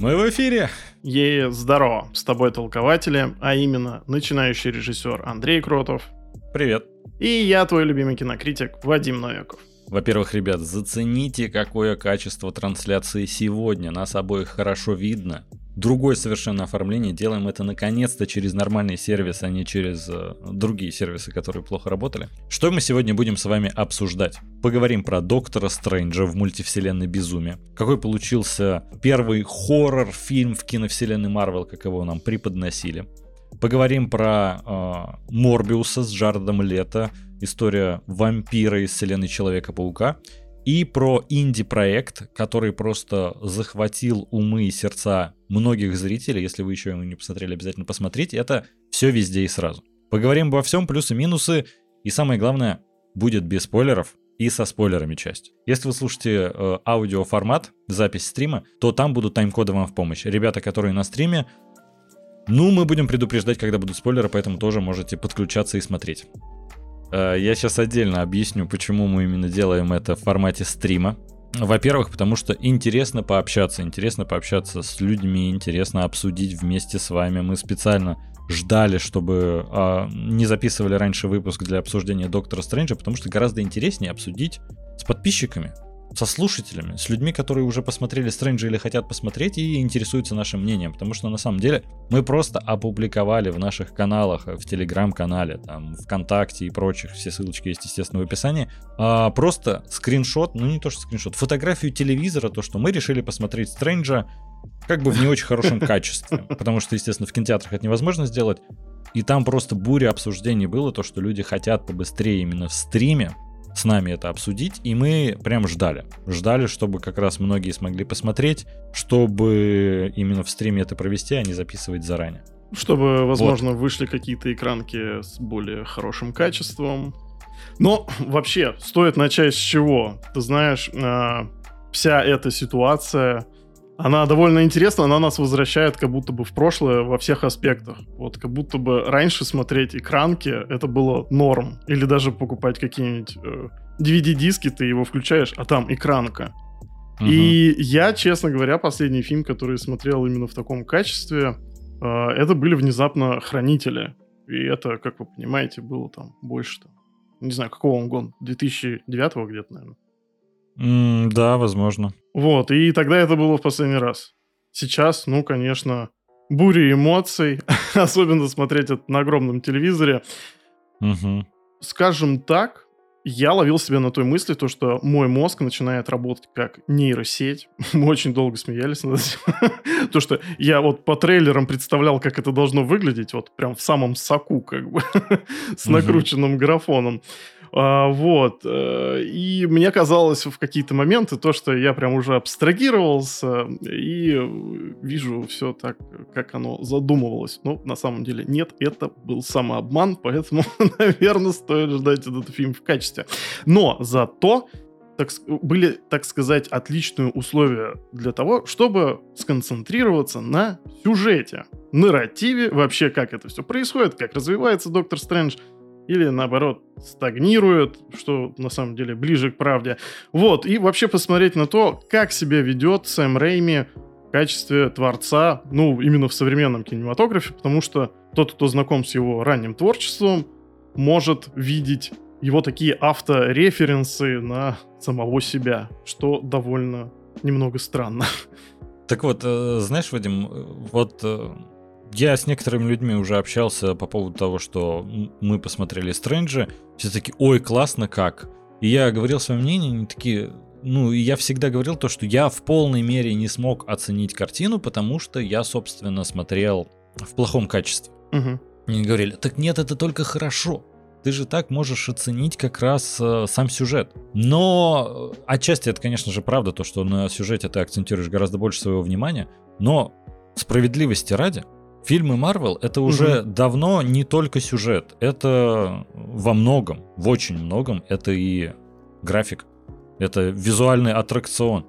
Мы в эфире. Ей здорово, с тобой толкователи, а именно начинающий режиссер Андрей Кротов. Привет. И я, твой любимый кинокритик Вадим Новиков. Во-первых, ребят, зацените, какое качество трансляции сегодня. Нас обоих хорошо видно. Другое совершенно оформление. Делаем это наконец-то через нормальный сервис, а не через э, другие сервисы, которые плохо работали. Что мы сегодня будем с вами обсуждать? Поговорим про Доктора Стрэнджа в мультивселенной Безумие. Какой получился первый хоррор-фильм в киновселенной Марвел, как его нам преподносили. Поговорим про э, Морбиуса с Джаредом Лето, история вампира из вселенной Человека-паука, и про инди-проект, который просто захватил умы и сердца многих зрителей. Если вы еще его не посмотрели, обязательно посмотрите. Это все везде и сразу. Поговорим обо всем, плюсы, минусы. И самое главное, будет без спойлеров и со спойлерами часть. Если вы слушаете э, аудиоформат, запись стрима, то там будут тайм-коды вам в помощь. Ребята, которые на стриме, ну, мы будем предупреждать, когда будут спойлеры, поэтому тоже можете подключаться и смотреть. Э, я сейчас отдельно объясню, почему мы именно делаем это в формате стрима. Во-первых, потому что интересно пообщаться, интересно пообщаться с людьми, интересно обсудить вместе с вами. Мы специально ждали, чтобы а, не записывали раньше выпуск для обсуждения Доктора Стрэнджа, потому что гораздо интереснее обсудить с подписчиками, со слушателями, с людьми, которые уже посмотрели Стрэнджа или хотят посмотреть и интересуются нашим мнением, потому что на самом деле мы просто опубликовали в наших каналах, в Телеграм-канале, там, ВКонтакте и прочих, все ссылочки есть, естественно, в описании, а, просто скриншот, ну не то что скриншот, фотографию телевизора, то, что мы решили посмотреть Стрэнджа как бы в не очень хорошем качестве, потому что, естественно, в кинотеатрах это невозможно сделать, и там просто буря обсуждений было, то, что люди хотят побыстрее именно в стриме с нами это обсудить, и мы прям ждали. Ждали, чтобы как раз многие смогли посмотреть, чтобы именно в стриме это провести, а не записывать заранее. Чтобы, возможно, вот. вышли какие-то экранки с более хорошим качеством. Но вообще, стоит начать с чего? Ты знаешь, а, вся эта ситуация она довольно интересна, она нас возвращает как будто бы в прошлое во всех аспектах. Вот как будто бы раньше смотреть экранки это было норм. Или даже покупать какие-нибудь э, DVD-диски, ты его включаешь, а там экранка. Угу. И я, честно говоря, последний фильм, который смотрел именно в таком качестве, э, это были внезапно «Хранители». И это, как вы понимаете, было там больше там, не знаю, какого он год, 2009 где-то, наверное. Mm, да, возможно. Вот, и тогда это было в последний раз. Сейчас, ну, конечно, буря эмоций, особенно смотреть это на огромном телевизоре. Угу. Скажем так, я ловил себя на той мысли, то, что мой мозг начинает работать как нейросеть. Мы очень долго смеялись над этим. то, что я вот по трейлерам представлял, как это должно выглядеть, вот прям в самом соку, как бы, с накрученным графоном. А, вот. Э, и мне казалось в какие-то моменты то, что я прям уже абстрагировался и вижу все так, как оно задумывалось. Но на самом деле нет, это был самообман, поэтому, наверное, стоит ждать этот фильм в качестве. Но зато так, были, так сказать, отличные условия для того, чтобы сконцентрироваться на сюжете, нарративе, вообще как это все происходит, как развивается Доктор Стрэндж, или наоборот стагнирует, что на самом деле ближе к правде. Вот, и вообще посмотреть на то, как себя ведет Сэм Рейми в качестве творца, ну, именно в современном кинематографе, потому что тот, кто знаком с его ранним творчеством, может видеть его такие автореференсы на самого себя, что довольно немного странно. Так вот, э, знаешь, Вадим, э, вот э, я с некоторыми людьми уже общался по поводу того, что мы посмотрели Стрэнджа. Все таки ой, классно как. И я говорил свое мнение, они такие, ну, и я всегда говорил то, что я в полной мере не смог оценить картину, потому что я, собственно, смотрел в плохом качестве. Угу. Говорили, так нет, это только хорошо. Ты же так можешь оценить как раз э, сам сюжет. Но э, отчасти это, конечно же, правда, то, что на сюжете ты акцентируешь гораздо больше своего внимания. Но справедливости ради, Фильмы Марвел это уже угу. давно не только сюжет, это во многом, в очень многом, это и график, это визуальный аттракцион.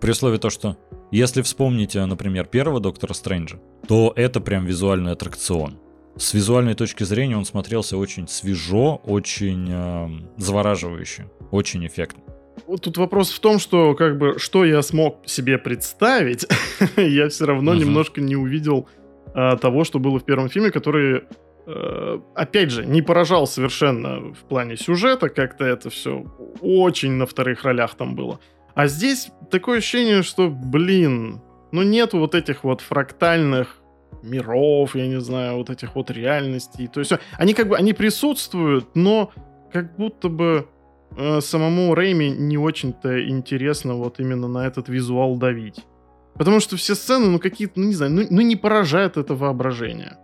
При условии то, что если вспомните, например, первого Доктора Стрэнджа, то это прям визуальный аттракцион. С визуальной точки зрения он смотрелся очень свежо, очень э, завораживающе, очень эффектно. тут вопрос в том, что как бы что я смог себе представить, я все равно немножко не увидел а, того, что было в первом фильме, который э, опять же, не поражал совершенно в плане сюжета, как-то это все очень на вторых ролях там было. А здесь такое ощущение, что, блин, ну нету вот этих вот фрактальных миров, я не знаю, вот этих вот реальностей. То есть они как бы, они присутствуют, но как будто бы э, самому Рэйми не очень-то интересно вот именно на этот визуал давить. Потому что все сцены, ну какие-то, ну не знаю, ну, ну не поражает это воображение.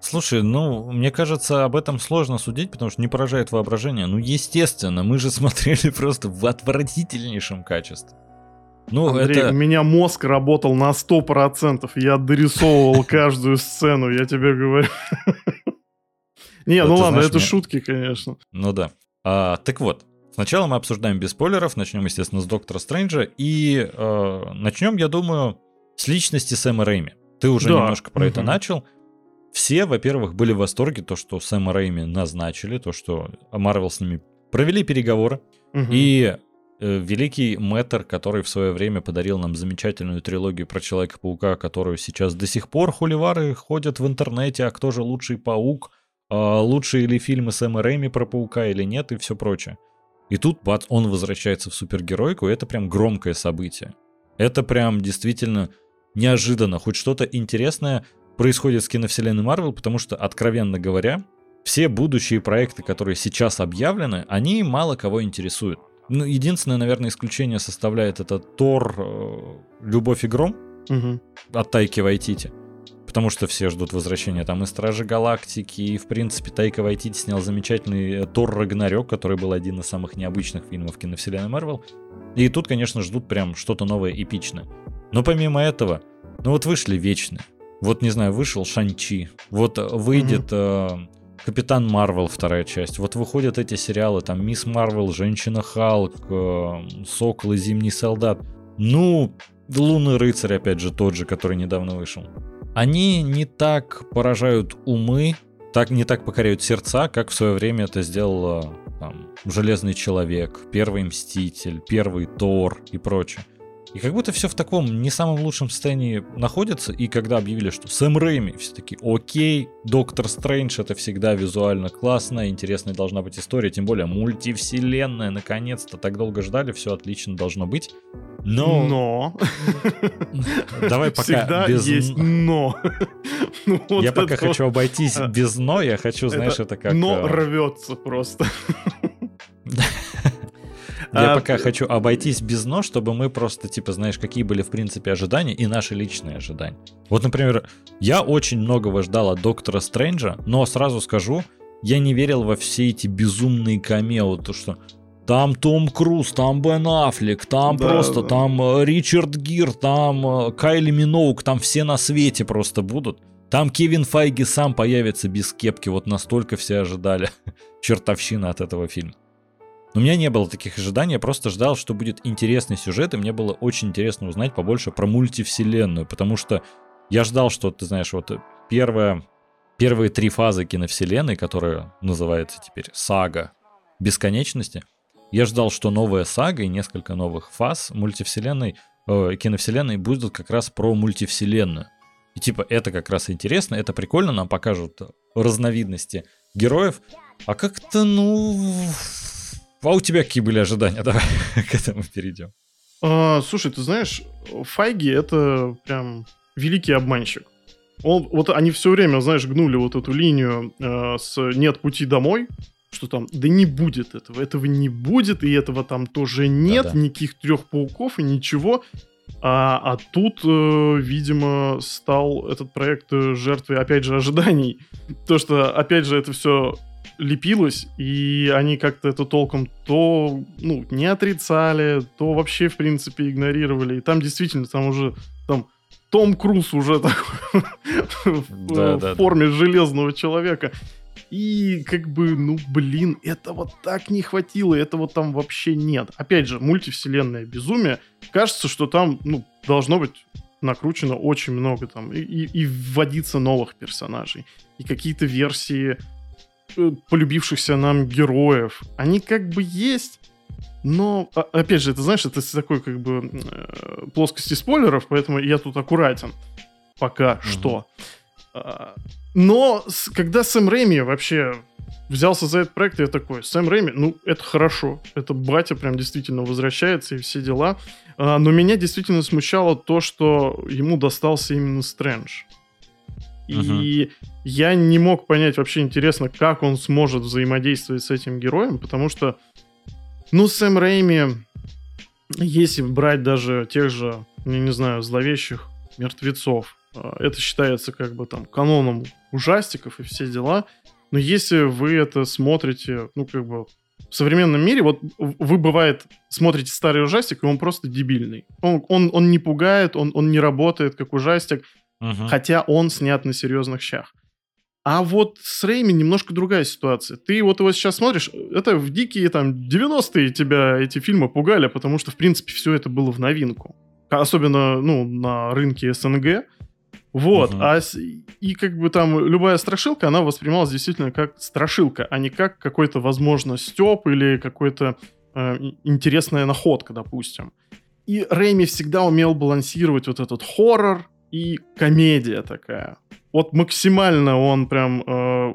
Слушай, ну, мне кажется, об этом сложно судить, потому что не поражает воображение. Ну, естественно, мы же смотрели просто в отвратительнейшем качестве. Ну, Андрей, это... у меня мозг работал на 100%. Я дорисовывал каждую сцену, я тебе говорю. Не, ну ладно, это шутки, конечно. Ну да. А, так вот, сначала мы обсуждаем без спойлеров, начнем, естественно, с Доктора Стрэнджа, и э, начнем, я думаю, с личности Сэма Рэйми. Ты уже немножко про это начал. Все, во-первых, были в восторге, то, что Сэма Рэйми назначили, то, что Марвел с ними провели переговоры, и Э, великий Мэттер, который в свое время подарил нам замечательную трилогию про Человека-паука, которую сейчас до сих пор хуливары ходят в интернете, а кто же лучший паук, а лучшие ли фильмы Сэма Рэйми про паука или нет и все прочее. И тут, бац, он возвращается в супергеройку, и это прям громкое событие. Это прям действительно неожиданно, хоть что-то интересное происходит с киновселенной Марвел, потому что, откровенно говоря, все будущие проекты, которые сейчас объявлены, они мало кого интересуют. Ну, единственное, наверное, исключение составляет это Тор э, «Любовь и гром» угу. от Тайки Вайтити. Потому что все ждут возвращения там и Стражи Галактики, и, в принципе, Тайка Вайтити снял замечательный э, Тор Рагнарёк, который был один из самых необычных фильмов киновселенной Марвел. И тут, конечно, ждут прям что-то новое, эпичное. Но помимо этого, ну вот вышли Вечные. Вот, не знаю, вышел Шанчи. Вот выйдет mm Капитан Марвел вторая часть. Вот выходят эти сериалы, там Мисс Марвел, Женщина Халк, э, Сокол и Зимний Солдат. Ну, Лунный рыцарь, опять же, тот же, который недавно вышел. Они не так поражают умы, так не так покоряют сердца, как в свое время это сделал там, Железный Человек, Первый Мститель, Первый Тор и прочее. И как будто все в таком не самом лучшем состоянии находится. И когда объявили, что Сэм Рэйми, все таки окей, Доктор Стрэндж это всегда визуально классно, интересная должна быть история, тем более мультивселенная, наконец-то, так долго ждали, все отлично должно быть. Но... Но... Давай пока Всегда без... есть но. ну, вот я пока хочу обойтись без но, я хочу, знаешь, это как... Но э, рвется просто. Я а, пока хочу обойтись без но, чтобы мы просто, типа, знаешь, какие были, в принципе, ожидания и наши личные ожидания. Вот, например, я очень многого ждал от Доктора Стрэнджа, но сразу скажу, я не верил во все эти безумные камео, то что там Том Круз, там Бен Аффлек, там да, просто, да. там э, Ричард Гир, там э, Кайли Миноук, там все на свете просто будут. Там Кевин Файги сам появится без кепки, вот настолько все ожидали чертовщина от этого фильма. Но у меня не было таких ожиданий, я просто ждал, что будет интересный сюжет, и мне было очень интересно узнать побольше про мультивселенную, потому что я ждал, что, ты знаешь, вот первая, первые три фазы киновселенной, которая называется теперь сага бесконечности, я ждал, что новая сага и несколько новых фаз мультивселенной, э, киновселенной будут как раз про мультивселенную. И типа это как раз интересно, это прикольно, нам покажут разновидности героев. А как-то, ну, а у тебя какие были ожидания? Давай к этому перейдем. А, слушай, ты знаешь, Файги это прям великий обманщик. Он, вот они все время, знаешь, гнули вот эту линию э, с «нет пути домой», что там, да не будет этого, этого не будет, и этого там тоже нет, Да-да. никаких трех пауков и ничего. А, а тут, э, видимо, стал этот проект э, жертвой, опять же, ожиданий. То, что, опять же, это все лепилось, и они как-то это толком то ну, не отрицали, то вообще, в принципе, игнорировали. И там действительно, там уже там Том Круз уже такой в форме железного человека. И как бы, ну блин, этого так не хватило, этого там вообще нет. Опять же, мультивселенная безумие. Кажется, что там, ну, должно быть накручено очень много там и, и, и вводиться новых персонажей. И какие-то версии полюбившихся нам героев. Они как бы есть, Но, а, опять же, это, знаешь, это с такой, как бы, э, плоскости спойлеров, поэтому я тут аккуратен. Пока угу. что. А, но когда Сэм Рэйми вообще взялся за этот проект, я такой, Сэм Рэйми, ну, это хорошо. Это батя прям действительно возвращается и все дела. А, но меня действительно смущало то, что ему достался именно Стрэндж. И uh я не мог понять вообще интересно, как он сможет взаимодействовать с этим героем, потому что, ну, Сэм Рэйми, если брать даже тех же, ну, не знаю, зловещих мертвецов, а, это считается как бы там каноном ужастиков и все дела. Но если вы это смотрите, ну, как бы в современном мире, вот вы, бывает, смотрите старый ужастик, и он просто дебильный. Он, он, он не пугает, он, он не работает как ужастик, угу. хотя он снят на серьезных щах. А вот с Рейми немножко другая ситуация. Ты вот его сейчас смотришь, это в дикие там 90-е тебя эти фильмы пугали, потому что, в принципе, все это было в новинку. Особенно, ну, на рынке СНГ. Вот, угу. а и как бы там любая страшилка, она воспринималась действительно как страшилка, а не как какой-то, возможно, степ или какой-то э, интересная находка, допустим. И Рэйми всегда умел балансировать вот этот хоррор и комедия такая. Вот максимально он прям э,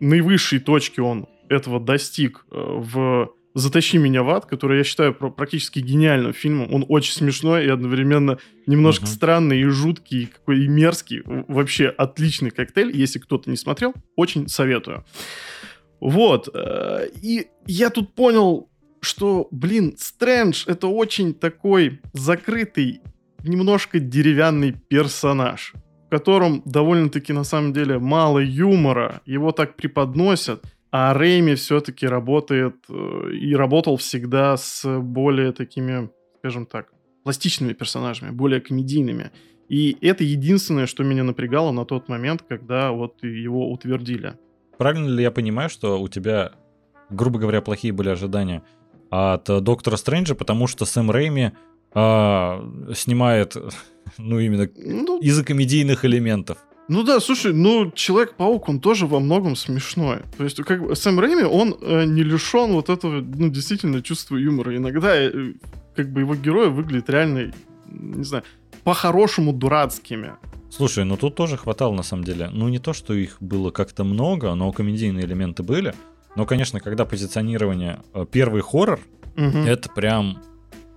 наивысшей точки он этого достиг э, в «Затащи меня в ад», который я считаю практически гениальным фильмом. Он очень смешной и одновременно немножко uh-huh. странный и жуткий, и какой и мерзкий. Вообще отличный коктейль. Если кто-то не смотрел, очень советую. Вот. Э, и я тут понял, что, блин, Стрэндж — это очень такой закрытый, немножко деревянный персонаж, котором довольно-таки на самом деле мало юмора. Его так преподносят — а Рэйми все-таки работает э, и работал всегда с более такими, скажем так, пластичными персонажами, более комедийными. И это единственное, что меня напрягало на тот момент, когда вот его утвердили. Правильно ли я понимаю, что у тебя, грубо говоря, плохие были ожидания от Доктора Стрэнджа, потому что Сэм Рэйми а, снимает, ну, именно ну, из-за комедийных элементов? Ну да, слушай, ну Человек-паук, он тоже во многом смешной. То есть, как бы Сэм Рэйми, он э, не лишен вот этого, ну, действительно, чувства юмора. Иногда, э, как бы, его герои выглядят реально, не знаю, по-хорошему дурацкими. Слушай, ну тут тоже хватало, на самом деле. Ну, не то, что их было как-то много, но комедийные элементы были. Но, конечно, когда позиционирование э, первый хоррор, угу. это прям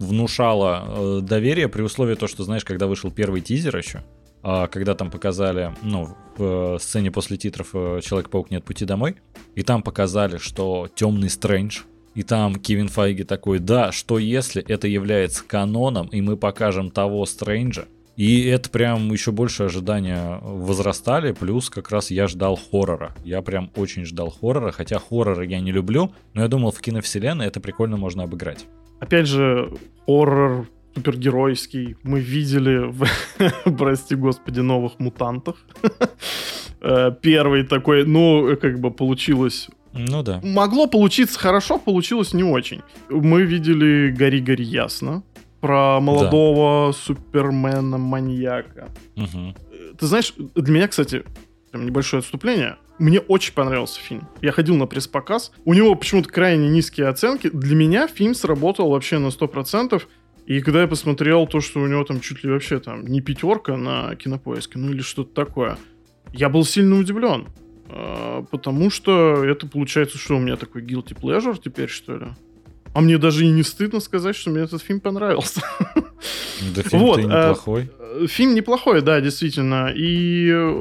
внушало э, доверие при условии то, что, знаешь, когда вышел первый тизер еще, а, когда там показали, ну, в сцене после титров э, Человек-паук нет пути домой, и там показали, что темный Стрэндж, и там Кевин Файги такой, да, что если это является каноном, и мы покажем того Стрэнджа, и это прям еще больше ожидания возрастали, плюс как раз я ждал хоррора. Я прям очень ждал хоррора, хотя хорроры я не люблю, но я думал, в киновселенной это прикольно можно обыграть. Опять же, хоррор супергеройский. Мы видели, в, прости господи, новых мутантах. Э, первый такой, ну, как бы получилось ну да. Могло получиться хорошо, получилось не очень. Мы видели «Гори-гори ясно», про молодого да. супермена-маньяка. Угу. Ты знаешь, для меня, кстати, прям небольшое отступление. Мне очень понравился фильм. Я ходил на пресс-показ. У него почему-то крайне низкие оценки. Для меня фильм сработал вообще на 100%. И когда я посмотрел то, что у него там чуть ли вообще там не пятерка на кинопоиске, ну или что-то такое, я был сильно удивлен. Э, потому что это получается, что у меня такой guilty pleasure теперь, что ли? А мне даже и не стыдно сказать, что мне этот фильм понравился. Да фильм вот, неплохой. Э, фильм неплохой, да, действительно. И э,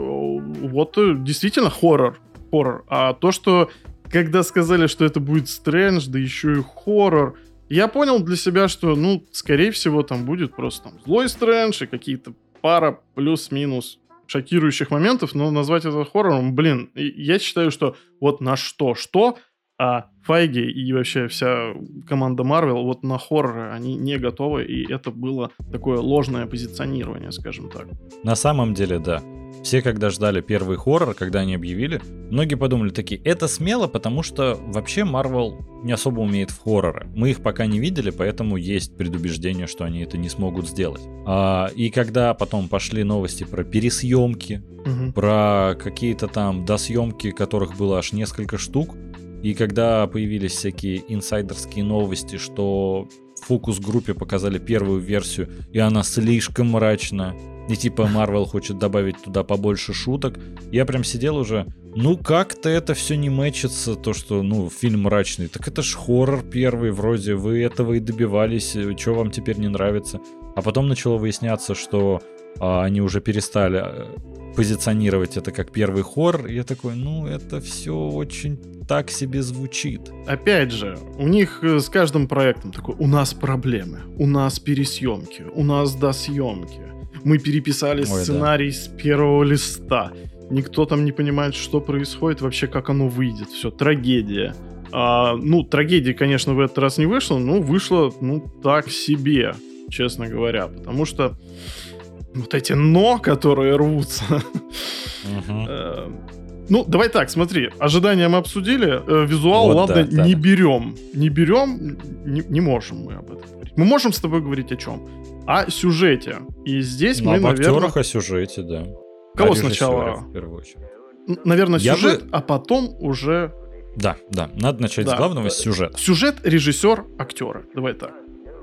вот э, действительно хоррор. Хоррор. А то, что когда сказали, что это будет Стрэндж, да еще и хоррор, я понял для себя, что, ну, скорее всего, там будет просто там злой Стрэндж и какие-то пара плюс-минус шокирующих моментов, но назвать это хоррором, блин, я считаю, что вот на что-что, а Файги и вообще вся команда Марвел вот на хорроры они не готовы, и это было такое ложное позиционирование, скажем так. На самом деле, да. Все, когда ждали первый хоррор, когда они объявили, многие подумали такие, это смело, потому что вообще Марвел не особо умеет в хорроры. Мы их пока не видели, поэтому есть предубеждение, что они это не смогут сделать. А, и когда потом пошли новости про пересъемки, угу. про какие-то там досъемки, которых было аж несколько штук, И когда появились всякие инсайдерские новости, что фокус-группе показали первую версию, и она слишком мрачна, и типа Marvel хочет добавить туда побольше шуток, я прям сидел уже, ну как-то это все не мэчится, то что, ну, фильм мрачный. Так это ж хоррор первый, вроде вы этого и добивались, что вам теперь не нравится. А потом начало выясняться, что а, они уже перестали э, позиционировать это как первый. И я такой, ну, это все очень так себе звучит. Опять же, у них э, с каждым проектом такой, у нас проблемы, у нас пересъемки, у нас досъемки. Мы переписали Ой, сценарий да. с первого листа. Никто там не понимает, что происходит, вообще как оно выйдет. Все, трагедия. А, ну, трагедии, конечно, в этот раз не вышло, но вышло, ну, так себе, честно говоря. Потому что вот эти «но», которые рвутся. Э, ну, давай так, смотри, ожидания мы обсудили, э, визуал, вот, ладно, да, не да. берем. Не берем, не, не можем мы об этом говорить. Мы можем с тобой говорить о чем? О сюжете. И здесь ну, мы, об наверное... актерах, о сюжете, да. Кого сначала? В первую очередь. Наверное, Я сюжет, бы... а потом уже... Да, да, надо начать да. с главного, с сюжета. Сюжет, режиссер, актеры. Давай так.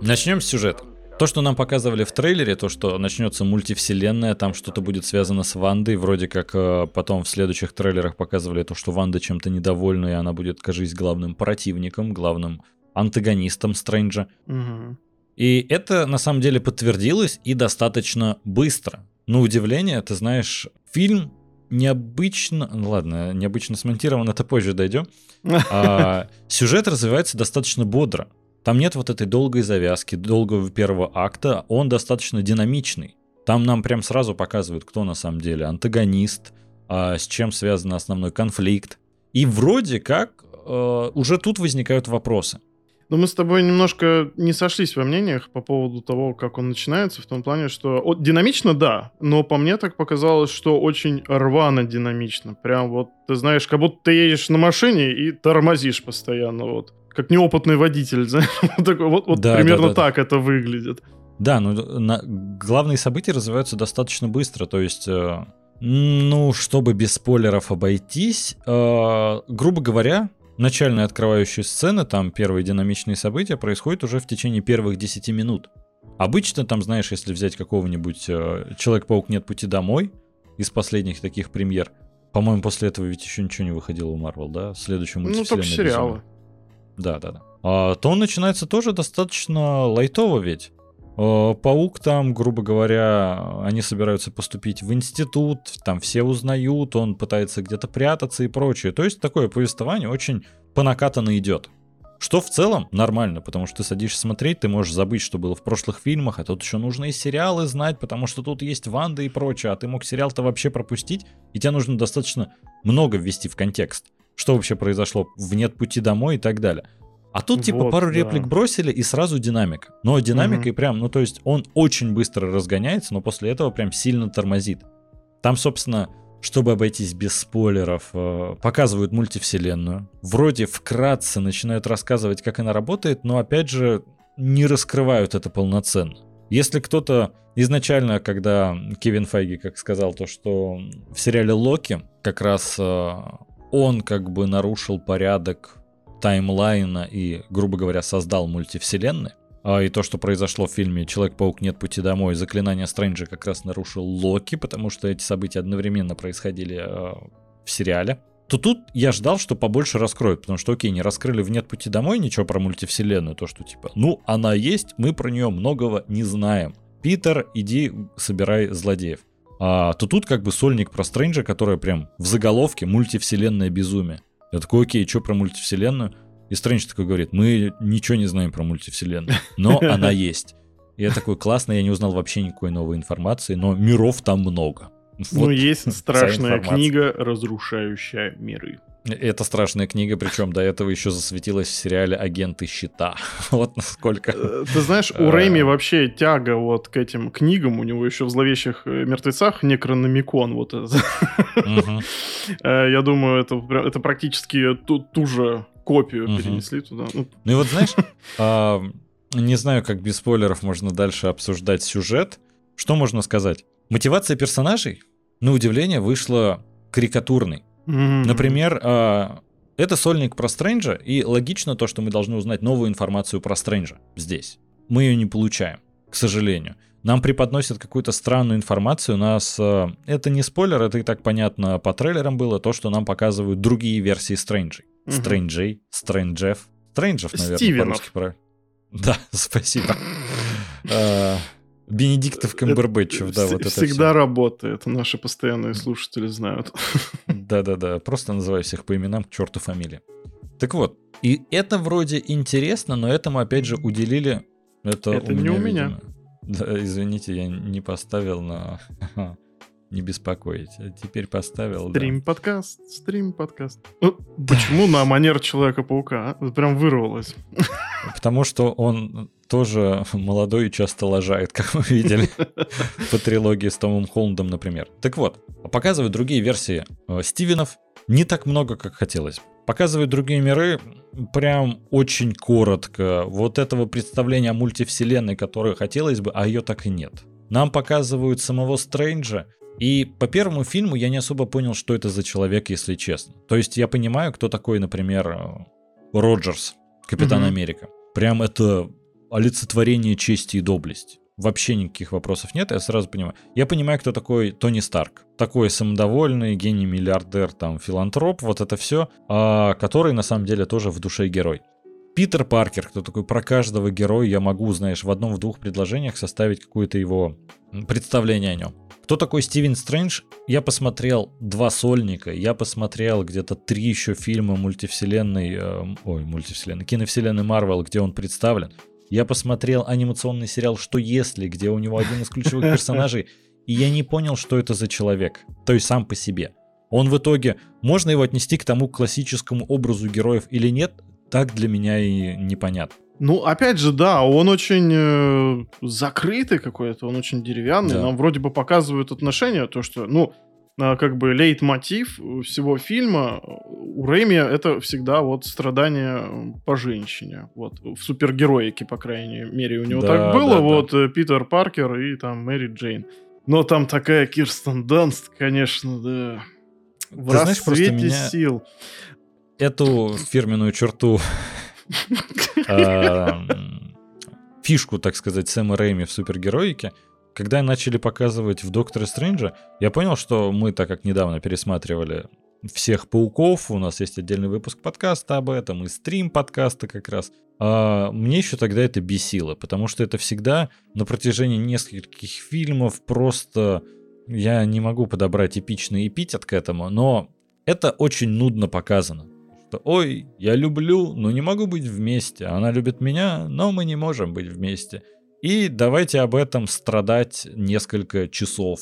Начнем с сюжета. То, что нам показывали в трейлере, то, что начнется мультивселенная, там что-то будет связано с Вандой, вроде как э, потом в следующих трейлерах показывали то, что Ванда чем-то недовольна, и она будет, кажись, главным противником, главным антагонистом Стрэнджа. Угу. И это на самом деле подтвердилось и достаточно быстро. На удивление, ты знаешь, фильм необычно, ну ладно, необычно смонтирован, это позже дойдем. А, сюжет развивается достаточно бодро. Там нет вот этой долгой завязки, долгого первого акта, он достаточно динамичный. Там нам прям сразу показывают, кто на самом деле антагонист, а, с чем связан основной конфликт. И вроде как э, уже тут возникают вопросы. Но мы с тобой немножко не сошлись во мнениях по поводу того, как он начинается, в том плане, что от, динамично, да, но по мне так показалось, что очень рвано динамично. Прям вот, ты знаешь, как будто ты едешь на машине и тормозишь постоянно, вот как неопытный водитель, вот, вот, да, примерно да, да, так да. это выглядит. Да, ну на, главные события развиваются достаточно быстро, то есть, э, ну, чтобы без спойлеров обойтись, э, грубо говоря, начальные открывающие сцены, там первые динамичные события происходят уже в течение первых 10 минут. Обычно там, знаешь, если взять какого-нибудь э, Человек-паук нет пути домой из последних таких премьер, по-моему, после этого ведь еще ничего не выходило у Марвел, да? Следующий мультфильм. Ну, только сериалы. Безумие. Да, да, да. А, то он начинается тоже достаточно лайтово ведь. А, паук там, грубо говоря, они собираются поступить в институт, там все узнают, он пытается где-то прятаться и прочее. То есть такое повествование очень по накатанно идет. Что в целом нормально, потому что ты садишься смотреть, ты можешь забыть, что было в прошлых фильмах, а тут еще нужно и сериалы знать, потому что тут есть Ванда и прочее, а ты мог сериал-то вообще пропустить, и тебе нужно достаточно много ввести в контекст что вообще произошло в «Нет пути домой» и так далее. А тут типа вот, пару да. реплик бросили и сразу динамика. Но динамикой угу. прям, ну то есть он очень быстро разгоняется, но после этого прям сильно тормозит. Там, собственно, чтобы обойтись без спойлеров, э, показывают мультивселенную. Вроде вкратце начинают рассказывать, как она работает, но опять же не раскрывают это полноценно. Если кто-то изначально, когда Кевин Файги, как сказал, то, что в сериале Локи как раз э, он как бы нарушил порядок таймлайна и, грубо говоря, создал мультивселенные. А и то, что произошло в фильме «Человек-паук. Нет пути домой», заклинание Стрэнджа как раз нарушил Локи, потому что эти события одновременно происходили э, в сериале. То тут я ждал, что побольше раскроют, потому что, окей, не раскрыли в «Нет пути домой» ничего про мультивселенную, то, что типа, ну, она есть, мы про нее многого не знаем. Питер, иди собирай злодеев а, то тут как бы сольник про Стрэнджа, которая прям в заголовке мультивселенная безумие. Я такой, окей, что про мультивселенную? И Стрэндж такой говорит, мы ничего не знаем про мультивселенную, но она есть. И я такой, классно, я не узнал вообще никакой новой информации, но миров там много. Вот ну, есть страшная книга, разрушающая миры. Это страшная книга, причем до этого еще засветилась в сериале «Агенты щита». вот насколько... Э, ты знаешь, у Рэйми вообще тяга вот к этим книгам, у него еще в «Зловещих э, мертвецах» Некрономикон вот. Э, я думаю, это, это практически ту, ту же копию перенесли туда. Ну, ну и вот знаешь, а, не знаю, как без спойлеров можно дальше обсуждать сюжет. Что можно сказать? Мотивация персонажей, на удивление, вышла карикатурной. Например, а, Это сольник про Стрэнджа, и логично то, что мы должны узнать новую информацию про Стрэнджа здесь. Мы ее не получаем, к сожалению. Нам преподносят какую-то странную информацию, у нас... Э, это не спойлер, это и так понятно по трейлерам было, то, что нам показывают другие версии Стрэнджей. Угу. Стрэнджей, Стрэнджев. Стрэнджев, наверное, Стивенов. по-русски правильно. Да, спасибо. Бенедиктов Камбербэтчев, да, вот это Всегда работает, наши постоянные слушатели знают. Да-да-да, просто называю всех по именам, к черту фамилии. Так вот, и это вроде интересно, но этому опять же уделили... Это, это у меня, не у меня. Видимо, да, извините, я не поставил на... Не беспокоить. А теперь поставил. Стрим-подкаст, да. стрим-подкаст. Ну, почему на манер Человека-паука? А? Прям вырвалось. Потому что он тоже молодой и часто лажает, как мы видели по трилогии с Томом Холландом, например. Так вот, показывают другие версии э, Стивенов. Не так много, как хотелось. Показывают другие миры прям очень коротко. Вот этого представления о мультивселенной, которое хотелось бы, а ее так и нет. Нам показывают самого Стрэнджа, и по первому фильму я не особо понял, что это за человек, если честно. То есть я понимаю, кто такой, например, э, Роджерс, Капитан угу. Америка. Прям это олицетворение чести и доблести. Вообще никаких вопросов нет, я сразу понимаю. Я понимаю, кто такой Тони Старк. Такой самодовольный, гений-миллиардер, там, филантроп, вот это все, а, который на самом деле тоже в душе герой. Питер Паркер, кто такой про каждого героя, я могу, знаешь, в одном-в двух предложениях составить какое-то его представление о нем. Кто такой Стивен Стрэндж? Я посмотрел два сольника, я посмотрел где-то три еще фильма мультивселенной, э, ой, мультивселенной, киновселенной Марвел, где он представлен. Я посмотрел анимационный сериал «Что если», где у него один из ключевых персонажей, и я не понял, что это за человек, то есть сам по себе. Он в итоге, можно его отнести к тому классическому образу героев или нет, так для меня и непонятно. Ну, опять же, да, он очень э, закрытый какой-то, он очень деревянный. Да. Нам вроде бы показывают отношения, то, что, ну, э, как бы лейтмотив всего фильма у Рэйми это всегда вот страдание по женщине. Вот, в супергероике, по крайней мере, у него да, так было. Да, вот да. Э, Питер Паркер и там Мэри Джейн. Но там такая Кирстен Данст, конечно, да. В Ты расцвете знаешь, меня... сил. Эту фирменную черту Э, фишку, так сказать, Сэма Рэйми в супергероике, когда начали показывать в Докторе Стрэнджа, я понял, что мы, так как недавно пересматривали всех пауков, у нас есть отдельный выпуск подкаста об этом, и стрим подкаста как раз. А мне еще тогда это бесило, потому что это всегда на протяжении нескольких фильмов просто... Я не могу подобрать эпичный эпитет к этому, но это очень нудно показано что «Ой, я люблю, но не могу быть вместе, она любит меня, но мы не можем быть вместе». И давайте об этом страдать несколько часов.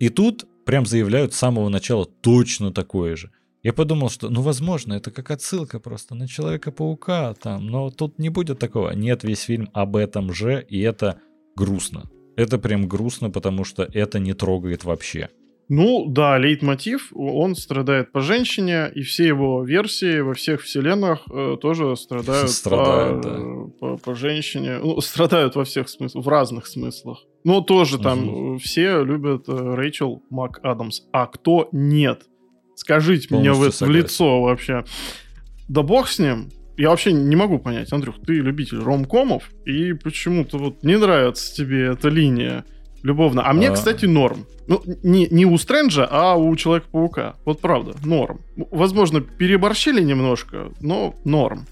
И тут прям заявляют с самого начала точно такое же. Я подумал, что, ну, возможно, это как отсылка просто на Человека-паука там, но тут не будет такого. Нет, весь фильм об этом же, и это грустно. Это прям грустно, потому что это не трогает вообще. Ну, да, лейтмотив, он страдает по женщине, и все его версии во всех вселенных э, тоже страдают, страдают по, да. по, по женщине. Ну, страдают во всех смыслах, в разных смыслах. Но тоже там угу. все любят э, Рэйчел МакАдамс. А кто нет? Скажите Полностью мне в, это, в лицо вообще. Да бог с ним. Я вообще не могу понять, Андрюх, ты любитель ромкомов, и почему-то вот не нравится тебе эта линия любовно. А мне, а... кстати, норм. Ну, не, не у Стрэнджа, а у Человека-паука. Вот правда, норм. Возможно, переборщили немножко, но норм.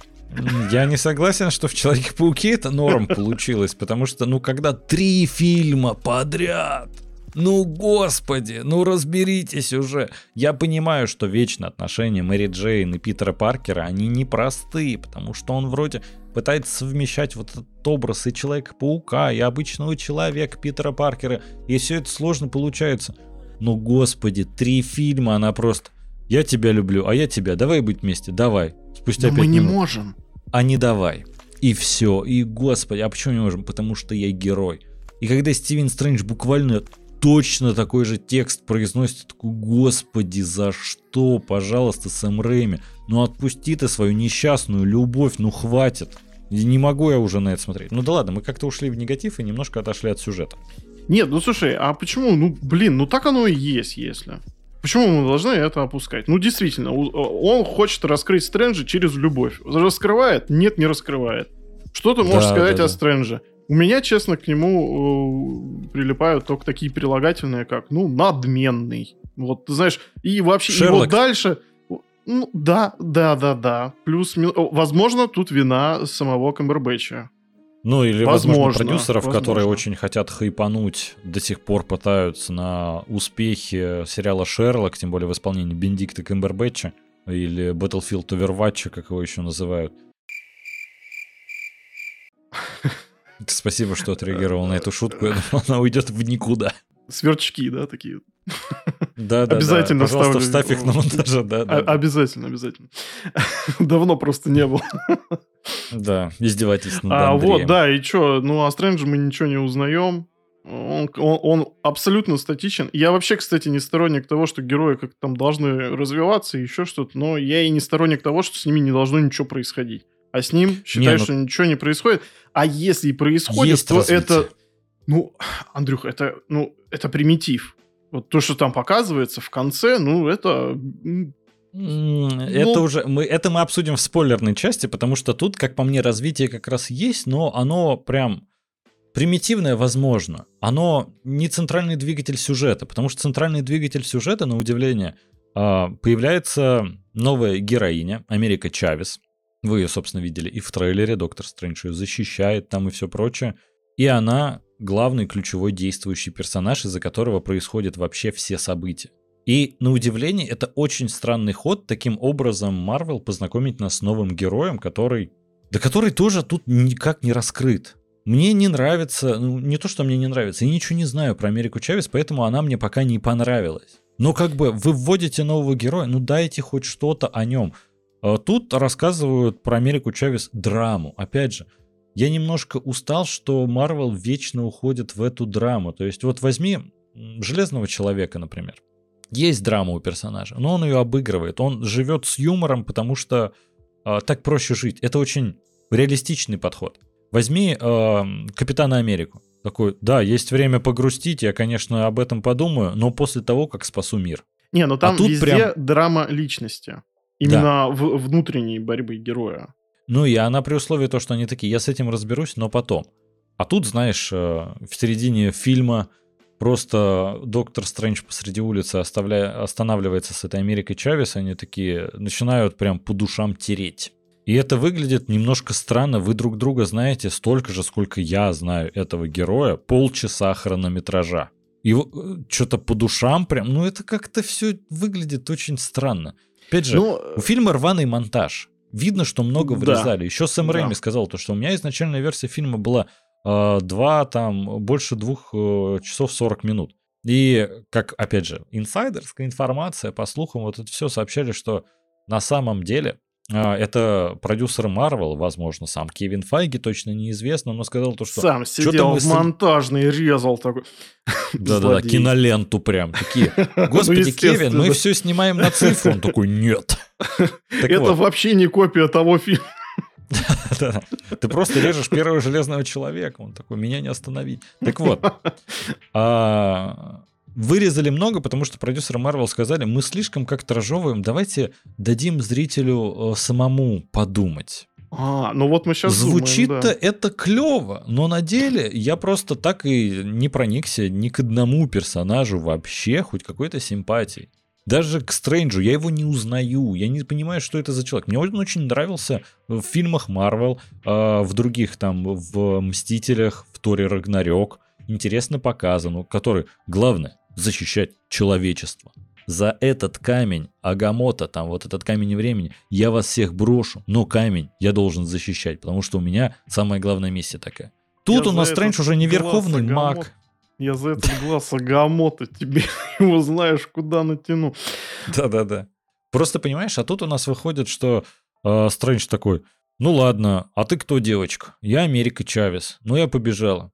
Я не согласен, что в Человеке-пауке это норм получилось, потому что, ну, когда три фильма подряд ну, господи, ну разберитесь уже. Я понимаю, что вечно отношения Мэри Джейн и Питера Паркера, они непростые, потому что он вроде пытается совмещать вот этот образ и Человека-паука, и обычного человека Питера Паркера, и все это сложно получается. Ну, господи, три фильма, она просто... Я тебя люблю, а я тебя. Давай быть вместе, давай. Спустя Но мы не минут. можем. А не давай. И все. И господи, а почему не можем? Потому что я герой. И когда Стивен Стрэндж буквально точно такой же текст произносит, такой, господи, за что, пожалуйста, Сэм Рэйми, ну отпусти ты свою несчастную любовь, ну хватит. Не могу я уже на это смотреть. Ну да ладно, мы как-то ушли в негатив и немножко отошли от сюжета. Нет, ну слушай, а почему, ну блин, ну так оно и есть, если. Почему мы должны это опускать? Ну, действительно, он хочет раскрыть Стрэнджа через любовь. Раскрывает? Нет, не раскрывает. Что ты можешь да, сказать да, о да. Стрэнже? У меня, честно, к нему э, прилипают только такие прилагательные, как, ну, надменный. Вот, ты знаешь, и вообще, Шерлок. и вот дальше... Ну, да, да, да, да. Плюс, возможно, тут вина самого Камбербэтча. Ну, или, возможно, возможно продюсеров, возможно. которые очень хотят хайпануть, до сих пор пытаются на успехи сериала «Шерлок», тем более в исполнении Бендикта Камбербэтча, или Battlefield Overwatch, как его еще называют. Спасибо, что отреагировал на эту шутку. Я думал, она уйдет в никуда. Сверчки, да, такие. Да, да, обязательно да. Пожалуйста, вставь их на монтаже, да, да. Обязательно, обязательно. Давно просто не было. Да, издевательство А вот, да, и что, ну о Стрэнджи мы ничего не узнаем. Он, он, он абсолютно статичен. Я вообще, кстати, не сторонник того, что герои как там должны развиваться и еще что-то, но я и не сторонник того, что с ними не должно ничего происходить. А с ним считаю, не, ну... что ничего не происходит. А если и происходит, Есть то развитие. это... Ну, Андрюх, это, ну, это примитив. Вот то, что там показывается в конце, ну, это... Это ну... уже мы это мы обсудим в спойлерной части, потому что тут, как по мне, развитие как раз есть, но оно прям примитивное, возможно. Оно не центральный двигатель сюжета, потому что центральный двигатель сюжета, на удивление, а, появляется новая героиня Америка Чавес. Вы ее, собственно, видели и в трейлере. Доктор Стрэндж ее защищает там и все прочее. И она главный ключевой действующий персонаж, из-за которого происходят вообще все события. И, на удивление, это очень странный ход, таким образом Марвел познакомить нас с новым героем, который... Да который тоже тут никак не раскрыт. Мне не нравится, ну не то, что мне не нравится, я ничего не знаю про Америку Чавес, поэтому она мне пока не понравилась. Но как бы вы вводите нового героя, ну дайте хоть что-то о нем. А тут рассказывают про Америку Чавес драму. Опять же, я немножко устал, что Марвел вечно уходит в эту драму. То есть вот возьми Железного Человека, например. Есть драма у персонажа, но он ее обыгрывает. Он живет с юмором, потому что э, так проще жить. Это очень реалистичный подход. Возьми э, Капитана Америку. Такой, да, есть время погрустить, я, конечно, об этом подумаю, но после того, как спасу мир. Не, ну там а тут везде прям... драма личности. Именно да. в внутренней борьбы героя. Ну и она при условии то, что они такие, я с этим разберусь, но потом. А тут, знаешь, э, в середине фильма просто доктор Стрэндж посреди улицы оставляя, останавливается с этой Америкой Чавес, они такие начинают прям по душам тереть. И это выглядит немножко странно. Вы друг друга знаете столько же, сколько я знаю этого героя. Полчаса хронометража. И э, что-то по душам прям... Ну, это как-то все выглядит очень странно. Опять же, ну, у фильма рваный монтаж. Видно, что много вырезали. Да. Еще Сэм Рэйми да. сказал, то, что у меня изначальная версия фильма была э, два, там, больше двух э, часов 40 минут. И, как, опять же, инсайдерская информация, по слухам, вот это все сообщали, что на самом деле это продюсер Marvel, возможно, сам Кевин Файги, точно неизвестно, но сказал то, что... Сам сидел в монтажный, резал такой. Да-да-да, киноленту прям. Такие, ну, господи, Кевин, мы все снимаем на цифру. Он такой, нет. Это вообще не копия того фильма. Ты просто режешь первого железного человека. Он такой, меня не остановить. Так вот, а, вырезали много, потому что продюсеры Marvel сказали, мы слишком как-то разжевываем, давайте дадим зрителю э, самому подумать. А, ну вот мы сейчас Звучит-то да. это клево, но на деле я просто так и не проникся ни к одному персонажу вообще хоть какой-то симпатии. Даже к Стрэнджу я его не узнаю, я не понимаю, что это за человек. Мне он очень нравился в фильмах Марвел, в других там, в Мстителях, в Торе Рагнарёк. Интересно показан, который, главное, защищать человечество. За этот камень Агамота, там вот этот камень времени, я вас всех брошу, но камень я должен защищать, потому что у меня самая главная миссия такая. Тут я у нас Стрэндж уже не верховный маг. Я за этот глаз Агамота тебе его знаешь куда натяну. Да-да-да. Просто понимаешь, а тут у нас выходит, что э, Стрэндж такой, ну ладно, а ты кто, девочка? Я Америка Чавес. Ну я побежала.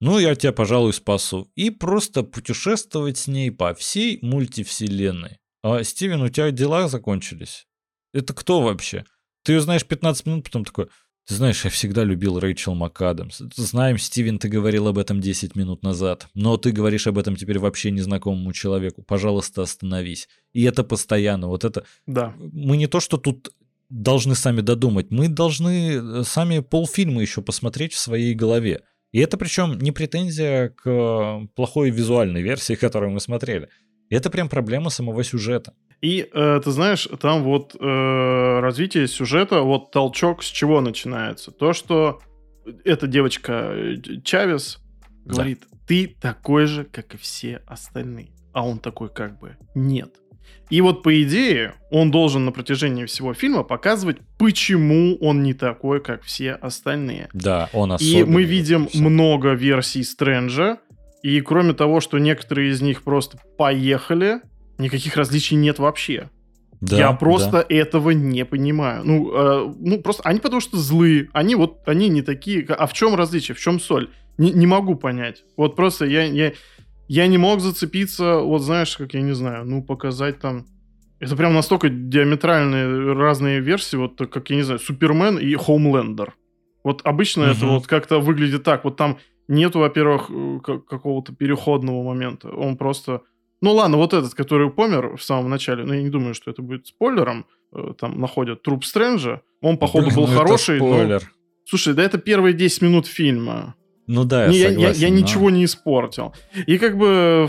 Ну, я тебя, пожалуй, спасу. И просто путешествовать с ней по всей мультивселенной. А, Стивен, у тебя дела закончились? Это кто вообще? Ты ее знаешь 15 минут, потом такой, Ты знаешь, я всегда любил Рэйчел МакАдамс. Знаем, Стивен, ты говорил об этом 10 минут назад. Но ты говоришь об этом теперь вообще незнакомому человеку. Пожалуйста, остановись. И это постоянно. Вот это... Да. Мы не то, что тут должны сами додумать. Мы должны э, сами полфильма еще посмотреть в своей голове. И это причем не претензия к плохой визуальной версии, которую мы смотрели. Это прям проблема самого сюжета. И э, ты знаешь, там вот э, развитие сюжета, вот толчок с чего начинается? То, что эта девочка э, Чавес говорит, да. ты такой же, как и все остальные. А он такой как бы, нет. И вот по идее он должен на протяжении всего фильма показывать, почему он не такой, как все остальные. Да, он особенный. И мы видим много версий Стрэнджа, и кроме того, что некоторые из них просто поехали, никаких различий нет вообще. Да, Я просто да. этого не понимаю. Ну, э, ну, просто они потому что злые. Они вот, они не такие. А в чем различие? В чем соль? Не, не могу понять. Вот просто я, я, я не мог зацепиться, вот знаешь, как я не знаю, ну, показать там... Это прям настолько диаметральные разные версии, вот как, я не знаю, Супермен и Хоумлендер. Вот обычно угу. это вот как-то выглядит так. Вот там нету, во-первых, э, какого-то переходного момента. Он просто ну ладно, вот этот, который помер в самом начале, но я не думаю, что это будет спойлером. Э, там находят труп Стрэнджа. Он, походу, Блин, был ну хороший. спойлер. Но... Слушай, да это первые 10 минут фильма. Ну да, я, не, согласен, я, я, я но... ничего не испортил. И как бы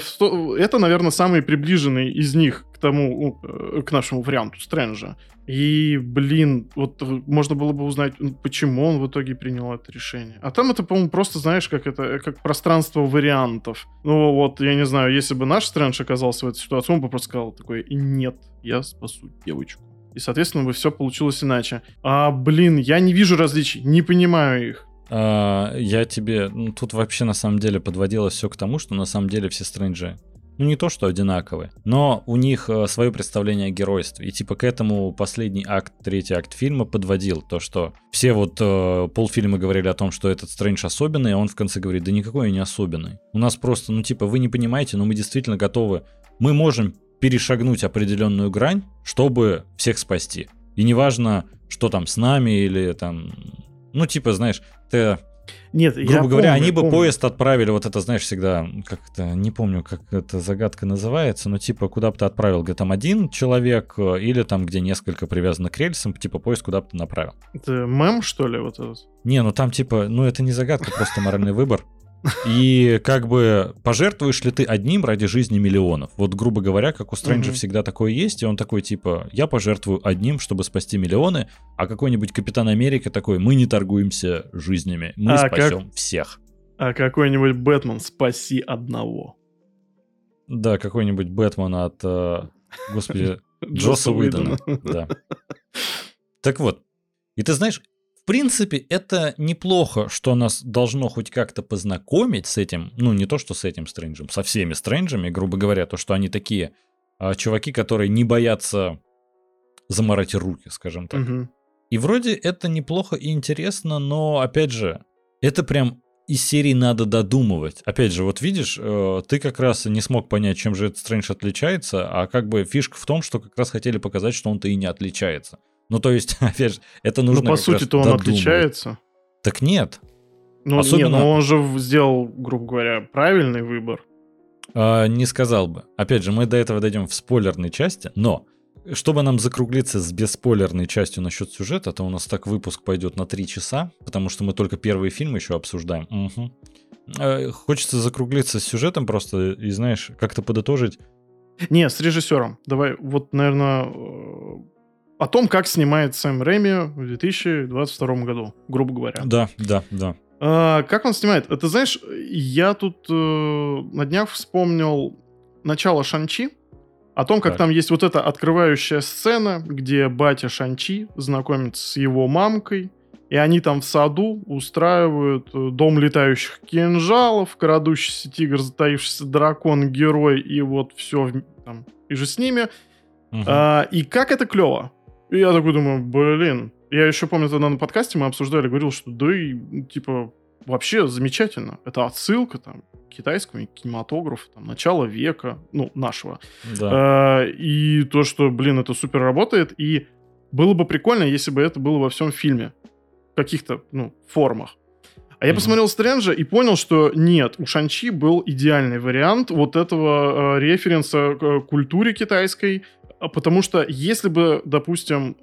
это, наверное, самый приближенный из них к тому, э, к нашему варианту Стрэнджа. И, блин, вот можно было бы узнать, почему он в итоге принял это решение. А там это, по-моему, просто, знаешь, как это, как пространство вариантов. Ну вот, я не знаю, если бы наш Стрэндж оказался в этой ситуации, он бы просто сказал такой, нет, я спасу девочку. И, соответственно, бы все получилось иначе. А, блин, я не вижу различий, не понимаю их. А, я тебе... Ну, тут вообще на самом деле подводилось все к тому, что на самом деле все стрэнджи ну не то, что одинаковые, но у них э, свое представление о геройстве. И типа к этому последний акт, третий акт фильма подводил то, что все вот э, полфильма говорили о том, что этот Стрэндж особенный, а он в конце говорит, да никакой я не особенный. У нас просто, ну типа, вы не понимаете, но мы действительно готовы, мы можем перешагнуть определенную грань, чтобы всех спасти. И неважно, что там с нами или там, ну типа, знаешь, ты нет, грубо я говоря, помню, они бы помню. поезд отправили, вот это, знаешь, всегда, как то не помню, как эта загадка называется, но типа, куда бы ты отправил, где там один человек, э, или там, где несколько привязано к рельсам, типа, поезд куда бы ты направил. Это мем, что ли, вот этот? Не, ну там типа, ну это не загадка, просто моральный выбор. И как бы пожертвуешь ли ты одним ради жизни миллионов? Вот, грубо говоря, как у Стрэнджа угу. всегда такое есть, и он такой типа, я пожертвую одним, чтобы спасти миллионы, а какой-нибудь Капитан Америка такой, мы не торгуемся жизнями, мы а спасем как... всех. А какой-нибудь Бэтмен спаси одного. Да, какой-нибудь Бэтмен от, э, господи, Джоса Уидона. Да. Так вот, и ты знаешь, принципе, это неплохо, что нас должно хоть как-то познакомить с этим, ну не то, что с этим стрэнджем, со всеми стрэнджами, грубо говоря, то, что они такие а, чуваки, которые не боятся заморать руки, скажем так. Угу. И вроде это неплохо и интересно, но, опять же, это прям из серии надо додумывать. Опять же, вот видишь, э, ты как раз не смог понять, чем же этот Стрэндж отличается, а как бы фишка в том, что как раз хотели показать, что он-то и не отличается. Ну, то есть, опять же, это нужно... Ну, по сути-то он додумывать. отличается. Так нет. Ну, Особенно... не, но он же сделал, грубо говоря, правильный выбор. А, не сказал бы. Опять же, мы до этого дойдем в спойлерной части, но чтобы нам закруглиться с бесспойлерной частью насчет сюжета, то у нас так выпуск пойдет на 3 часа, потому что мы только первый фильм еще обсуждаем. Угу. Хочется закруглиться с сюжетом просто и, знаешь, как-то подытожить. Не, с режиссером. Давай, вот, наверное, о том, как снимает Сэм Рэми в 2022 году, грубо говоря. Да, да, да. А, как он снимает? Ты знаешь, я тут э, на днях вспомнил начало Шанчи, о том, как так. там есть вот эта открывающая сцена, где батя Шанчи знакомится с его мамкой, и они там в саду устраивают э, дом летающих кинжалов, крадущийся тигр, затаившийся дракон, герой, и вот все там, и же с ними. Угу. А, и как это клево. И я такой думаю, блин. Я еще помню, тогда на подкасте мы обсуждали, говорил, что да и, типа, вообще замечательно. Это отсылка там к китайскому кинематографу, там, начала века, ну, нашего. Да. А, и то, что, блин, это супер работает. И было бы прикольно, если бы это было во всем фильме. каких-то ну, формах. А я посмотрел Стрэнджа и понял, что нет, у Шанчи был идеальный вариант вот этого э, референса к э, культуре китайской, потому что если бы, допустим,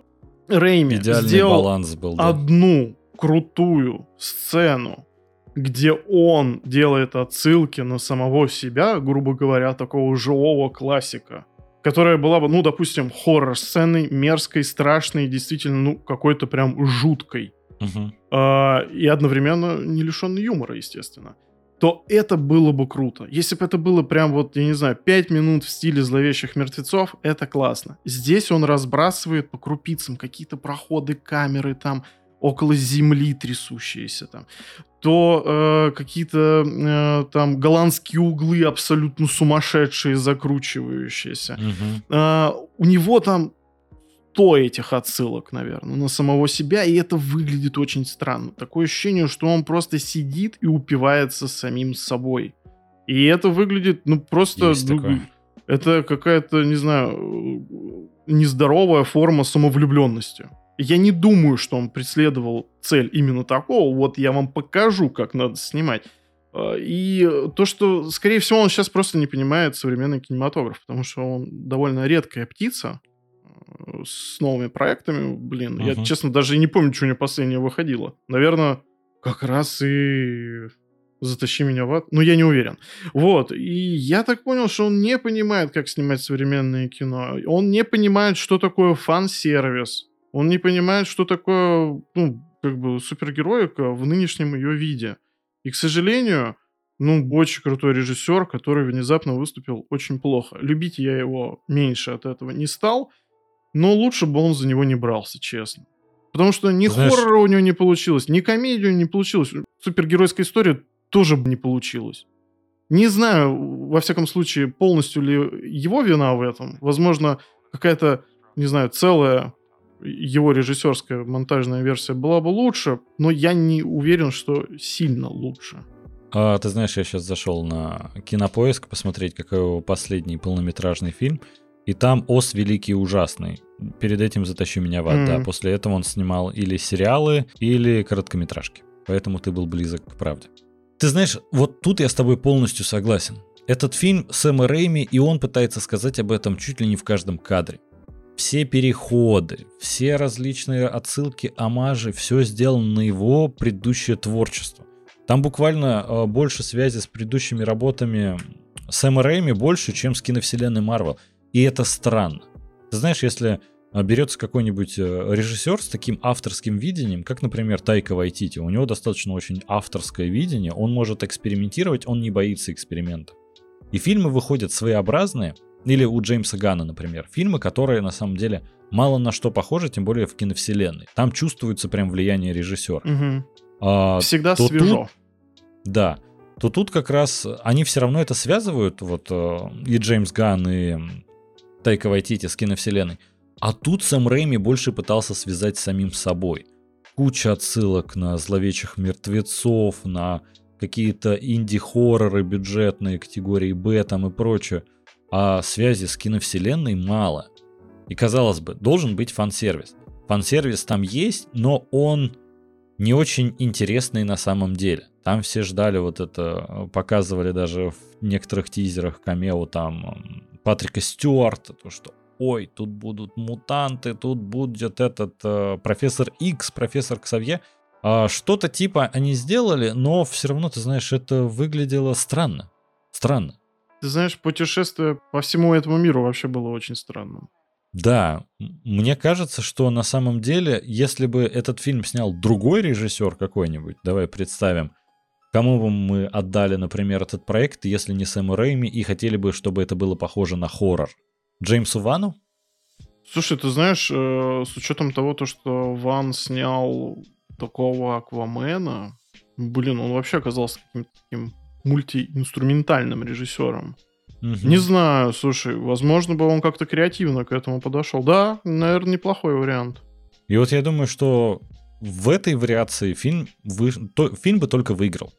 Рейми Идеальный сделал баланс был, да. одну крутую сцену, где он делает отсылки на самого себя, грубо говоря, такого живого классика, которая была бы, ну, допустим, хоррор-сценой, мерзкой, страшной, действительно, ну, какой-то прям жуткой, Мгм. а, и одновременно не лишенной юмора, естественно, то это было бы круто. Если бы это было прям вот, я не знаю, 5 минут в стиле зловещих мертвецов, это классно. Здесь он разбрасывает по крупицам какие-то проходы камеры там, около земли трясущиеся там, то э, какие-то э, там голландские углы абсолютно сумасшедшие, закручивающиеся. Мгм. А, у него там 100 этих отсылок, наверное, на самого себя, и это выглядит очень странно. Такое ощущение, что он просто сидит и упивается самим собой. И это выглядит, ну, просто... Ну, это какая-то, не знаю, нездоровая форма самовлюбленности. Я не думаю, что он преследовал цель именно такого. Вот я вам покажу, как надо снимать. А, И то, что, скорее всего, он сейчас просто не понимает современный кинематограф, потому что он довольно редкая птица с новыми проектами. Блин, я, Мгм. честно, даже и не помню, что у него последнее выходило. Наверное, как раз и «Затащи меня в ад». Ну, я не уверен. Вот. И я так понял, что он не понимает, как снимать современное кино. Он не понимает, что такое фан-сервис. Он не понимает, что такое, ну, как бы супергероика в нынешнем ее виде. И, к сожалению, ну, очень крутой режиссер, который внезапно выступил очень плохо. Любить я его меньше от этого не стал, но лучше бы он за него не брался, честно. Потому что ни Знаешь- хоррора у него не получилось, ни комедию не получилось. Супергеройская история тоже бы не получилось. Не знаю, во всяком случае, полностью ли его вина в этом. Возможно, какая-то, не знаю, целая его режиссерская монтажная версия была бы лучше, но я не уверен, что сильно лучше. А, ты знаешь, я сейчас зашел на кинопоиск посмотреть, какой его последний полнометражный фильм. И там Ос Великий Ужасный. Перед этим затащи меня в ад, да. Мгм. После этого он снимал или сериалы, или короткометражки. Поэтому ты был близок к правде. Ты знаешь, вот тут я с тобой полностью согласен. Этот фильм Сэма Рэйми, и он пытается сказать об этом чуть ли не в каждом кадре. Все переходы, все различные отсылки, амажи, все сделано на его предыдущее творчество. Там буквально э, больше связи с предыдущими работами Сэма Рэйми больше, чем с киновселенной Марвел. И это странно. Ты знаешь, если э, берется какой-нибудь э, режиссер с таким авторским видением, как, например, Тайка Вайтити, у него достаточно очень авторское видение, он может экспериментировать, он не боится экспериментов. И фильмы выходят своеобразные, или у Джеймса Гана, например, фильмы, которые на самом деле мало на что похожи, тем более в киновселенной. Там чувствуется прям влияние режиссера. Мгм. А, Всегда то свежо. да, то тут как раз они все равно это связывают, вот э, и Джеймс Ганн, и Тайка Вайтити с киновселенной. А тут Сэм Рэйми больше пытался связать с самим собой. Куча отсылок на зловечих мертвецов, на какие-то инди-хорроры бюджетные категории Б там и прочее. А связи с киновселенной мало. И казалось бы, должен быть фан-сервис. Фан-сервис там есть, но он не очень интересный на самом деле. Там все ждали вот это, э, показывали даже в некоторых тизерах камео там Патрика Стюарта, то что ой, тут будут мутанты, тут будет этот э, профессор X, профессор Ксавье. А что-то типа они сделали, но все равно, ты знаешь, это выглядело странно. Странно. Ты знаешь, путешествие по всему этому миру вообще было очень странным. Да, мне кажется, что на самом деле, если бы этот фильм снял другой режиссер какой-нибудь, давай представим, кому бы мы отдали, например, этот проект, если не Сэму Рэйми, и хотели бы, чтобы это было похоже на хоррор. Джеймсу Вану? Слушай, ты знаешь, э, с учетом того, то, что Ван снял такого Аквамена, блин, он вообще оказался каким-то таким мультиинструментальным режиссером. Мгм. Не знаю, слушай, возможно бы он как-то креативно к этому подошел. Да, наверное, неплохой вариант. И вот я думаю, что в этой вариации фильм, вы... то- фильм бы только выиграл.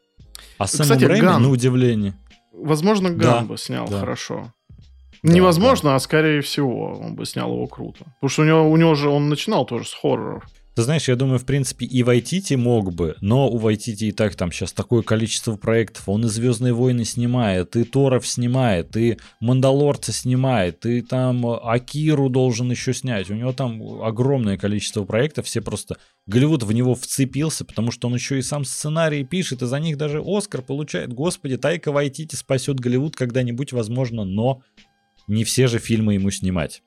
А Сэму Кстати, Рэйми, Ган. на удивление... Возможно, Да, Ган бы снял да. хорошо. Да, Невозможно, а скорее всего, он бы снял его круто. Потому что у него, у него же он начинал тоже с хорроров. Ты знаешь, я думаю, в принципе, и Вайтити мог бы, но у Вайтити и так там сейчас такое количество проектов. Он и Звездные войны снимает, и Торов снимает, и Мандалорца снимает, и там Акиру должен еще снять. У него там огромное количество проектов, все просто... Голливуд в него вцепился, потому что он еще и сам сценарий пишет, и за них даже Оскар получает. Господи, Тайка Вайтити спасет Голливуд когда-нибудь, возможно, но не все же фильмы ему снимать.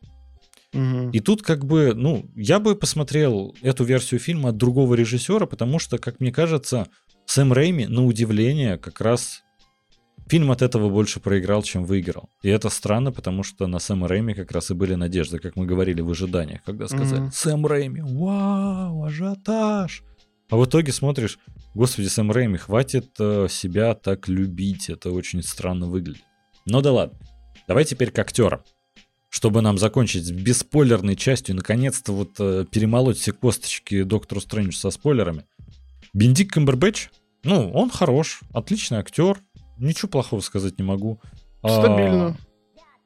И тут как бы, ну, я бы посмотрел эту версию фильма от другого режиссера, потому что, как мне кажется, Сэм Рэйми, на удивление, как раз фильм от этого больше проиграл, чем выиграл. И это странно, потому что на Сэма Рэйми как раз и были надежды, как мы говорили в ожиданиях, когда сказали mm-hmm. «Сэм Рэйми, вау, ажиотаж!» А в итоге смотришь, господи, Сэм Рэйми, хватит э, себя так любить, это очень странно выглядит. Ну да ладно. Давай теперь к актерам чтобы нам закончить с бесспойлерной частью, наконец-то вот э, перемолоть все косточки Доктору Стрэндж со спойлерами. Бендик Камбербэтч, ну, он хорош, отличный актер, ничего плохого сказать не могу. А, Стабильно. А,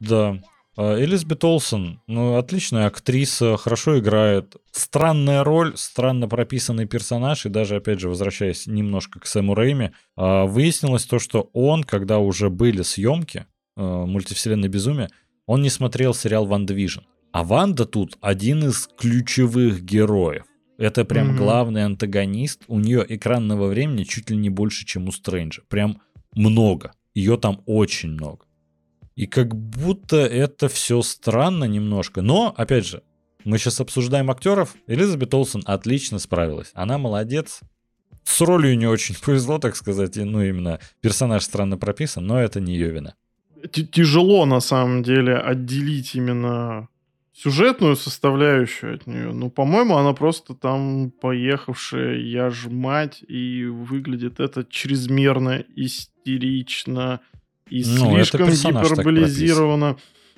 да. А, Элизабет Олсен, ну, отличная актриса, хорошо играет. Странная роль, странно прописанный персонаж, и даже, опять же, возвращаясь немножко к Сэму Рэйми, а, выяснилось то, что он, когда уже были съемки а, мультивселенной безумия, он не смотрел сериал «Ван Division. А Ванда тут один из ключевых героев. Это прям mm-hmm. главный антагонист. У нее экранного времени чуть ли не больше, чем у Стрэнджа. Прям много. Ее там очень много. И как будто это все странно немножко. Но, опять же, мы сейчас обсуждаем актеров. Элизабет Олсен отлично справилась. Она молодец. С ролью не очень повезло, так сказать. Ну, именно персонаж странно прописан, но это не ее вина тяжело на самом деле отделить именно сюжетную составляющую от нее. Ну, по-моему, она просто там поехавшая, я ж мать, и выглядит это чрезмерно истерично и ну, слишком гиперболизировано.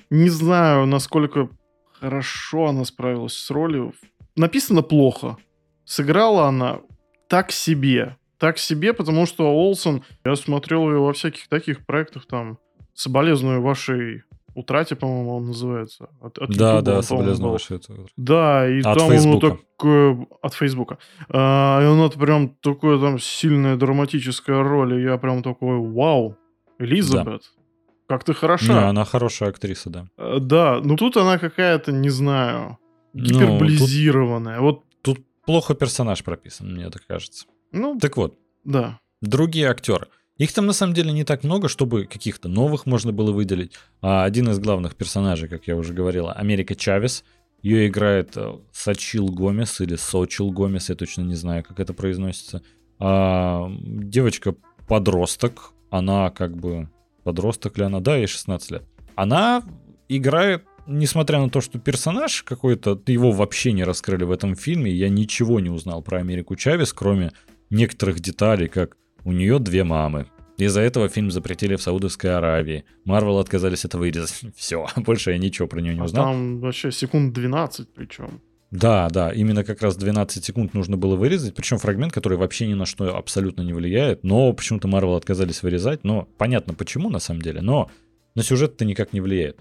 Не знаю, насколько хорошо она справилась с ролью. Написано плохо. Сыграла она так себе. Так себе, потому что Олсон, я смотрел ее во всяких таких проектах там, соболезную вашей утрате, по-моему, он называется. От, от да, YouTube, да, соболезную вашей утрате. Да, и от там он такое... От Фейсбука. А, и он это прям такое там сильная драматическая роль, и я прям такой, вау, Элизабет. Да. Как ты хороша. Не, она хорошая актриса, да. А, да, ну тут она какая-то, не знаю, гиперболизированная. Ну, тут, вот... тут плохо персонаж прописан, мне так кажется. Ну, так вот. Да. Другие актеры. Их там на самом деле не так много, чтобы каких-то новых можно было выделить. А один из главных персонажей, как я уже говорил, Америка Чавес. Ее играет э, Сачил Гомес или Сочил Гомес, я точно не знаю, как это произносится. А, девочка-подросток, она как бы... Подросток ли она? Да, ей 16 лет. Она играет несмотря на то, что персонаж какой-то, его вообще не раскрыли в этом фильме, я ничего не узнал про Америку Чавес, кроме некоторых деталей, как у нее две мамы. Из-за этого фильм запретили в Саудовской Аравии. Марвел отказались это вырезать. Все, больше я ничего про нее не а узнал. А там вообще секунд 12 причем. Да, да, именно как раз 12 секунд нужно было вырезать, причем фрагмент, который вообще ни на что абсолютно не влияет, но почему-то Марвел отказались вырезать, но понятно почему на самом деле, но на сюжет это никак не влияет.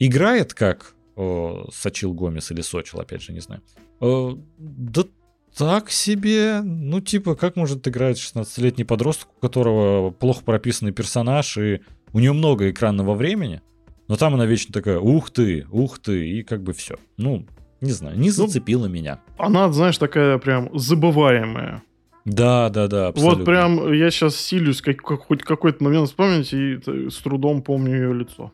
Играет как о, Сочил Гомес или Сочил, опять же, не знаю. О, да так себе. Ну, типа, как может играть 16-летний подросток, у которого плохо прописанный персонаж, и у нее много экранного времени, но там она вечно такая, ух ты, ух ты, и как бы все. Ну, не знаю, не зацепила ну, меня. Она, знаешь, такая прям забываемая. Да, да, да, абсолютно. Вот прям я сейчас силюсь как, как, хоть какой-то момент вспомнить и с трудом помню ее лицо.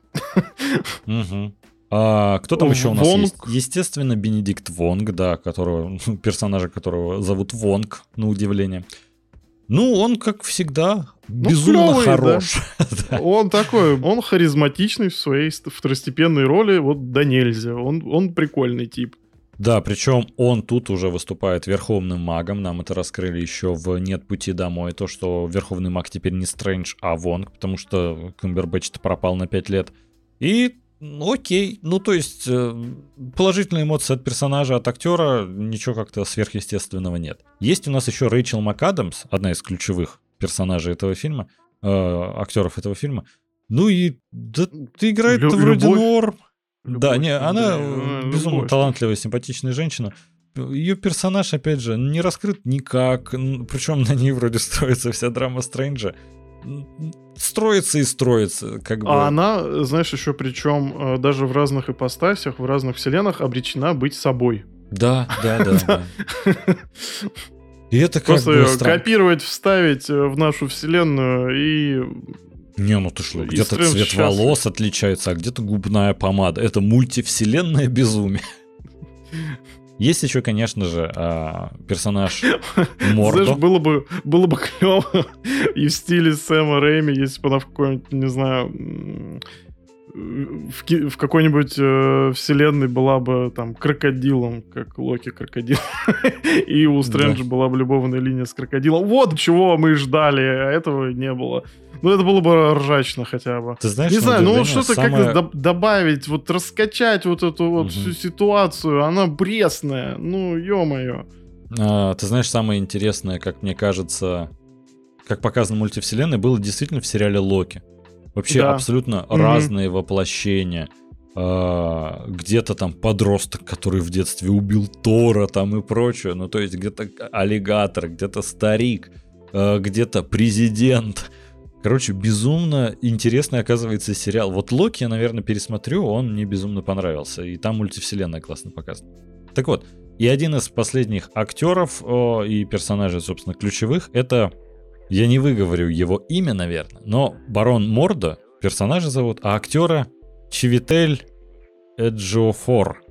Угу. А, кто там еще у нас Вонг. есть? Естественно, Бенедикт Вонг, да, которого, персонажа которого зовут Вонг, на удивление. Ну, он, как всегда, ну, безумно клевый, хорош. Да. Он такой, он харизматичный в своей второстепенной роли, вот да нельзя. Он, он прикольный тип. Да, причем он тут уже выступает верховным магом. Нам это раскрыли еще в «Нет пути домой». То, что верховный маг теперь не Стрэндж, а Вонг, потому что Камбербэтч пропал на 5 лет. И окей. Ну, то есть, э, положительные эмоции от персонажа, от актера, ничего как-то сверхъестественного нет. Есть у нас еще Рэйчел МакАдамс, одна из ключевых персонажей этого фильма, э, актеров этого фильма. Ну и да, ты играет Лю- вроде любовь. норм. Любовь, да, не, она да, безумно любовь. талантливая, симпатичная женщина. ее персонаж, опять же, не раскрыт никак. Причем на ней вроде строится вся драма Стрэнджа. Строится и строится, как бы. А она, знаешь, еще причем э, даже в разных ипостасях, в разных вселенных обречена быть собой. Да, да, да. да. И это как Просто ее копировать, вставить э, в нашу вселенную и не, ну ты что, где-то цвет счастлив. волос отличается, а где-то губная помада. Это мультивселенное безумие. Есть еще, конечно же, а, персонаж Мордо. Знаешь, было бы, было бы клево и в стиле Сэма Рэйми, если бы она в какой-нибудь, не знаю, в, в какой-нибудь э, вселенной была бы там крокодилом, как Локи крокодил. и у Стрэнджа да. была бы любовная линия с крокодилом. Вот чего мы ждали, а этого не было. Ну, это было бы ржачно хотя бы. Ты знаешь, не знаю, ну вот что-то самое... как-то добавить, вот раскачать вот эту вот угу. всю ситуацию. Она бресная. Ну, ё-моё. А, ты знаешь, самое интересное, как мне кажется, как показано в мультивселенной, было действительно в сериале Локи. Вообще да. абсолютно mm-hmm. разные воплощения. А, где-то там подросток, который в детстве убил Тора там и прочее. Ну, то есть где-то аллигатор, где-то старик, а, где-то президент. Короче, безумно интересный оказывается сериал. Вот Локи я, наверное, пересмотрю, он мне безумно понравился. И там мультивселенная классно показана. Так вот, и один из последних актеров о, и персонажей, собственно, ключевых, это я не выговорю его имя, наверное, но барон Мордо, персонажа зовут, а актера Чивитель Эджиофор.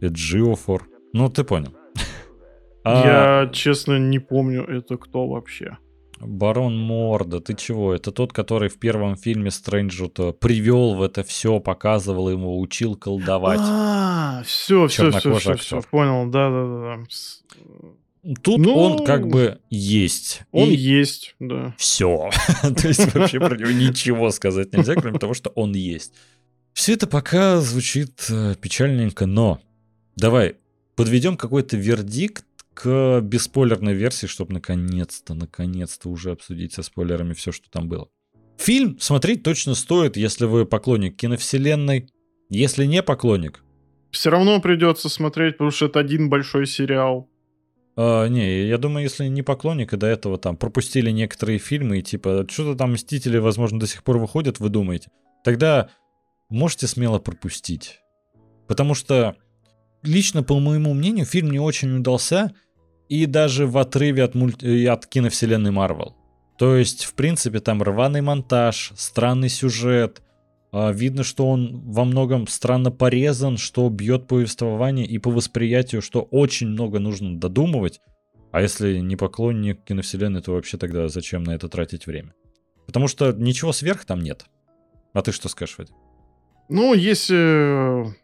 Эджиофор. Ну, ты понял. Я, а... честно, не помню, это кто вообще. Барон Морда, ты чего? Это тот, который в первом фильме Стрэнджу-то привел в это все, показывал ему, учил колдовать. А, все, все, все, все, все, понял, да, да, да. Тут ну, он как бы есть. Он и есть, да. Все. То есть вообще про него ничего сказать нельзя, кроме того, что он есть. Все это пока звучит э, печальненько, но давай подведем какой-то вердикт к бесспойлерной версии, чтобы наконец-то, наконец-то уже обсудить со спойлерами все, что там было. Фильм смотреть точно стоит, если вы поклонник киновселенной. Если не поклонник... Все равно придется смотреть, потому что это один большой сериал. Uh, не, я думаю, если не поклонник и до этого там пропустили некоторые фильмы и типа что-то там Мстители, возможно, до сих пор выходят, вы думаете, тогда можете смело пропустить. Потому что лично, по моему мнению, фильм не очень удался и даже в отрыве от, мульти... от киновселенной Марвел. То есть, в принципе, там рваный монтаж, странный сюжет, видно, что он во многом странно порезан, что бьет повествование и по восприятию, что очень много нужно додумывать. А если не поклонник киновселенной, то вообще тогда зачем на это тратить время? Потому что ничего сверх там нет. А ты что скажешь, Вадим? Ну, если,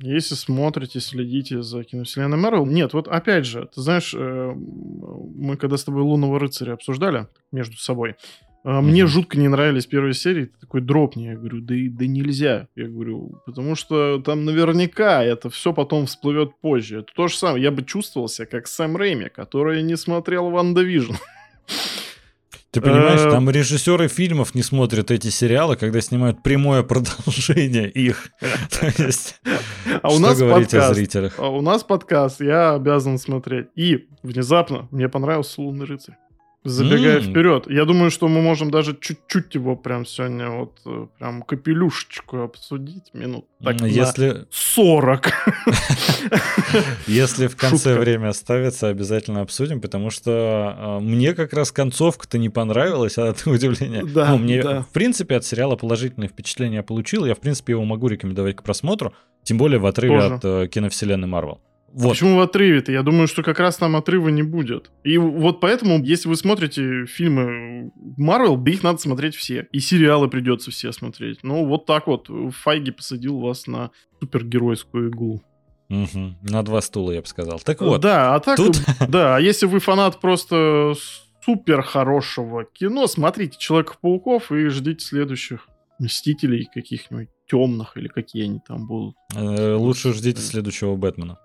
если смотрите, следите за киновселенной Марвел... Нет, вот опять же, ты знаешь, э, мы когда с тобой Лунного Рыцаря обсуждали между собой, а, мне mm-hmm. жутко не нравились первые серии. Ты такой drop ни. Я говорю, да, да нельзя. Я говорю, потому что там наверняка это все потом всплывет позже. Это то же самое. Я бы чувствовал себя как Сэм Рэйми, который не смотрел WandaVision. Ты понимаешь, э, там режиссеры фильмов не смотрят эти сериалы, когда снимают прямое продолжение их. а у нас подкаст. А у нас подкаст, я обязан смотреть. И внезапно мне понравился «Лунный рыцарь». Забегая mm. вперед, я думаю, что мы можем даже чуть-чуть его прям сегодня вот э, прям капелюшечку обсудить минут так Если... 40. Если в конце время оставится, обязательно обсудим, потому что э, мне как раз концовка-то не понравилась, а от удивления. Да, ну, мне, в принципе, от сериала положительное впечатление получил, я, в принципе, его могу рекомендовать к просмотру, тем более в отрыве от э, киновселенной Марвел. Вот. Почему в отрыве-то? Я думаю, что как раз там отрыва не будет. И вот поэтому, если вы смотрите фильмы Марвел, их надо смотреть все. И сериалы придется все смотреть. Ну, вот так вот. Файги посадил вас на супергеройскую иглу. Угу. На два стула, я бы сказал. Так вот. Да, а так, тут... да, а если вы фанат просто супер хорошего кино, смотрите Человеков-пауков и ждите следующих Мстителей каких-нибудь темных или какие они там будут. Э, лучше ждите следующего Бэтмена.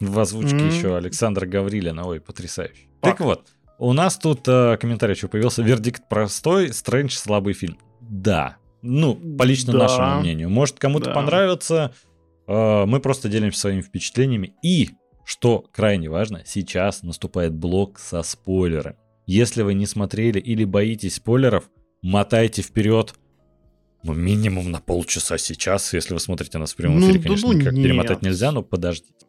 В озвучке mm-hmm. еще Александр Гаврилин. Ой, потрясающе. Так вот, у нас тут э, комментарий еще появился. Вердикт простой, Стрэндж слабый фильм. Да. Ну, по лично да. нашему мнению. Может, кому-то да. понравится. Э, мы просто делимся своими впечатлениями. И, что крайне важно, сейчас наступает блок со спойлерами. Если вы не смотрели или боитесь спойлеров, мотайте вперед ну, минимум на полчаса сейчас, если вы смотрите нас в прямом ну, эфире, конечно, ну, никак нет. перемотать нельзя, но подождите.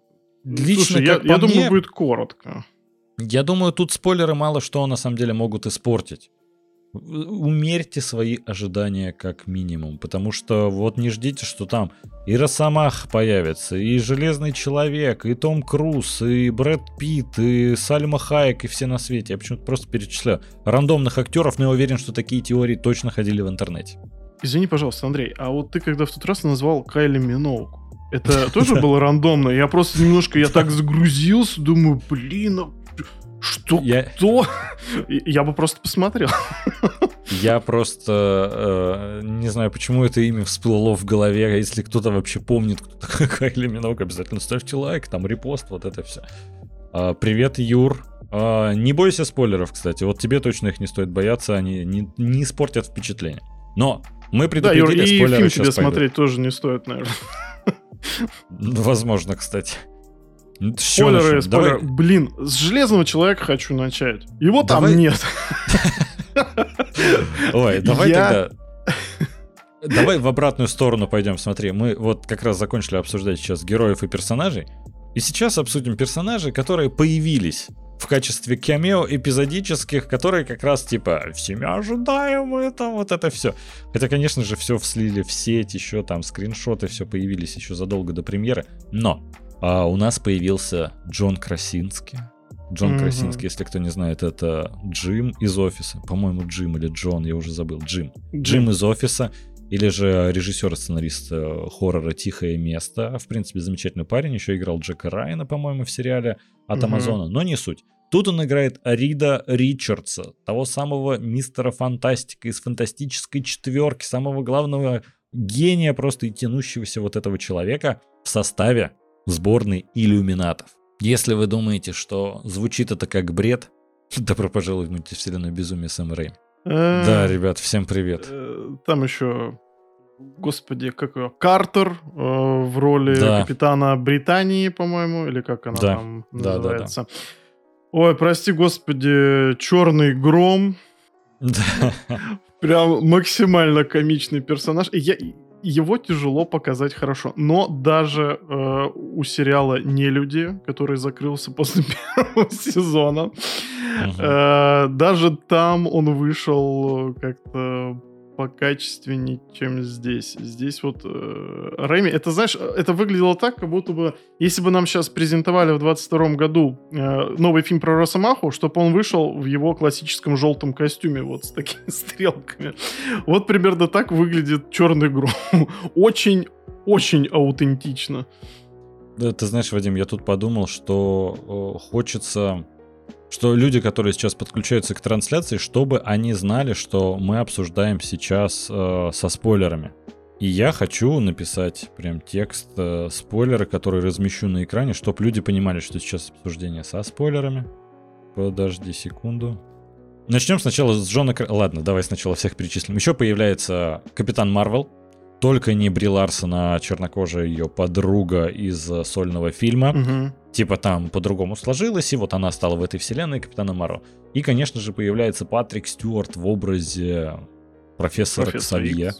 Лично, Слушай, я, я мне, думаю, будет коротко. Я думаю, тут спойлеры мало что на самом деле могут испортить. Умерьте свои ожидания как минимум, потому что вот не ждите, что там и Росомах появится, и Железный Человек, и Том Круз, и Брэд Питт, и Сальма Хайек, и все на свете. Я почему-то просто перечисляю рандомных актеров, но я уверен, что такие теории точно ходили в интернете. Извини, пожалуйста, Андрей, а вот ты когда в тот раз назвал Кайли Миноук, это тоже было рандомно? Я просто немножко, я так загрузился, думаю, блин, а что? Я... Кто? Я бы просто посмотрел. Я просто э, не знаю, почему это имя всплыло в голове. Если кто-то вообще помнит, кто такой Кайли Минок, обязательно ставьте лайк, там репост, вот это все. А, привет, Юр. А, не бойся спойлеров, кстати. Вот тебе точно их не стоит бояться, они не, не испортят впечатление. Но мы предупредили, да, Юр, и фильм тебе смотреть тоже не стоит, наверное. Возможно, кстати. Ну, спойлеры, спойлеры. Блин, с Железного Человека хочу начать. Его давай... там нет. Ой, давай тогда... Давай в обратную сторону пойдем. Смотри, мы вот как раз закончили обсуждать сейчас героев и персонажей. И сейчас обсудим персонажи, которые появились в качестве камео эпизодических, которые как раз типа всеми ожидаем это, вот это все. Хотя, конечно же, все вслили в сеть, еще там скриншоты, все появились еще задолго до премьеры. Но а у нас появился Джон Красинский. Джон mm-hmm. Красинский, если кто не знает, это Джим из офиса. По-моему, Джим или Джон, я уже забыл. Джим. Джим, Джим из офиса. Или же режиссер и сценарист э, хоррора «Тихое место». В принципе, замечательный парень. Еще играл Джека Райана, по-моему, в сериале от Амазона. Mm-hmm. Но не суть. Тут он играет Рида Ричардса, того самого мистера Фантастика из фантастической четверки, самого главного гения просто и тянущегося вот этого человека в составе сборной иллюминатов. Если вы думаете, что звучит это как бред, добро пожаловать в мультивселенную безумие Сэм Рэй. Э, да, ребят, всем привет. Э, там еще, господи, как его, Картер э, в роли да. капитана Британии, по-моему, или как она да. там называется. Да, да, да. Ой, прости, господи, Черный Гром. Да. Прям максимально комичный персонаж. Я, его тяжело показать хорошо. Но даже э, у сериала «Не люди», который закрылся после первого сезона, uh-huh. э, даже там он вышел как-то покачественнее, чем здесь. Здесь вот э, Рэми, это знаешь, это выглядело так, как будто бы, если бы нам сейчас презентовали в 22 году э, новый фильм про Росомаху, чтобы он вышел в его классическом желтом костюме, вот с такими стрелками. Вот примерно так выглядит Черный Гром. Очень, очень аутентично. Да, ты знаешь, Вадим, я тут подумал, что э, хочется что люди, которые сейчас подключаются к трансляции, чтобы они знали, что мы обсуждаем сейчас э, со спойлерами. И я хочу написать прям текст, э, спойлеры, которые размещу на экране, чтобы люди понимали, что сейчас обсуждение со спойлерами. Подожди секунду. Начнем сначала с Джона... Ладно, давай сначала всех перечислим. Еще появляется Капитан Марвел. Только не Бри Ларсон, а чернокожая ее подруга из э, сольного фильма. Угу. Типа там по-другому сложилось, и вот она стала в этой вселенной Капитана Маро. И, конечно же, появляется Патрик Стюарт в образе профессора Профессор Ксавье.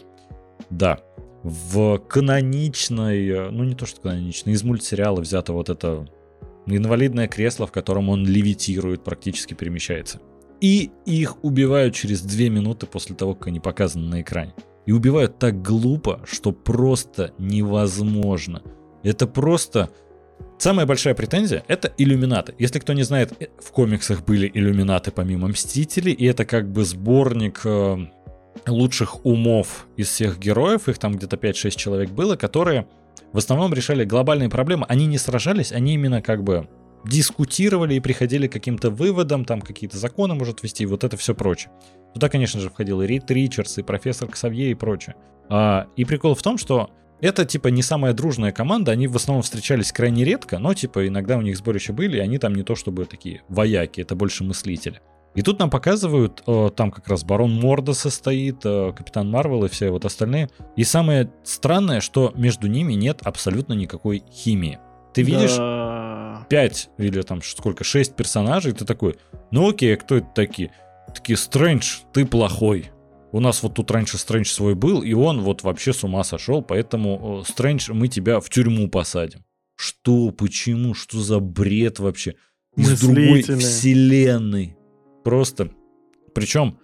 Да. В каноничной, ну не то что каноничной, из мультсериала взято вот это инвалидное кресло, в котором он левитирует, практически перемещается. И их убивают через две минуты после того, как они показаны на экране. И убивают так глупо, что просто невозможно. Это просто... Самая большая претензия — это иллюминаты. Если кто не знает, э, в комиксах были иллюминаты помимо Мстителей, и это как бы сборник э, лучших умов из всех героев, их там где-то 5-6 человек было, которые в основном решали глобальные проблемы. Они не сражались, они именно как бы дискутировали и приходили к каким-то выводам, там какие-то законы может вести, вот это все прочее. Туда, конечно же, входил и Рид Ричардс, и профессор Ксавье и прочее. А, и прикол в том, что это, типа, не самая дружная команда, они в основном встречались крайне редко, но, типа, иногда у них сборища были, и они там не то чтобы такие вояки, это больше мыслители. И тут нам показывают, э, там как раз Барон Морда состоит, э, Капитан Марвел и все вот остальные. И самое странное, что между ними нет абсолютно никакой химии. Ты видишь, да 5 или там сколько, 6 персонажей, ты такой, ну окей, а кто это такие? Такие, Стрэндж, ты плохой. У нас вот тут раньше Стрэндж свой был, и он вот вообще с ума сошел, поэтому, Стрэндж, мы тебя в тюрьму посадим. Что, почему, что за бред вообще? Из другой вселенной. Просто. Причем,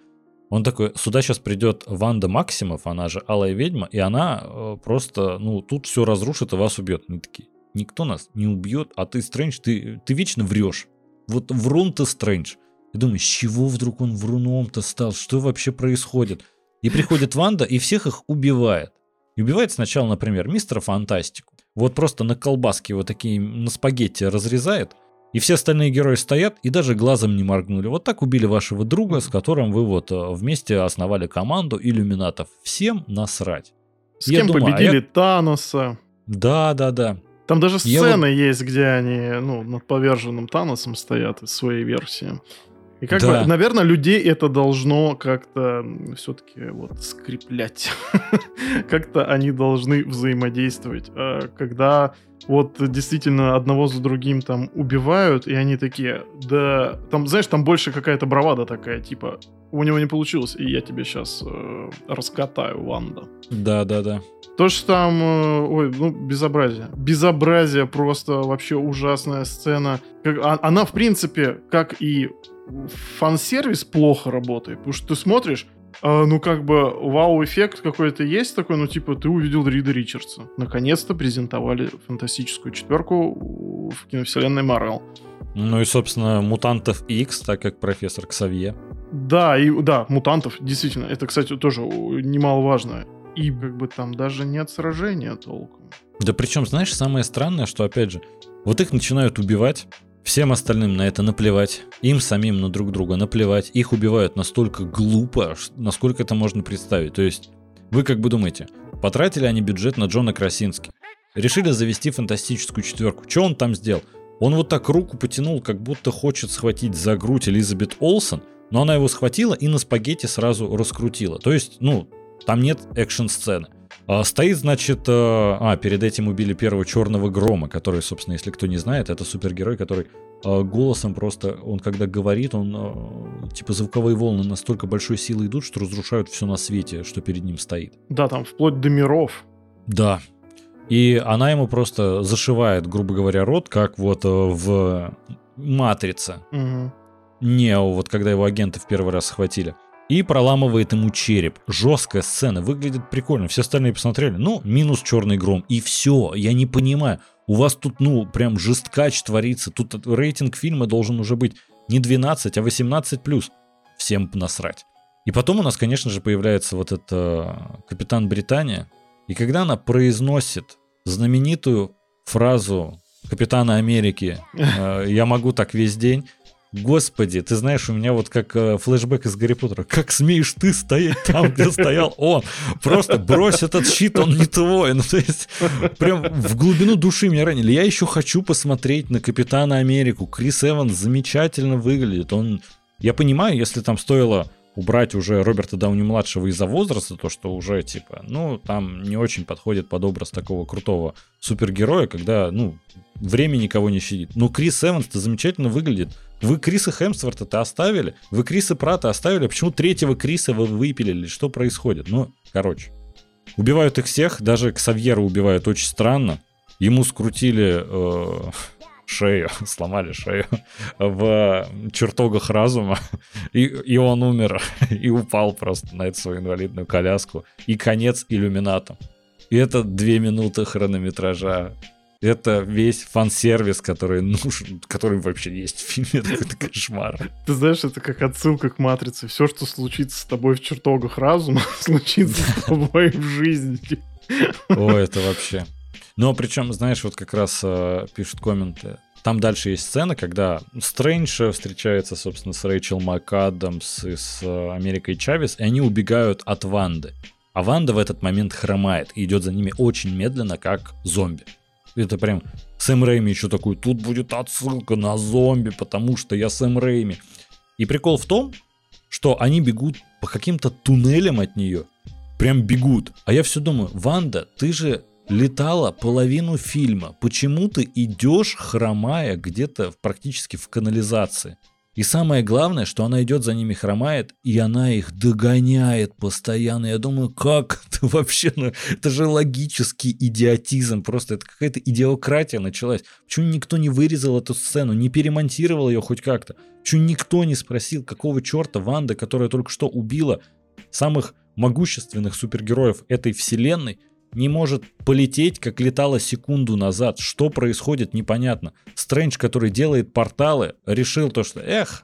он такой, сюда сейчас придет Ванда Максимов, она же Алая Ведьма, и она э, просто, ну, тут все разрушит и вас убьет. Они такие, никто нас не убьет, а ты, Стрэндж, ты, ты вечно врешь. Вот врун ты, Стрэндж. Я думаю, с чего вдруг он вруном-то стал? Что вообще происходит? И приходит Ванда и всех их убивает. И убивает сначала, например, мистера Фантастику. Вот просто на колбаске вот такие, на спагетти разрезает. И все остальные герои стоят и даже глазом не моргнули. Вот так убили вашего друга, с которым вы вот э, вместе основали команду иллюминатов. Всем насрать. С я кем думаю, победили а я... Таноса. Да, да, да. Там даже сцены вот... есть, где они ну, над поверженным Таносом стоят из своей версии. И как да. бы, наверное, людей это должно как-то все-таки вот скреплять. как-то они должны взаимодействовать. А когда вот действительно одного за другим там убивают, и они такие, да, там, знаешь, там больше какая-то бравада такая, типа, у него не получилось, и я тебе сейчас э, раскатаю, Ванда. Да, да, да. То, что там, э, ой, ну, безобразие. Безобразие, просто вообще ужасная сцена. Как, а, она, в принципе, как и фан-сервис плохо работает, потому что ты смотришь, а, ну, как бы, вау-эффект какой-то есть такой, ну, типа, ты увидел Рида Ричардса. Наконец-то презентовали фантастическую четверку в киновселенной Марвел. Ну и, собственно, Мутантов X, так как профессор Ксавье. Да, и да, Мутантов, действительно. Это, кстати, тоже немаловажно. И как бы там даже нет сражения толком. Да причем, знаешь, самое странное, что, опять же, вот их начинают убивать, Всем остальным на это наплевать, им самим на друг друга наплевать, их убивают настолько глупо, насколько это можно представить. То есть, вы как бы думаете, потратили они бюджет на Джона Красински, решили завести фантастическую четверку. Что он там сделал? Он вот так руку потянул, как будто хочет схватить за грудь Элизабет Олсен, но она его схватила и на спагетти сразу раскрутила. То есть, ну, там нет экшн-сцены. А, стоит, значит, э, а, перед этим убили первого черного грома, который, собственно, если кто не знает, это супергерой, который э, голосом просто, он когда говорит, он, э, типа, звуковые волны настолько большой силы идут, что разрушают все на свете, что перед ним стоит. Да, там вплоть до миров. Да. И она ему просто зашивает, грубо говоря, рот, как вот в «Матрице». Угу. Нео, вот когда его агенты в первый раз схватили и проламывает ему череп. Жесткая сцена, выглядит прикольно. Все остальные посмотрели, ну, минус черный гром. И все, я не понимаю. У вас тут, ну, прям жесткач творится. Тут рейтинг фильма должен уже быть не 12, а 18 плюс. Всем насрать. И потом у нас, конечно же, появляется вот это Капитан Британия. И когда она произносит знаменитую фразу Капитана Америки э, «Я могу так весь день», Господи, ты знаешь, у меня вот как э, флешбэк из Гарри Поттера. Как смеешь ты стоять там, где стоял он? Просто брось этот щит, он не твой. Ну, то есть, прям в глубину души меня ранили. Я еще хочу посмотреть на Капитана Америку. Крис Эванс замечательно выглядит. Он, я понимаю, если там стоило убрать уже Роберта Дауни-младшего из-за возраста, то что уже, типа, ну, там не очень подходит под образ такого крутого супергероя, когда, ну, время никого не щадит. Но Крис Эванс-то замечательно выглядит. Вы Криса Хемсворта-то оставили? Вы Криса Прата оставили? Почему третьего Криса вы выпилили? Что происходит? Ну, короче. Убивают их всех, даже Ксавьера убивают очень странно. Ему скрутили э, шею, сломали шею в чертогах разума, и, и он умер, и упал просто на эту свою инвалидную коляску. И конец иллюмината. И это две минуты хронометража. Это весь фан-сервис, который нужен, который вообще есть в фильме. Это какой-то кошмар. Ты знаешь, это как отсылка к Матрице. Все, что случится с тобой в чертогах разума, случится с тобой в жизни. О, это вообще. Но причем, знаешь, вот как раз э, пишут комменты. Там дальше есть сцена, когда Стрэндж встречается, собственно, с Рэйчел МакАдамс и с э, Америкой Чавес, и они убегают от Ванды. А Ванда в этот момент хромает и идет за ними очень медленно, как зомби. Это прям Сэм Рэйми еще такой, тут будет отсылка на зомби, потому что я Сэм Рэйми. И прикол в том, что они бегут по каким-то туннелям от нее. Прям бегут. А я все думаю, Ванда, ты же летала половину фильма. Почему ты идешь, хромая где-то практически в канализации? И самое главное, что она идет за ними, хромает, и она их догоняет постоянно. Я думаю, как это вообще? Ну, это же логический идиотизм. Просто это какая-то идиократия началась. Почему никто не вырезал эту сцену, не перемонтировал ее хоть как-то? Почему никто не спросил, какого черта Ванда, которая только что убила самых могущественных супергероев этой вселенной, не может полететь, как летала секунду назад. Что происходит, непонятно. Стрэндж, который делает порталы, решил то, что, эх,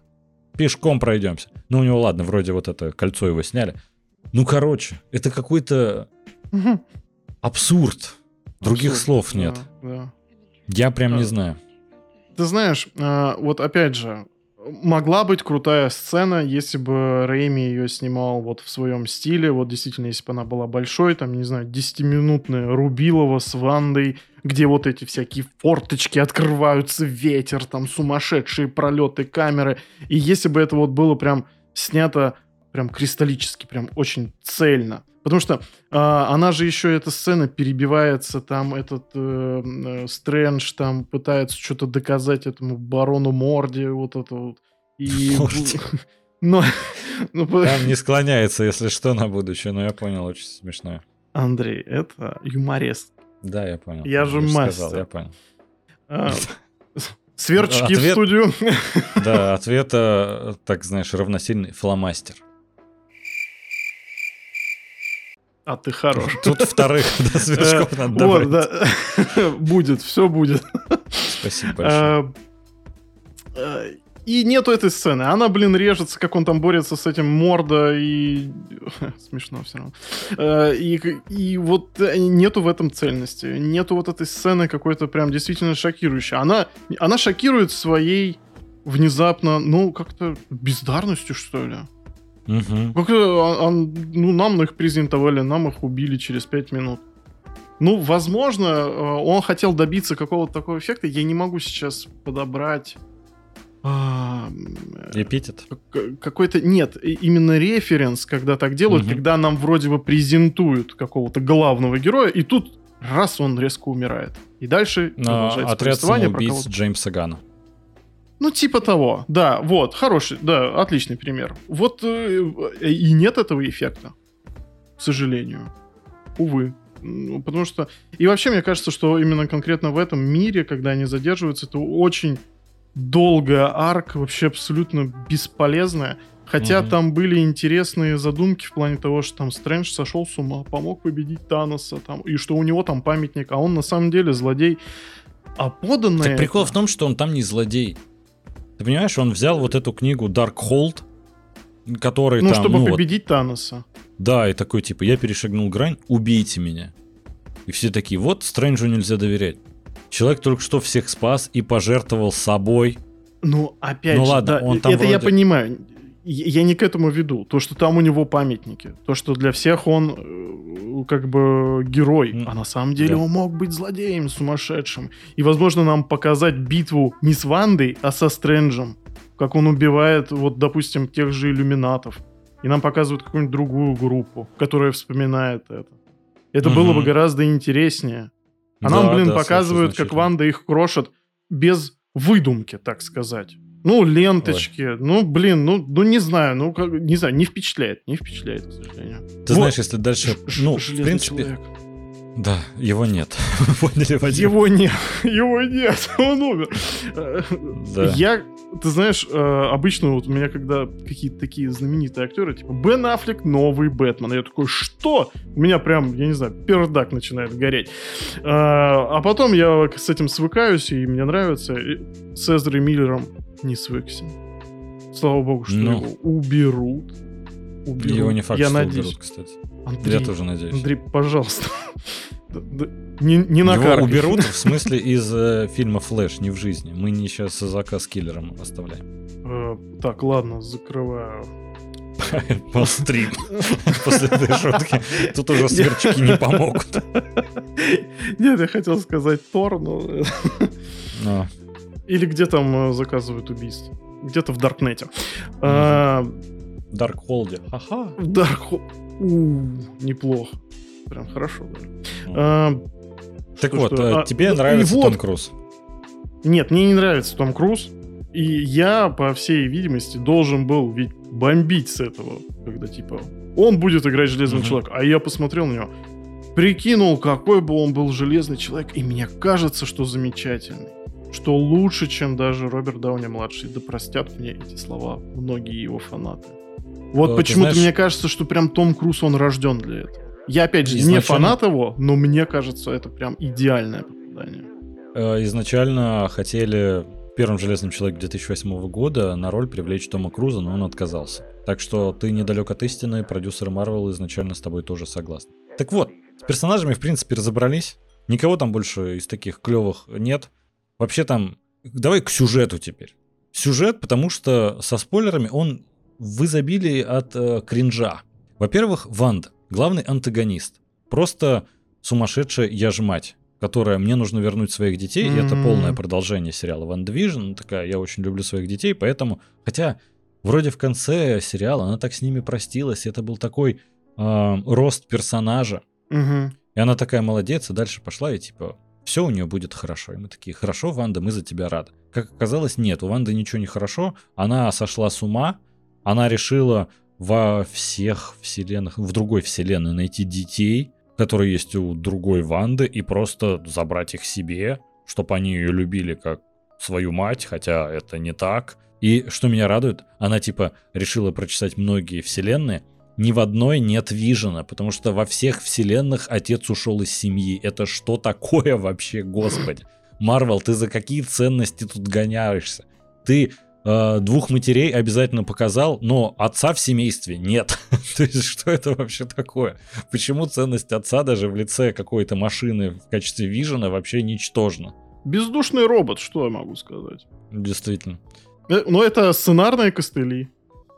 пешком пройдемся. Ну, у него, ладно, вроде вот это кольцо его сняли. Ну, короче, это какой-то абсурд. Других абсурд, слов нет. Да, да. Я прям да. не знаю. Ты знаешь, а, вот опять же, могла быть крутая сцена, если бы Рэйми ее снимал вот в своем стиле. Вот действительно, если бы она была большой, там, не знаю, 10-минутная Рубилова с Вандой, где вот эти всякие форточки открываются, ветер, там сумасшедшие пролеты камеры. И если бы это вот было прям снято прям кристаллически, прям очень цельно. Потому что э, она же еще, эта сцена перебивается, там этот э, э, Стрэндж там пытается что-то доказать этому барону Морди, вот это вот. И... Но, ну, Там не склоняется, если что, на будущее, но я понял, очень смешно. Андрей, это юморест. Да, я понял. Я же мастер. Сказал, я понял. А, сверчки ответ, в студию. Да, ответ, так знаешь, равносильный фломастер. А ты хорош. Тут вторых да, сверчков надо добавить. Вот, да. Будет, все будет. Спасибо большое. А, и нету этой сцены. Она, блин, режется, как он там борется с этим морда, и... Смешно все равно. Э, и, и вот э, нету в этом цельности. Нету вот этой сцены какой-то прям действительно шокирующей. Она, она шокирует своей внезапно, ну, как-то бездарностью, что ли. Угу. Как, он, ну, нам их презентовали, нам их убили через 5 минут. Ну, возможно, э, он хотел добиться какого-то такого эффекта. Я не могу сейчас подобрать... А, Эпитет? Какой-то... Нет, именно референс, когда так делают, угу. когда нам вроде бы презентуют какого-то главного героя, и тут раз он резко умирает. И дальше продолжается Отряд самоубийц Джеймса Гана. Ну, типа того. Да, вот, хороший, да, отличный пример. Вот э, и нет этого эффекта, к сожалению. Увы. Ну, потому что... И вообще, мне кажется, что именно конкретно в этом мире, когда они задерживаются, это очень долгая арка, вообще абсолютно бесполезная. Хотя угу. там были интересные задумки в плане того, что там Стрэндж сошел с ума, помог победить Таноса, там, и что у него там памятник, а он на самом деле злодей. А поданное... Так прикол в том, что он там не злодей. Ты понимаешь, он взял вот эту книгу Darkhold, который ну, там... чтобы ну, победить вот, Таноса. Да, и такой типа, я перешагнул грань, убейте меня. И все такие, вот Стрэнджу нельзя доверять. Человек только что всех спас и пожертвовал собой. Ну, опять ну, же, ладно, да, он там это вроде... я понимаю я не к этому веду. То, что там у него памятники, то, что для всех он э, как бы герой, mm. а на самом деле да. он мог быть злодеем сумасшедшим. И, возможно, нам показать битву не с Вандой, а со Стрэнджем. Как он убивает, вот, допустим, тех же иллюминатов. И нам показывают какую-нибудь другую группу, которая вспоминает это. Это mm-hmm. было бы гораздо интереснее. А да, нам, блин, да, показывают, как Ванда их крошит без выдумки, так сказать. Ну, ленточки. Ой. Ну, блин, ну, ну не знаю, ну, как, не знаю, не впечатляет, не впечатляет, к сожалению. Ты вот. знаешь, если дальше, ну, в принципе... Человек. Да, его нет. Поняли, Вадим? Его нет, его нет, он умер. Да. Я, ты знаешь, э, обычно вот у меня, когда какие-то такие знаменитые актеры, типа Бен Аффлек, новый Бэтмен, я такой, что? У меня прям, я не знаю, пердак начинает гореть. Э, а потом я с этим свыкаюсь, и мне нравится. С Эзрой Миллером не свыкся. Слава богу, что ну. его уберут. уберут. Его не факт, Я что надеюсь. уберут, кстати. Андрей, Я тоже надеюсь. Андрей, пожалуйста. Не, не на Его уберут, в смысле, из э, фильма «Флэш», не в жизни. Мы не сейчас заказ киллером оставляем. Э, так, ладно, закрываю. Пострим. После этой шутки. Тут уже сверчки не помогут. Нет, я хотел сказать Тор, но... Или где там э, заказывают убийство? Где-то в Даркнете. Даркхолде. Ага. В Даркхолде. Неплохо. Прям хорошо. А, Так вот, э, а, тебе нравится Том Круз. Нет, мне не нравится Том Круз. И я, по всей видимости, должен был ведь бомбить с этого, когда типа он будет играть Железного Мгм. Человека. А я посмотрел на него, прикинул, какой бы он был Железный Человек, и мне кажется, что замечательный. Что лучше, чем даже Роберт Дауни-младший. Да простят мне эти слова многие его фанаты. Вот Э, почему-то знаешь- мне кажется, что прям Том Круз, он рожден для этого. Я, опять же, не Изначально- фанат его, но мне кажется, это прям идеальное попадание. Э, Изначально хотели в первом Железном Человеке 2008 года на роль привлечь Тома Круза, но он отказался. Так что ты недалек от истины, продюсеры Марвел изначально с тобой тоже согласны. Так вот, с персонажами, в принципе, разобрались. Никого там больше из таких клевых нет. Вообще там... Давай к сюжету теперь. Сюжет, потому что со спойлерами он в изобилии от э, кринжа. Во-первых, Ванда, главный антагонист. Просто сумасшедшая я ж мать, которая мне нужно вернуть своих детей, и это М. полное продолжение сериала Ван Division. Такая, я очень люблю своих детей, поэтому... Хотя, вроде в конце сериала она так с ними простилась, и это был такой э, рост персонажа. Мгм. И она такая молодец, и дальше пошла, и типа, все у нее будет хорошо. И мы такие, хорошо, Ванда, мы за тебя рады. Как оказалось, нет, у Ванды ничего не хорошо, она сошла с ума, она решила во всех вселенных, в другой вселенной найти детей, которые есть у другой Ванды, и просто забрать их себе, чтобы они ее любили как свою мать, хотя это не так. И что меня радует, она типа решила прочесать многие вселенные, ни в одной нет Вижена, потому что во всех вселенных отец ушел из семьи. Это что такое вообще, господи? Марвел, ты за какие ценности тут гоняешься? Ты э, двух матерей обязательно показал, но отца в семействе нет. То есть что это вообще такое? Почему ценность отца даже в лице какой-то машины в качестве Вижена вообще ничтожна? Бездушный робот, что я могу сказать? Действительно. Э, Но это сценарные костыли.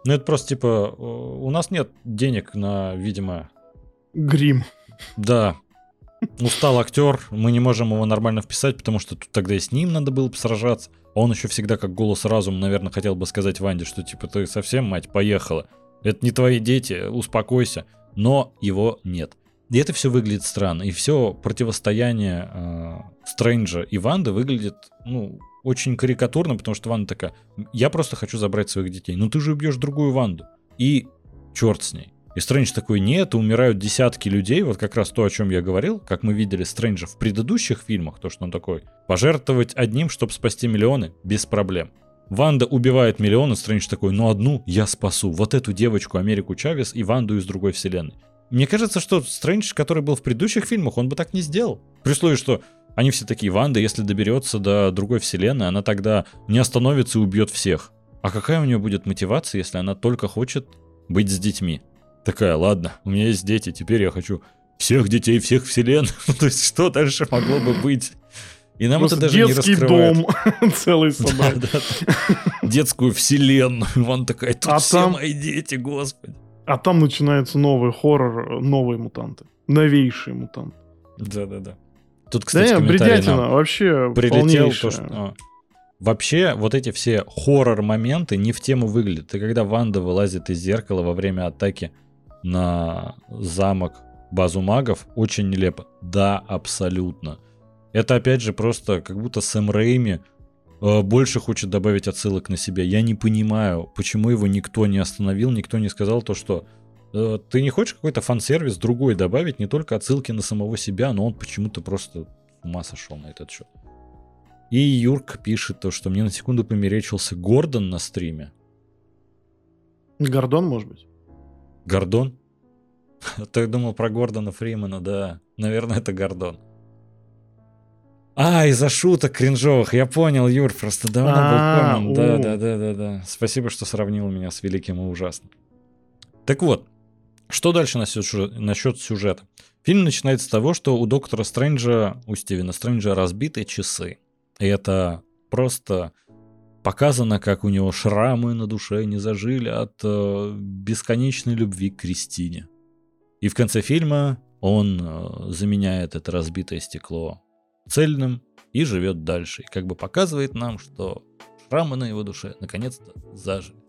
Ну это просто типа, э, у нас нет денег на, видимо, Грим. Да. Устал актер, мы не можем его нормально вписать, потому что тут тогда и с ним надо было бы сражаться. А он еще всегда как голос разума, наверное, хотел бы сказать Ванде, что типа ты совсем, мать, поехала. Это не твои дети, успокойся. Но его нет. И это все выглядит странно. И все противостояние э, Стрэнджа и Ванды выглядит, ну, очень карикатурно, потому что Ванда такая, я просто хочу забрать своих детей. Ну ты же убьешь другую Ванду. И черт с ней. И Стрэндж такой, нет, умирают десятки людей, вот как раз то, о чем я говорил, как мы видели Стрэнджа в предыдущих фильмах, то, что он такой, пожертвовать одним, чтобы спасти миллионы, без проблем. Ванда убивает миллионы, Стрэндж такой, ну одну я спасу, вот эту девочку Америку Чавес и Ванду из другой вселенной. Мне кажется, что Стрэндж, который был в предыдущих фильмах, он бы так не сделал. При условии, что они все такие, Ванда, если доберется до другой вселенной, она тогда не остановится и убьет всех. А какая у нее будет мотивация, если она только хочет быть с детьми? Такая, ладно, у меня есть дети, теперь я хочу всех детей всех вселенных. То есть что дальше могло бы быть? И нам Просто это даже не детский раскрывает. дом целый собрать. да, да. Детскую вселенную. Вон такая, тут А все там- мои дети, господи. А там начинается новый хоррор, новые мутанты. Новейшие мутанты. Да-да-да. Тут, Да кстати, не, комментарий бредятина, вообще прилетел, полнейшая. то, что... а, Вообще, вот эти все хоррор-моменты не в тему выглядят. И когда Ванда вылазит из зеркала во время атаки на замок, базу магов, очень нелепо. Да, абсолютно. Это, опять же, просто как будто Сэм Рейми э, больше хочет добавить отсылок на себя. Я не понимаю, почему его никто не остановил, никто не сказал то, что ты не хочешь какой-то фан-сервис другой добавить, не только отсылки на самого себя, но он почему-то просто с ума сошел на этот счет. И Юрк пишет то, что мне на секунду померечился Гордон на стриме. Гордон, может быть? Гордон? Ты думал про Гордона Фримана, да. Наверное, это Гордон. А, из-за шуток кринжовых. Я понял, Юр, просто давно А, был коммент. Да, о. да, да, да, да. Спасибо, что сравнил меня с великим и ужасным. Так вот, что дальше насчет, сюжет- насчет сюжета? Фильм начинается с того, что у доктора Стрэнджа, у Стивена Стрэнджа разбиты часы. И это просто показано, как у него шрамы на душе не зажили от э, бесконечной любви к Кристине. И в конце фильма он э, заменяет это разбитое стекло цельным и живет дальше. И как бы показывает нам, что шрамы на его душе наконец-то зажили.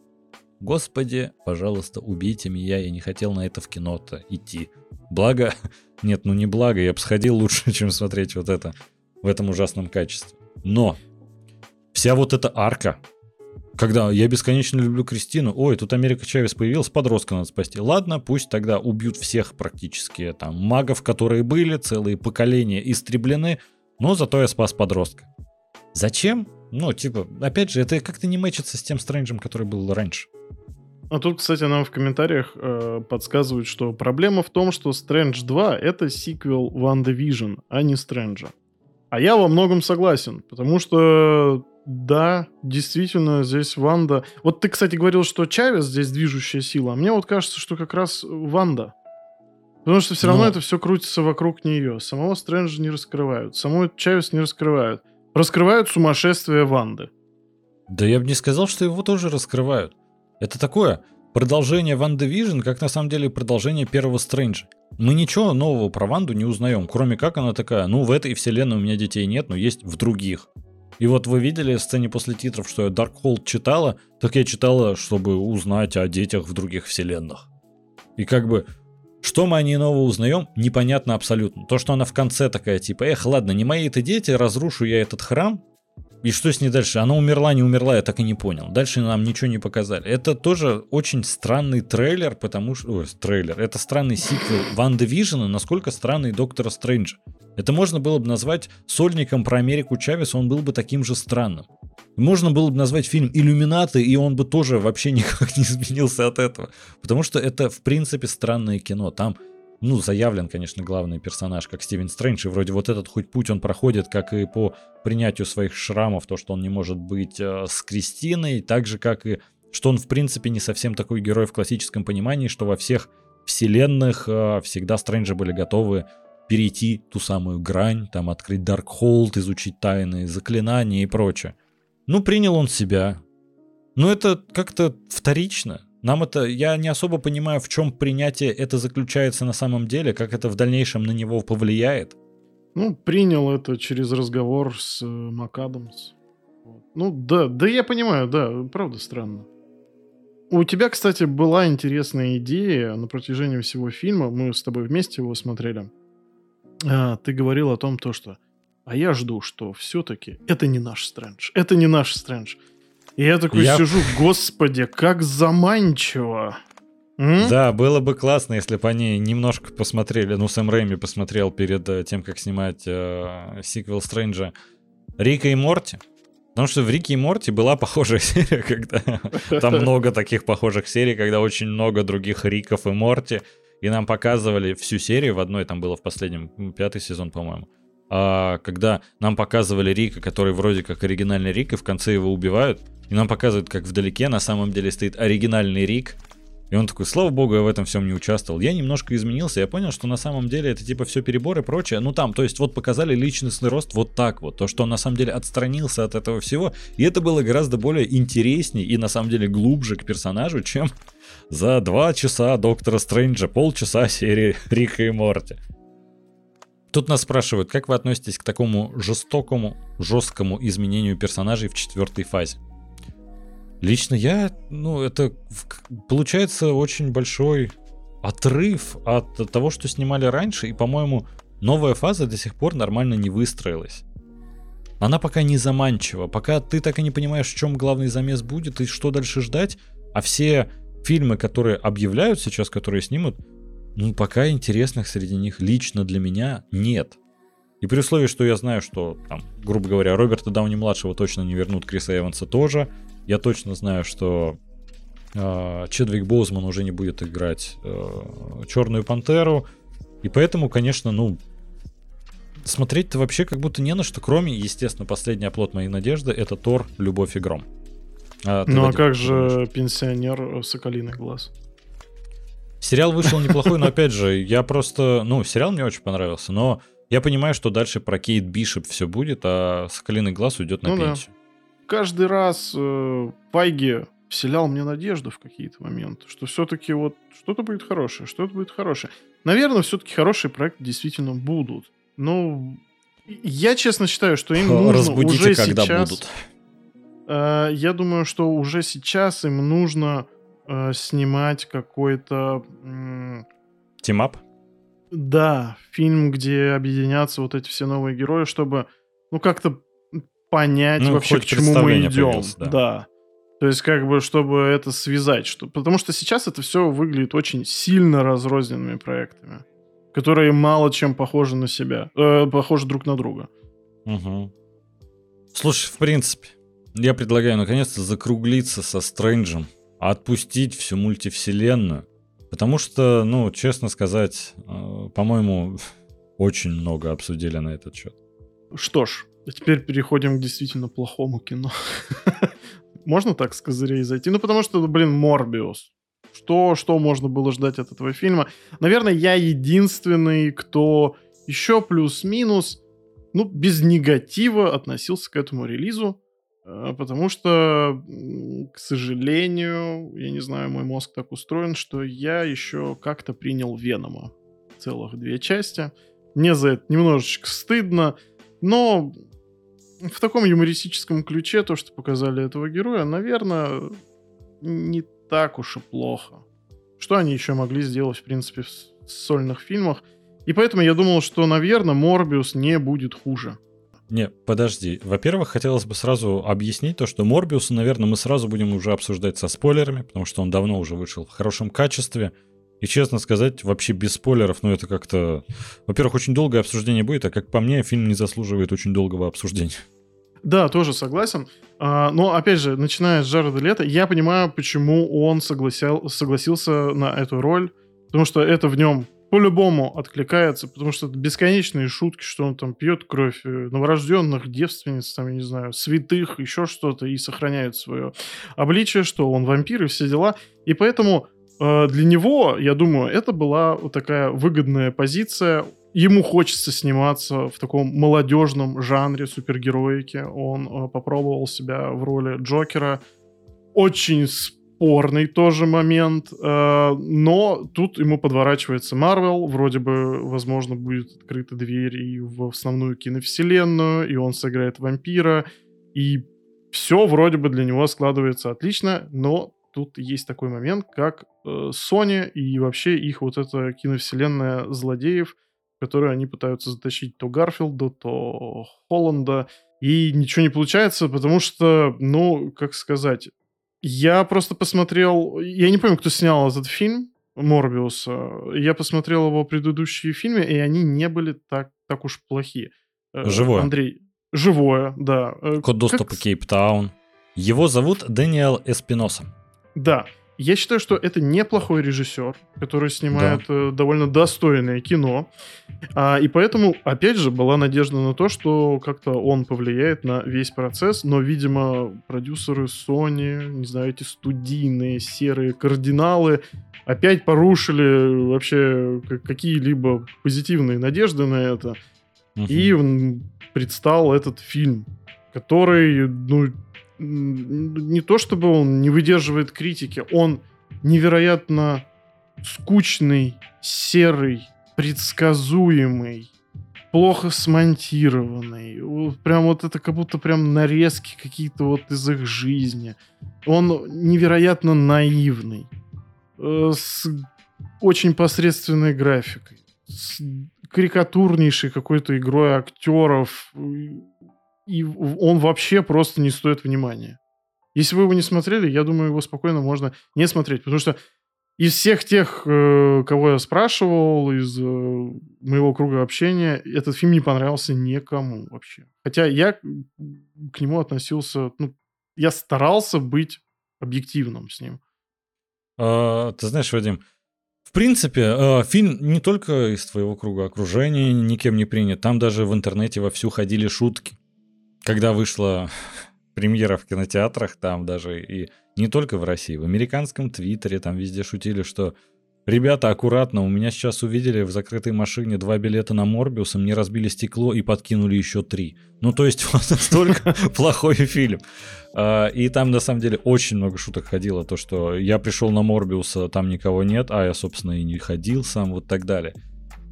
Господи, пожалуйста, убейте меня, я не хотел на это в кино-то идти. Благо, нет, ну не благо, я бы сходил лучше, чем смотреть вот это в этом ужасном качестве. Но вся вот эта арка, когда я бесконечно люблю Кристину, ой, тут Америка Чавес появилась, подростка надо спасти. Ладно, пусть тогда убьют всех практически там магов, которые были, целые поколения истреблены, но зато я спас подростка. Зачем? Ну, типа, опять же, это как-то не мэчится с тем Стрэнджем, который был раньше. А тут, кстати, нам в комментариях э, подсказывают, что проблема в том, что Стрэндж 2 это сиквел WandaVision, а не Стрэнджа. А я во многом согласен, потому что да, действительно, здесь Ванда... Вот ты, кстати, говорил, что Чавес здесь движущая сила, а мне вот кажется, что как раз Ванда. Потому что все равно Но... это все крутится вокруг нее. Самого Стрэнджа не раскрывают, самого Чавес не раскрывают. Раскрывают сумасшествие Ванды. Да я бы не сказал, что его тоже раскрывают. Это такое продолжение Ванды Vision, как на самом деле продолжение первого Стрэнджа. Мы ничего нового про Ванду не узнаем, кроме как она такая, ну в этой вселенной у меня детей нет, но есть в других. И вот вы видели в сцене после титров, что я Darkhold читала, так я читала, чтобы узнать о детях в других вселенных. И как бы, что мы о ней нового узнаем, непонятно абсолютно. То, что она в конце такая, типа, эх, ладно, не мои это дети, разрушу я этот храм, и что с ней дальше? Она умерла, не умерла, я так и не понял. Дальше нам ничего не показали. Это тоже очень странный трейлер, потому что... Ой, трейлер. Это странный сиквел Ван Division, насколько странный Доктора Стрэнджа. Это можно было бы назвать сольником про Америку Чавеса, он был бы таким же странным. Можно было бы назвать фильм «Иллюминаты», и он бы тоже вообще никак не изменился от этого. Потому что это, в принципе, странное кино. Там, ну, заявлен, конечно, главный персонаж, как Стивен Стрэндж, и вроде вот этот хоть путь он проходит, как и по принятию своих шрамов, то, что он не может быть э, с Кристиной, так же, как и что он, в принципе, не совсем такой герой в классическом понимании, что во всех вселенных э, всегда Стрэнджи были готовы перейти ту самую грань, там открыть Darkhold, изучить тайны, заклинания и прочее. Ну, принял он себя. Но это как-то вторично. Нам это, я не особо понимаю, в чем принятие это заключается на самом деле, как это в дальнейшем на него повлияет. Ну, принял это через разговор с э, МакАдамс. Ну, да, да я понимаю, да, правда странно. У тебя, кстати, была интересная идея на протяжении всего фильма, мы с тобой вместе его смотрели, а, ты говорил о том, то, что а я жду, что все-таки это не наш Стрэндж. Это не наш Стрэндж. И я такой я... сижу, господи, как заманчиво. М? Да, было бы классно, если бы они немножко посмотрели, ну, Сэм Рэйми посмотрел перед э, тем, как снимать э, сиквел Стрэнджа Рика и Морти. Потому что в Рике и Морти была похожая серия, когда там много таких похожих серий, когда очень много других Риков и Морти и нам показывали всю серию в одной, там было в последнем, пятый сезон, по-моему, а, когда нам показывали Рика, который вроде как оригинальный Рик, и в конце его убивают, и нам показывают, как вдалеке на самом деле стоит оригинальный Рик, и он такой, слава богу, я в этом всем не участвовал. Я немножко изменился, я понял, что на самом деле это типа все переборы и прочее. Ну там, то есть вот показали личностный рост вот так вот. То, что он на самом деле отстранился от этого всего. И это было гораздо более интереснее и на самом деле глубже к персонажу, чем за два часа Доктора Стрэнджа, полчаса серии Рика и Морти. Тут нас спрашивают, как вы относитесь к такому жестокому, жесткому изменению персонажей в четвертой фазе? Лично я, ну, это получается очень большой отрыв от того, что снимали раньше, и, по-моему, новая фаза до сих пор нормально не выстроилась. Она пока не заманчива, пока ты так и не понимаешь, в чем главный замес будет и что дальше ждать, а все фильмы, которые объявляют сейчас, которые снимут, ну, пока интересных среди них лично для меня нет. И при условии, что я знаю, что, там, грубо говоря, Роберта Дауни-младшего точно не вернут, Криса Эванса тоже, я точно знаю, что э, Чедвик Боузман уже не будет играть э, Черную Пантеру, и поэтому, конечно, ну, смотреть-то вообще как будто не на что, кроме, естественно, последний оплот моей надежды — это Тор, Любовь и Гром. А, ну а как же пенсионер Соколиный глаз? Сериал вышел неплохой, но опять же, я просто... Ну, сериал мне очень понравился, но я понимаю, что дальше про Кейт Бишоп все будет, а Соколиный глаз уйдет на ну, пенсию. Да. Каждый раз э, Пайги вселял мне надежду в какие-то моменты, что все-таки вот что-то будет хорошее, что-то будет хорошее. Наверное, все-таки хорошие проекты действительно будут. Но я честно считаю, что им нужно Разбудите, уже когда сейчас... будут. Э, я думаю, что уже сейчас им нужно э, снимать какой-то... Team-up? Да, фильм, где объединятся вот эти все новые герои, чтобы, ну, как-то понять ну, вообще, к чему мы идем. Да. да. То есть, как бы, чтобы это связать. Что... Потому что сейчас это все выглядит очень сильно разрозненными проектами, которые мало чем похожи на себя, э, похожи друг на друга. Угу. Слушай, в принципе, я предлагаю наконец-то закруглиться со Стрэнджем, отпустить всю мультивселенную. Потому что, ну, честно сказать, э, по-моему, очень много обсудили на этот счет. Что ж, а теперь переходим к действительно плохому кино. Можно так с козырей зайти? Ну, потому что, блин, Морбиус. Что, что можно было ждать от этого фильма? Наверное, я единственный, кто еще плюс-минус, ну, без негатива относился к этому релизу. Э, потому что, к сожалению, я не знаю, мой мозг так устроен, что я еще как-то принял Венома. Целых две части. Мне за это немножечко стыдно, но в таком юмористическом ключе то, что показали этого героя, наверное, не так уж и плохо. Что они еще могли сделать, в принципе, в сольных фильмах? И поэтому я думал, что, наверное, Морбиус не будет хуже. Не, подожди. Во-первых, хотелось бы сразу объяснить то, что Морбиуса, наверное, мы сразу будем уже обсуждать со спойлерами, потому что он давно уже вышел в хорошем качестве. И честно сказать, вообще без спойлеров, ну это как-то... Во-первых, очень долгое обсуждение будет, а как по мне, фильм не заслуживает очень долгого обсуждения. Да, тоже согласен. А, но, опять же, начиная с Джареда Лета, я понимаю, почему он согласил, согласился на эту роль, потому что это в нем по-любому откликается, потому что это бесконечные шутки, что он там пьет кровь э, новорожденных, девственниц, там, я не знаю, святых, еще что-то, и сохраняет свое обличие, что он вампир и все дела. И поэтому э, для него, я думаю, это была вот такая выгодная позиция ему хочется сниматься в таком молодежном жанре супергероики. Он э, попробовал себя в роли Джокера. Очень спорный тоже момент, э, но тут ему подворачивается Марвел. Вроде бы, возможно, будет открыта дверь и в основную киновселенную, и он сыграет вампира. И все вроде бы для него складывается отлично, но тут есть такой момент, как э, Sony и вообще их вот эта киновселенная злодеев — которую они пытаются затащить то Гарфилда, то Холланда, и ничего не получается, потому что, ну, как сказать, я просто посмотрел, я не помню, кто снял этот фильм, Морбиуса, я посмотрел его предыдущие фильмы, и они не были так, так уж плохие. Э, Живое. Андрей, живое, да. Э, Код доступа как... Кейптаун. Его зовут Дэниел Эспиноса. Да. Я считаю, что это неплохой режиссер, который снимает да. э, довольно достойное кино. А, и поэтому, опять же, была надежда на то, что как-то он повлияет на весь процесс. Но, видимо, продюсеры Sony, не знаю, эти студийные серые кардиналы опять порушили вообще какие-либо позитивные надежды на это. Угу. И предстал этот фильм, который, ну, не то чтобы он не выдерживает критики, он невероятно скучный, серый, предсказуемый, плохо смонтированный. Прям вот это как будто прям нарезки какие-то вот из их жизни. Он невероятно наивный. Э, с очень посредственной графикой. С карикатурнейшей какой-то игрой актеров и он вообще просто не стоит внимания. Если вы его не смотрели, я думаю, его спокойно можно не смотреть, потому что из всех тех, э, кого я спрашивал, из э, моего круга общения, этот фильм не понравился никому вообще. Хотя я к нему относился, ну, я старался быть объективным с ним. А, ты знаешь, Вадим, в принципе, э, фильм не только из твоего круга окружения никем не принят. Там даже в интернете вовсю ходили шутки когда вышла премьера в кинотеатрах, там даже и не только в России, в американском твиттере там везде шутили, что Ребята, аккуратно, у меня сейчас увидели в закрытой машине два билета на Морбиуса, мне разбили стекло и подкинули еще три. Ну, то есть, вот настолько плохой фильм. А, и там, на самом деле, очень много шуток ходило. То, что я пришел на Морбиуса, там никого нет, а я, собственно, и не ходил сам, вот так далее.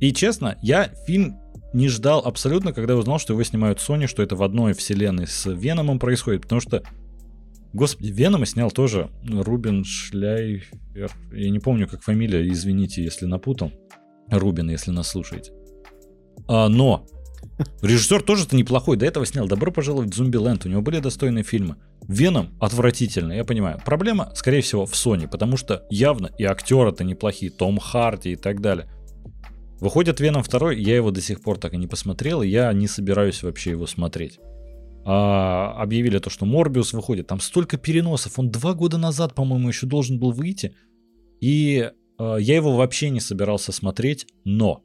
И честно, я фильм не ждал абсолютно, когда узнал, что его снимают Sony, что это в одной вселенной с Веномом происходит, потому что Господи, Венома снял тоже Рубин Шляйфер. Я не помню, как фамилия, извините, если напутал. Рубин, если нас слушаете. А, но режиссер тоже-то неплохой. До этого снял «Добро пожаловать в Зомбиленд». У него были достойные фильмы. Веном отвратительно, я понимаю. Проблема, скорее всего, в Sony, потому что явно и актеры-то неплохие, Том Харди и так далее. Выходит Веном 2, я его до сих пор так и не посмотрел, и я не собираюсь вообще его смотреть. А, объявили то, что Морбиус выходит. Там столько переносов. Он два года назад, по-моему, еще должен был выйти. И а, я его вообще не собирался смотреть, но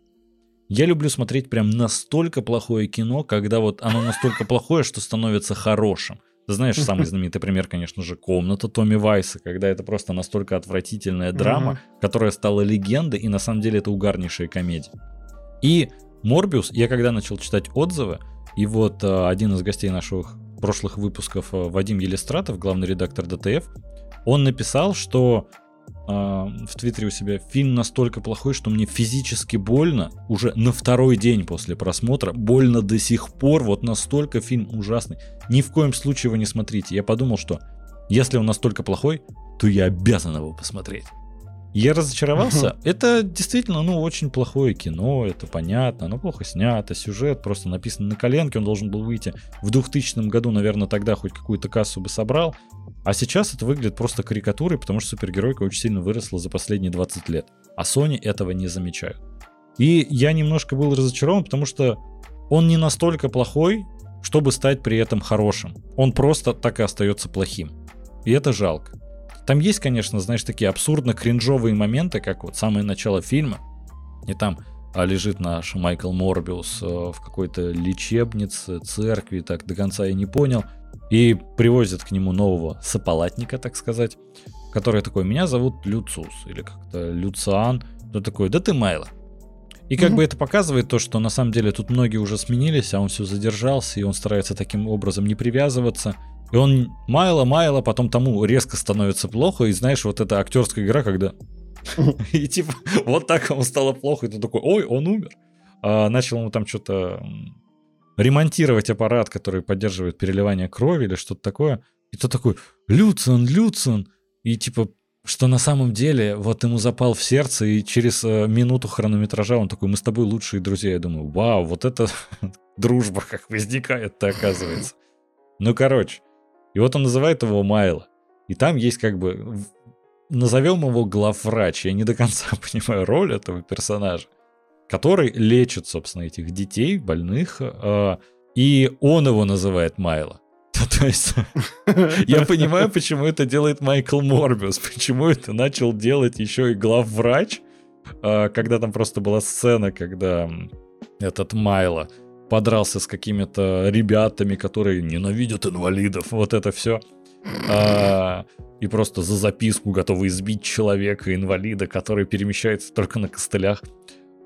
я люблю смотреть прям настолько плохое кино, когда вот оно настолько плохое, что становится хорошим. Знаешь, самый знаменитый пример, конечно же, комната Томми Вайса, когда это просто настолько отвратительная драма, которая стала легендой, и на самом деле это угарнейшая комедия. И Морбиус, я когда начал читать отзывы, и вот э, один из гостей наших прошлых выпусков, э, Вадим Елистратов, главный редактор ДТФ, он написал, что в Твиттере у себя фильм настолько плохой, что мне физически больно уже на второй день после просмотра, больно до сих пор, вот настолько фильм ужасный. Ни в коем случае его не смотрите. Я подумал, что если он настолько плохой, то я обязан его посмотреть. Я разочаровался. Это действительно, ну, очень плохое кино, это понятно, оно плохо снято, сюжет просто написан на коленке, он должен был выйти в 2000 году, наверное, тогда хоть какую-то кассу бы собрал. А сейчас это выглядит просто карикатурой, потому что супергеройка очень сильно выросла за последние 20 лет. А Sony этого не замечают. И я немножко был разочарован, потому что он не настолько плохой, чтобы стать при этом хорошим. Он просто так и остается плохим. И это жалко. Там есть, конечно, знаешь, такие абсурдно-кринжовые моменты, как вот самое начало фильма, и там а, лежит наш Майкл Морбиус а, в какой-то лечебнице, церкви, так до конца я не понял, и привозят к нему нового сопалатника, так сказать, который такой, меня зовут Люцус, или как-то Люциан, то такой, да ты Майло. И как mm-hmm. бы это показывает то, что на самом деле тут многие уже сменились, а он все задержался, и он старается таким образом не привязываться. И он майло-майло, потом тому резко становится плохо, и знаешь, вот эта актерская игра, когда... И типа, вот так ему стало плохо, и ты такой, ой, он умер. А начал ему там что-то ремонтировать аппарат, который поддерживает переливание крови или что-то такое. И ты такой, Люциан, Люциан. И типа, что на самом деле вот ему запал в сердце, и через э, минуту хронометража он такой, мы с тобой лучшие друзья. Я думаю, вау, вот это дружба как возникает-то оказывается. Ну, короче, и вот он называет его Майло. И там есть как бы... Назовем его главврач. Я не до конца понимаю роль этого персонажа. Который лечит, собственно, этих детей, больных. Э, и он его называет Майло. То есть я понимаю, почему это делает Майкл Морбиус, почему это начал делать еще и главврач, э, когда там просто была сцена, когда этот Майло подрался с какими-то ребятами, которые ненавидят инвалидов, вот это все. А, и просто за записку готовы избить человека, инвалида, который перемещается только на костылях.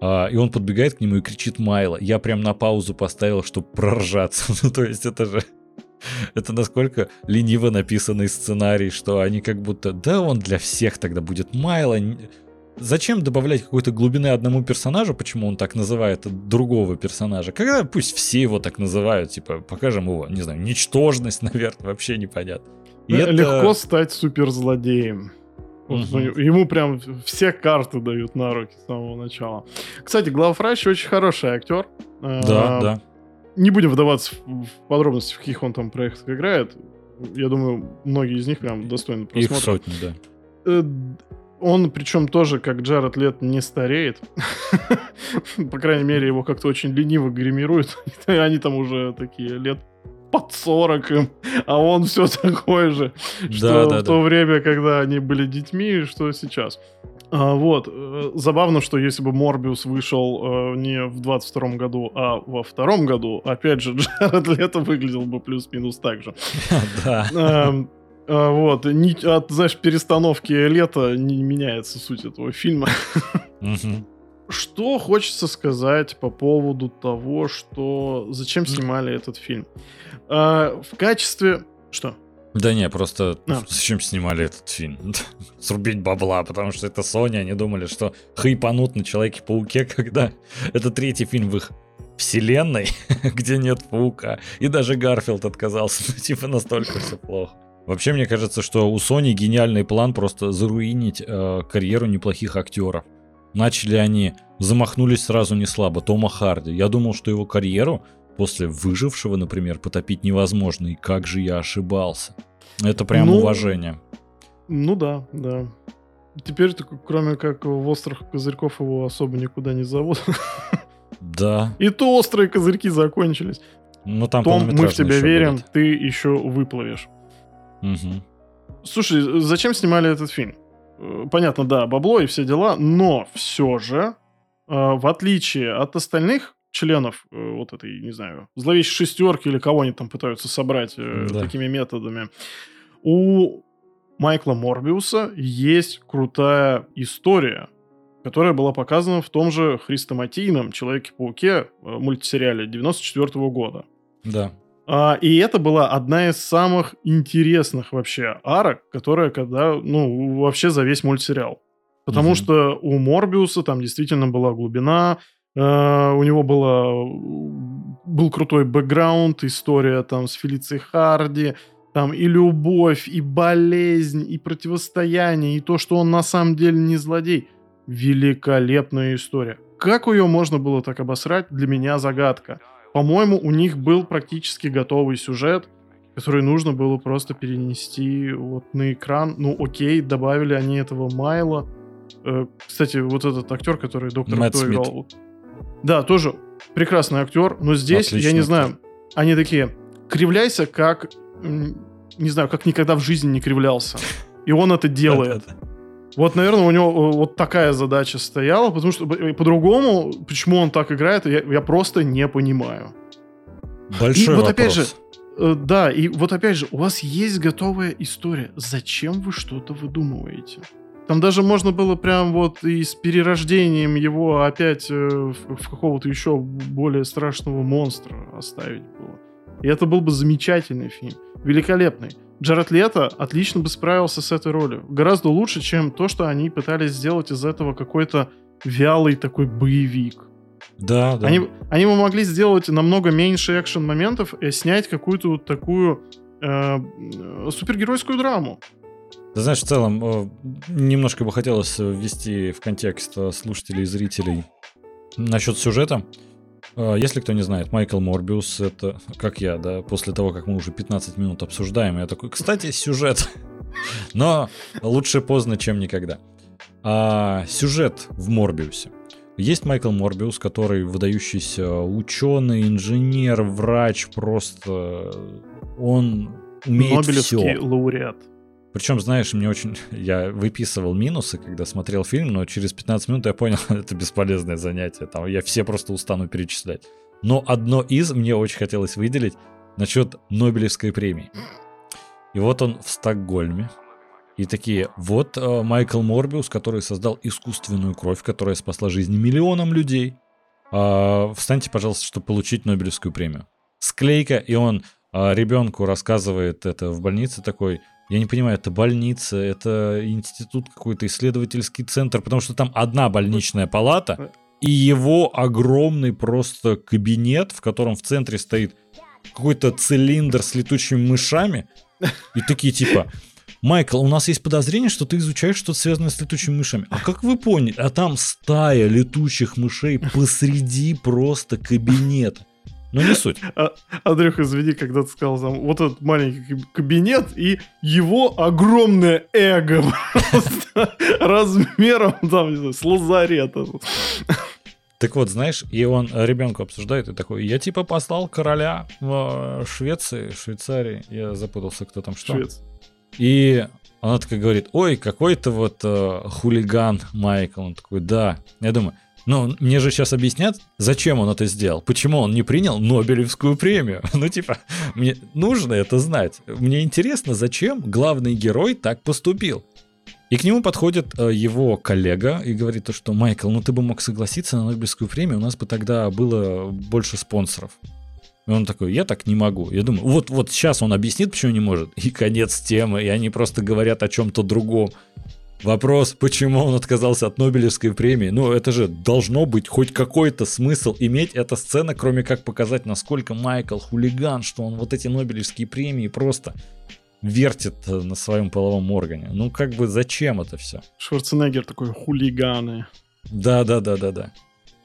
А, и он подбегает к нему и кричит Майло. Я прям на паузу поставил, чтобы проржаться. ну, то есть это же... Это насколько лениво написанный сценарий, что они как будто, да, он для всех тогда будет Майло, Зачем добавлять какой-то глубины одному персонажу, почему он так называет другого персонажа? Когда пусть все его так называют, типа, покажем его, не знаю, ничтожность, наверное, вообще непонятно. И это... Легко стать суперзлодеем. Угу. Ему прям все карты дают на руки с самого начала. Кстати, Главврач очень хороший актер. Да, а, да. Не будем вдаваться в подробности, в каких он там проектах играет. Я думаю, многие из них прям достойны просмотра. Их сотни, да. Он, причем тоже, как Джаред Лет, не стареет. По крайней мере, его как-то очень лениво гримируют. Они там уже такие лет под 40 им, а он все такой же, что да, в то время, когда они были детьми, что сейчас. А, вот. Э, забавно, что если бы Морбиус вышел э, не в 22 году, а во втором году, опять же, Джаред Лето выглядел бы плюс-минус так же. Да. А, вот, не, от, знаешь, перестановки лета не меняется суть этого фильма. Что хочется сказать по поводу того, что зачем снимали этот фильм? А, в качестве... Что? Да не, просто а. зачем снимали этот фильм? Срубить бабла, потому что это Sony, они думали, что хайпанут на Человеке-пауке, когда это третий фильм в их вселенной, где нет паука. И даже Гарфилд отказался, ну типа настолько все плохо. Вообще, мне кажется, что у Sony гениальный план просто заруинить э, карьеру неплохих актеров. Начали они, замахнулись сразу не слабо, Тома Харди. Я думал, что его карьеру после «Выжившего», например, потопить невозможно. И как же я ошибался. Это прям ну, уважение. Ну да, да. Теперь, кроме как в острых козырьков, его особо никуда не зовут. Да. И то острые козырьки закончились. Ну там Том, мы в тебя верим, будет. ты еще выплывешь. Угу. Слушай, зачем снимали этот фильм? Э, понятно, да, бабло и все дела, но все же, э, в отличие от остальных членов э, вот этой, не знаю, зловещей шестерки или кого они там пытаются собрать да. такими методами, у Майкла Морбиуса есть крутая история, которая была показана в том же хрестоматийном Человеке-пауке мультсериале 94 -го года. Да. А, и это была одна из самых интересных вообще арок, которая когда, ну, вообще за весь мультсериал. Потому угу. что у Морбиуса там действительно была глубина, э, у него было, был крутой бэкграунд, история там с Фелицией Харди, там и любовь, и болезнь, и противостояние, и то, что он на самом деле не злодей. Великолепная история. Как ее можно было так обосрать, для меня загадка. По-моему, у них был практически готовый сюжет, который нужно было просто перенести вот на экран. Ну, окей, добавили они этого Майла. Э, кстати, вот этот актер, который доктор Мэтт Кто играл. Да, тоже прекрасный актер, но здесь, Отличный я не знаю, они такие, кривляйся как, не знаю, как никогда в жизни не кривлялся. И он это делает. Вот, наверное, у него э, вот такая задача стояла, потому что э, по-другому, почему он так играет, я, я просто не понимаю. Большой и вот вопрос. опять же, э, да, и вот опять же, у вас есть готовая история. Зачем вы что-то выдумываете? Там даже можно было прям вот и с перерождением его опять в, в какого-то еще более страшного монстра оставить было. И это был бы замечательный фильм. Великолепный. Джаред Лето отлично бы справился с этой ролью. Гораздо лучше, чем то, что они пытались сделать из этого какой-то вялый такой боевик. Да, да. Они, они бы могли сделать намного меньше экшен-моментов и снять какую-то вот такую э, супергеройскую драму. Ты знаешь, в целом, э, немножко бы хотелось ввести в контекст э, слушателей и зрителей насчет сюжета. А, если кто не знает, Майкл Морбиус, это как я, да, после того, как мы уже 15 минут обсуждаем, я такой, кстати, сюжет. Но лучше поздно, чем никогда. А, сюжет в Морбиусе. Есть Майкл Морбиус, который выдающийся ученый, инженер, врач, просто он умеет Нобелевский все. лауреат. Причем, знаешь, мне очень... Я выписывал минусы, когда смотрел фильм, но через 15 минут я понял, это бесполезное занятие. Там я все просто устану перечислять. Но одно из мне очень хотелось выделить насчет Нобелевской премии. И вот он в Стокгольме. И такие, вот э, Майкл Морбиус, который создал искусственную кровь, которая спасла жизни миллионам людей. Э, встаньте, пожалуйста, чтобы получить Нобелевскую премию. Склейка, и он э, ребенку рассказывает это в больнице такой, я не понимаю, это больница, это институт какой-то, исследовательский центр, потому что там одна больничная палата и его огромный просто кабинет, в котором в центре стоит какой-то цилиндр с летучими мышами. И такие типа, Майкл, у нас есть подозрение, что ты изучаешь что-то связанное с летучими мышами. А как вы поняли? А там стая летучих мышей посреди просто кабинета. Ну, не суть. А, Андрюх, извини, когда ты сказал там, вот этот маленький кабинет и его огромное эго размером, там, не знаю, с лазарета. Так вот, знаешь, и он ребенку обсуждает и такой, я типа послал короля в Швеции, Швейцарии, я запутался, кто там что. Швеция. И она такая говорит, ой, какой-то вот э, хулиган Майкл. Он такой, да. Я думаю, ну, мне же сейчас объяснят, зачем он это сделал, почему он не принял Нобелевскую премию. Ну, типа, мне нужно это знать. Мне интересно, зачем главный герой так поступил. И к нему подходит э, его коллега и говорит то, что Майкл, ну ты бы мог согласиться на Нобелевскую премию, у нас бы тогда было больше спонсоров. И он такой, я так не могу. Я думаю, вот, вот сейчас он объяснит, почему не может. И конец темы, и они просто говорят о чем-то другом. Вопрос, почему он отказался от Нобелевской премии? Ну, это же должно быть хоть какой-то смысл иметь эта сцена, кроме как показать, насколько Майкл хулиган, что он вот эти Нобелевские премии просто вертит на своем половом органе. Ну, как бы зачем это все? Шварценеггер такой хулиганы. Да, да, да, да, да.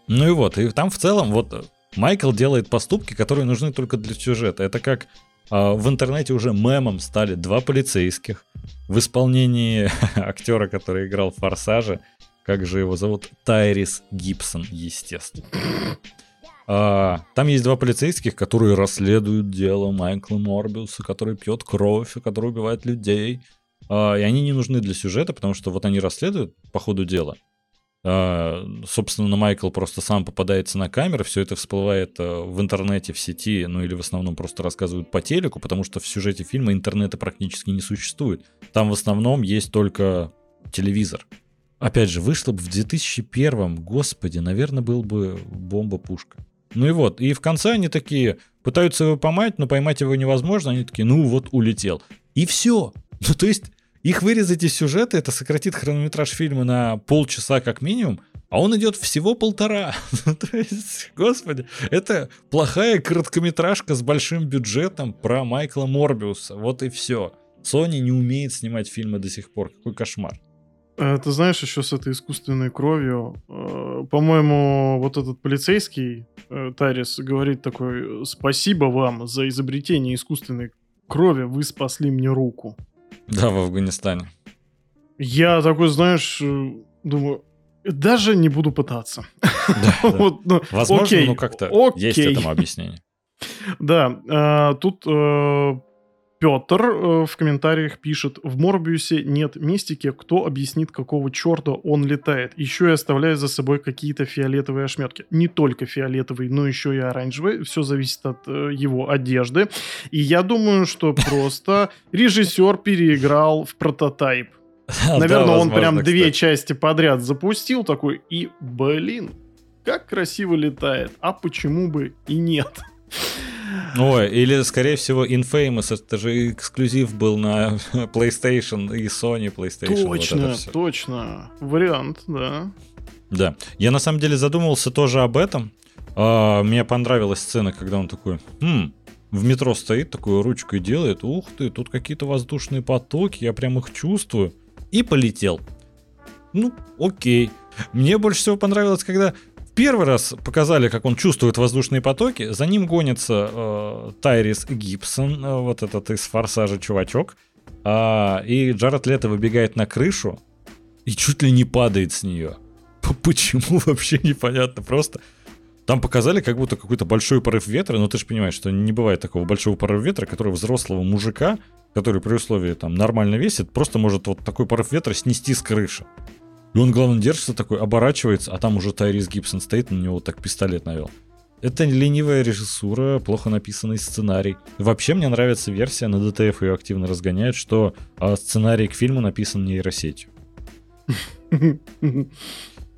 Ну и вот, и там в целом вот Майкл делает поступки, которые нужны только для сюжета. Это как в интернете уже мемом стали два полицейских в исполнении актера, который играл в «Форсаже». Как же его зовут? Тайрис Гибсон, естественно. А, там есть два полицейских, которые расследуют дело Майкла Морбиуса, который пьет кровь, который убивает людей. А, и они не нужны для сюжета, потому что вот они расследуют по ходу дела. А, собственно, Майкл просто сам попадается на камеры, все это всплывает а, в интернете, в сети, ну или в основном просто рассказывают по телеку, потому что в сюжете фильма интернета практически не существует. Там в основном есть только телевизор. Опять же, вышло бы в 2001, господи, наверное, был бы бомба-пушка. Ну и вот, и в конце они такие, пытаются его поймать, но поймать его невозможно, они такие, ну вот, улетел. И все. Ну то есть, их вырезать из сюжета, это сократит хронометраж фильма на полчаса как минимум, а он идет всего полтора. Ну, то есть, господи, это плохая короткометражка с большим бюджетом про Майкла Морбиуса. Вот и все. Sony не умеет снимать фильмы до сих пор. Какой кошмар. Э, ты знаешь, еще с этой искусственной кровью, э, по-моему, вот этот полицейский э, Тарис говорит такой, спасибо вам за изобретение искусственной крови, вы спасли мне руку. Да, в Афганистане. Я такой, знаешь, думаю, даже не буду пытаться. Да, вот, ну, Возможно, окей, ну как-то окей. есть этому объяснение. Да, тут Петр э, в комментариях пишет, в Морбиусе нет мистики, кто объяснит, какого черта он летает, еще и оставляя за собой какие-то фиолетовые ошметки. Не только фиолетовые, но еще и оранжевые, все зависит от э, его одежды. И я думаю, что просто режиссер переиграл в прототайп. Наверное, он прям две части подряд запустил такой, и, блин, как красиво летает, а почему бы и нет? Ой, или, скорее всего, Infamous, это же эксклюзив был на PlayStation и Sony PlayStation. Точно, вот точно. Вариант, да. Да. Я на самом деле задумывался тоже об этом. А, мне понравилась сцена, когда он такой, хм, в метро стоит, такую ручкой делает, ух ты, тут какие-то воздушные потоки, я прям их чувствую. И полетел. Ну, окей. Мне больше всего понравилось, когда первый раз показали, как он чувствует воздушные потоки, за ним гонится э, Тайрис Гибсон, э, вот этот из «Форсажа» чувачок, э, и Джаред Лето выбегает на крышу и чуть ли не падает с нее. Почему вообще непонятно, просто... Там показали как будто какой-то большой порыв ветра, но ты же понимаешь, что не бывает такого большого порыва ветра, который взрослого мужика, который при условии там нормально весит, просто может вот такой порыв ветра снести с крыши. И он, главное, держится такой, оборачивается, а там уже Тайрис Гибсон стоит, на него так пистолет навел. Это ленивая режиссура, плохо написанный сценарий. Вообще мне нравится версия, на ДТФ ее активно разгоняют, что а, сценарий к фильму написан нейросетью.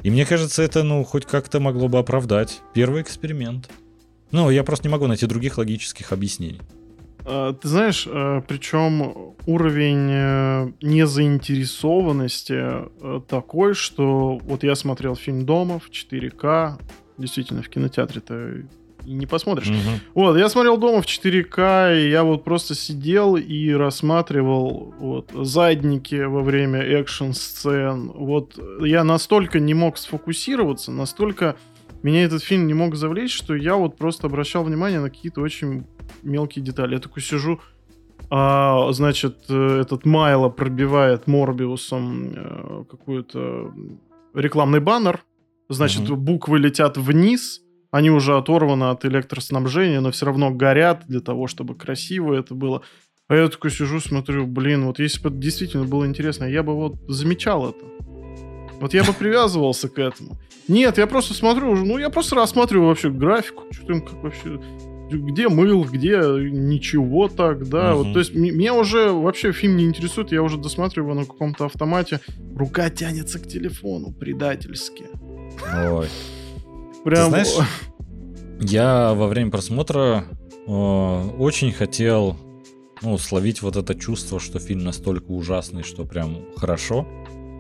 И мне кажется, это, ну, хоть как-то могло бы оправдать первый эксперимент. Ну, я просто не могу найти других логических объяснений. А, ты знаешь, а, причем уровень э, незаинтересованности э, такой, что вот я смотрел фильм дома в 4К, действительно, в кинотеатре-то и не посмотришь. Угу. Вот, я смотрел дома в 4К, и я вот просто сидел и рассматривал вот задники во время экшн-сцен. Вот я настолько не мог сфокусироваться, настолько меня этот фильм не мог завлечь, что я вот просто обращал внимание на какие-то очень мелкие детали. Я такой сижу, а, значит, э, этот Майло пробивает Морбиусом э, какой-то рекламный баннер. Значит, угу. буквы летят вниз, они уже оторваны от электроснабжения, но все равно горят для того, чтобы красиво это было. А я такой сижу, смотрю, блин, вот если бы действительно было интересно, я бы вот замечал это. Вот я бы привязывался к этому. Нет, я просто смотрю, ну я просто рассматриваю вообще графику, что там как вообще где мыл, где ничего так, да. Угу. Вот, то есть меня уже вообще фильм не интересует, я уже досматриваю на каком-то автомате. Рука тянется к телефону предательски. Ой. Прям... Ты знаешь, я во время просмотра э, очень хотел ну, словить вот это чувство, что фильм настолько ужасный, что прям хорошо.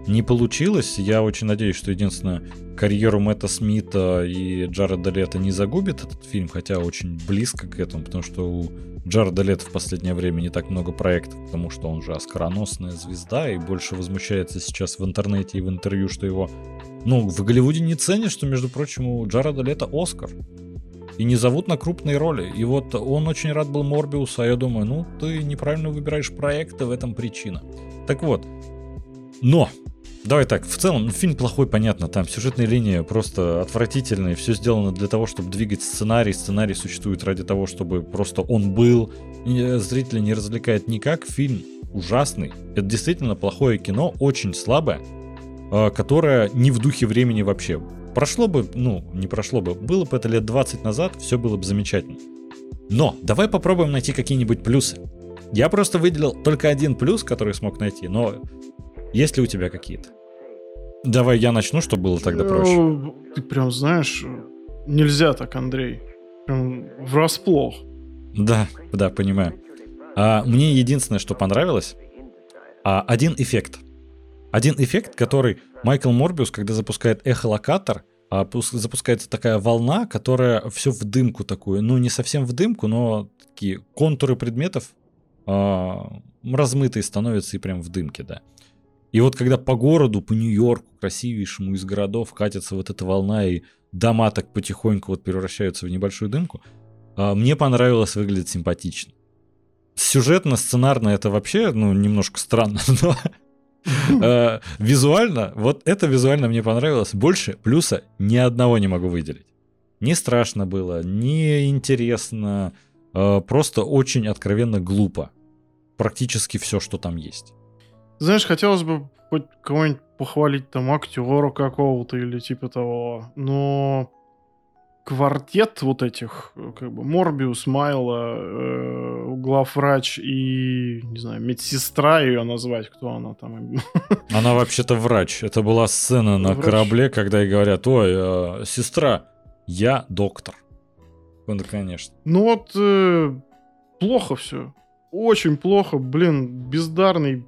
Не получилось. Я очень надеюсь, что единственное, карьеру Мэтта Смита и Джареда Лето не загубит этот фильм, хотя очень близко к этому, потому что у Джареда Лето в последнее время не так много проектов, потому что он же оскароносная звезда и больше возмущается сейчас в интернете и в интервью, что его, ну, в Голливуде не ценят, что, между прочим, у Джареда Лето Оскар. И не зовут на крупные роли. И вот он очень рад был Морбиусу, а я думаю, ну, ты неправильно выбираешь проекты, в этом причина. Так вот, но Давай так, в целом, ну, фильм плохой, понятно, там сюжетная линия просто отвратительная, все сделано для того, чтобы двигать сценарий, сценарий существует ради того, чтобы просто он был, зрителя не развлекает никак, фильм ужасный, это действительно плохое кино, очень слабое, а, которое не в духе времени вообще. Прошло бы, ну, не прошло бы, было бы это лет 20 назад, все было бы замечательно. Но давай попробуем найти какие-нибудь плюсы. Я просто выделил только один плюс, который смог найти, но есть ли у тебя какие-то? Давай я начну, чтобы было тогда э, проще. Ты прям знаешь, нельзя так, Андрей. Прям врасплох. Да, да, понимаю. А, мне единственное, что понравилось, а, один эффект. Один эффект, который Майкл Морбиус, когда запускает эхолокатор, а, запускается такая волна, которая все в дымку такую. Ну, не совсем в дымку, но такие контуры предметов а, размытые становятся и прям в дымке, да. И вот когда по городу, по Нью-Йорку, красивейшему из городов, катится вот эта волна, и дома так потихоньку вот превращаются в небольшую дымку, а, мне понравилось, выглядит симпатично. Сюжетно, сценарно это вообще, ну, немножко странно, но а, визуально, вот это визуально мне понравилось. Больше плюса ни одного не могу выделить. Не страшно было, не интересно, а, просто очень откровенно глупо. Практически все, что там есть. Знаешь, хотелось бы хоть кого-нибудь похвалить, там, актера какого-то или типа того, но квартет вот этих, как бы, Морбиус, Майла, э, главврач и, не знаю, медсестра ее назвать, кто она там. Она вообще-то врач. Это была сцена на врач. корабле, когда ей говорят, ой, э, сестра, я доктор. Ну, конечно. Ну вот, э, плохо все. Очень плохо, блин, бездарный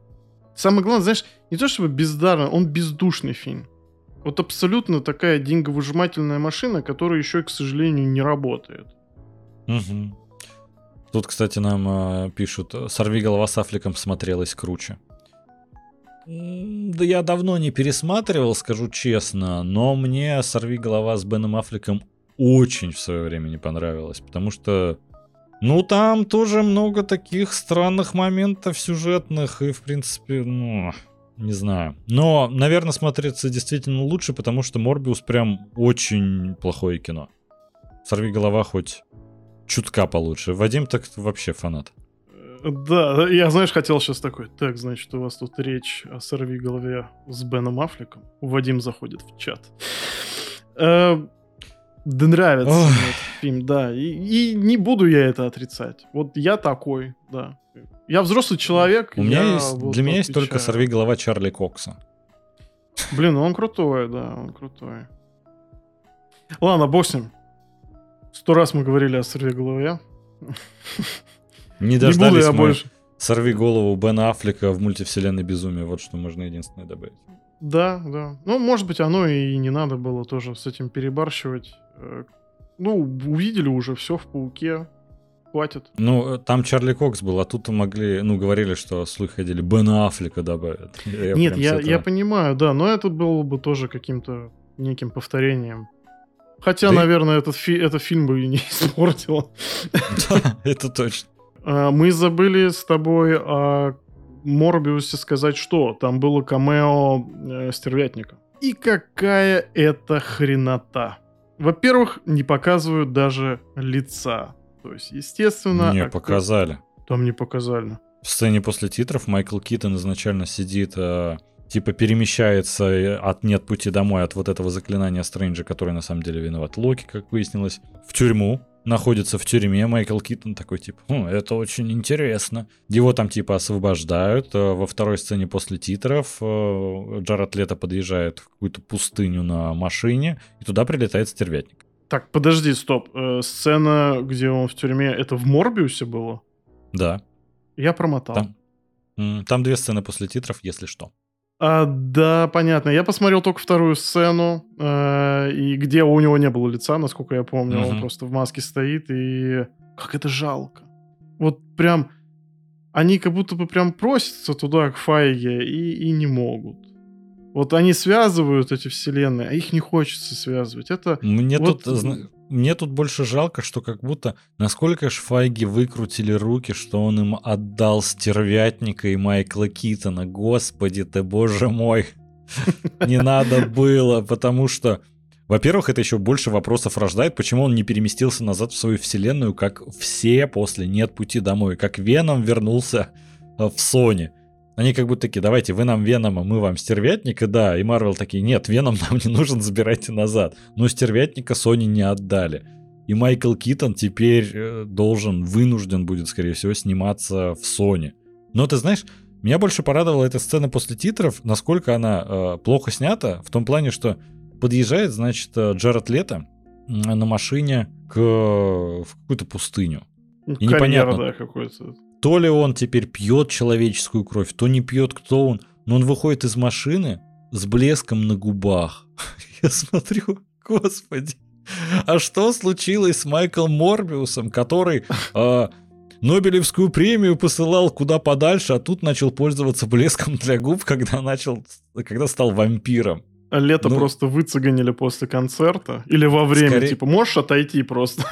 Самое главное, знаешь, не то чтобы бездарный, он бездушный фильм. Вот абсолютно такая деньговыжимательная машина, которая еще, к сожалению, не работает. Угу. Тут, кстати, нам э, пишут, «Сорви голова с Аффлеком смотрелась круче». Да я давно не пересматривал, скажу честно, но мне «Сорви голова» с Беном Аффлеком очень в свое время не понравилось, потому что ну, там тоже много таких странных моментов сюжетных, и, в принципе, ну, не знаю. Но, наверное, смотреться действительно лучше, потому что Морбиус прям очень плохое кино. Сорви голова хоть чутка получше. Вадим так вообще фанат. Да, я, знаешь, хотел сейчас такой, так, значит, у вас тут речь о сорви голове с Беном Аффлеком. Вадим заходит в чат. Да нравится Ох. мне этот фильм, да. И, и не буду я это отрицать. Вот я такой, да. Я взрослый человек. У меня есть, вот для меня есть только сорви голова Чарли Кокса. Блин, ну он крутой, да, он крутой. Ладно, бог с ним. Сто раз мы говорили о сорви голове. Не дождались не буду я мы больше. сорви голову Бена Аффлека в мультивселенной безумие. Вот что можно единственное добавить. Да, да. Ну, может быть, оно и не надо было тоже с этим перебарщивать. Э, ну, увидели уже все в пауке. Хватит. Ну, э, там Чарли Кокс был, а тут могли, ну, говорили, что слух ходили, Бен Аффлека добавят. Я Нет, я, этого... я понимаю, да, но это было бы тоже каким-то неким повторением. Хотя, да наверное, этот, фи- этот фильм бы и не испортил. Да, это точно. А, мы забыли с тобой о Морбиусе сказать что? Там было камео э, Стервятника. И какая это хренота. Во-первых, не показывают даже лица. То есть, естественно... Не, актер... показали. Там не показали. В сцене после титров Майкл Китон изначально сидит, э, типа перемещается э, от «Нет пути домой» от вот этого заклинания Стрэнджа, который на самом деле виноват Локи, как выяснилось, в тюрьму, находится в тюрьме, Майкл Китон такой, типа, хм, это очень интересно. Его там, типа, освобождают. Э, во второй сцене после титров э, Джаред Лето подъезжает в какую-то пустыню на машине, и туда прилетает стервятник. Так, подожди, стоп. Э, сцена, где он в тюрьме, это в Морбиусе было? Да. Я промотал. Там, там две сцены после титров, если что. А, да, понятно. Я посмотрел только вторую сцену, э, и где у него не было лица, насколько я помню. Он Мгм. просто в маске стоит, и как это жалко. Вот прям они как будто бы прям просятся туда, к Файге, и, и не могут. Вот они связывают эти вселенные, а их не хочется связывать. Это Мне Вот, тут, зна- мне тут больше жалко, что как будто насколько ж Файги выкрутили руки, что он им отдал стервятника и Майкла Китона. Господи ты, боже мой. Не надо было, потому что, во-первых, это еще больше вопросов рождает, почему он не переместился назад в свою вселенную, как все после «Нет пути домой», как Веном вернулся э, в Sony. Они как будто такие, давайте, вы нам Венома, мы вам Стервятника, да, и Марвел такие, нет, Веном нам не нужен, забирайте назад. Но Стервятника Sony не отдали. И Майкл Китон теперь э, должен, вынужден будет, скорее всего, сниматься в Sony. Но ты знаешь, меня больше порадовала эта сцена после титров, насколько она э, плохо снята, в том плане, что подъезжает, значит, э, Джаред Лето на машине к, в какую-то пустыню. ну, И непонятно. да, какой-то. То ли он теперь пьет человеческую кровь, то не пьет, кто он. Но он выходит из машины с блеском на губах. Я смотрю, господи, а что случилось с Майклом Морбиусом, который э, Нобелевскую премию посылал куда подальше, а тут начал пользоваться блеском для губ, когда начал, когда стал вампиром. Лето Ну- просто выцеганили после концерта. Или во время, Скорее- типа, можешь отойти просто.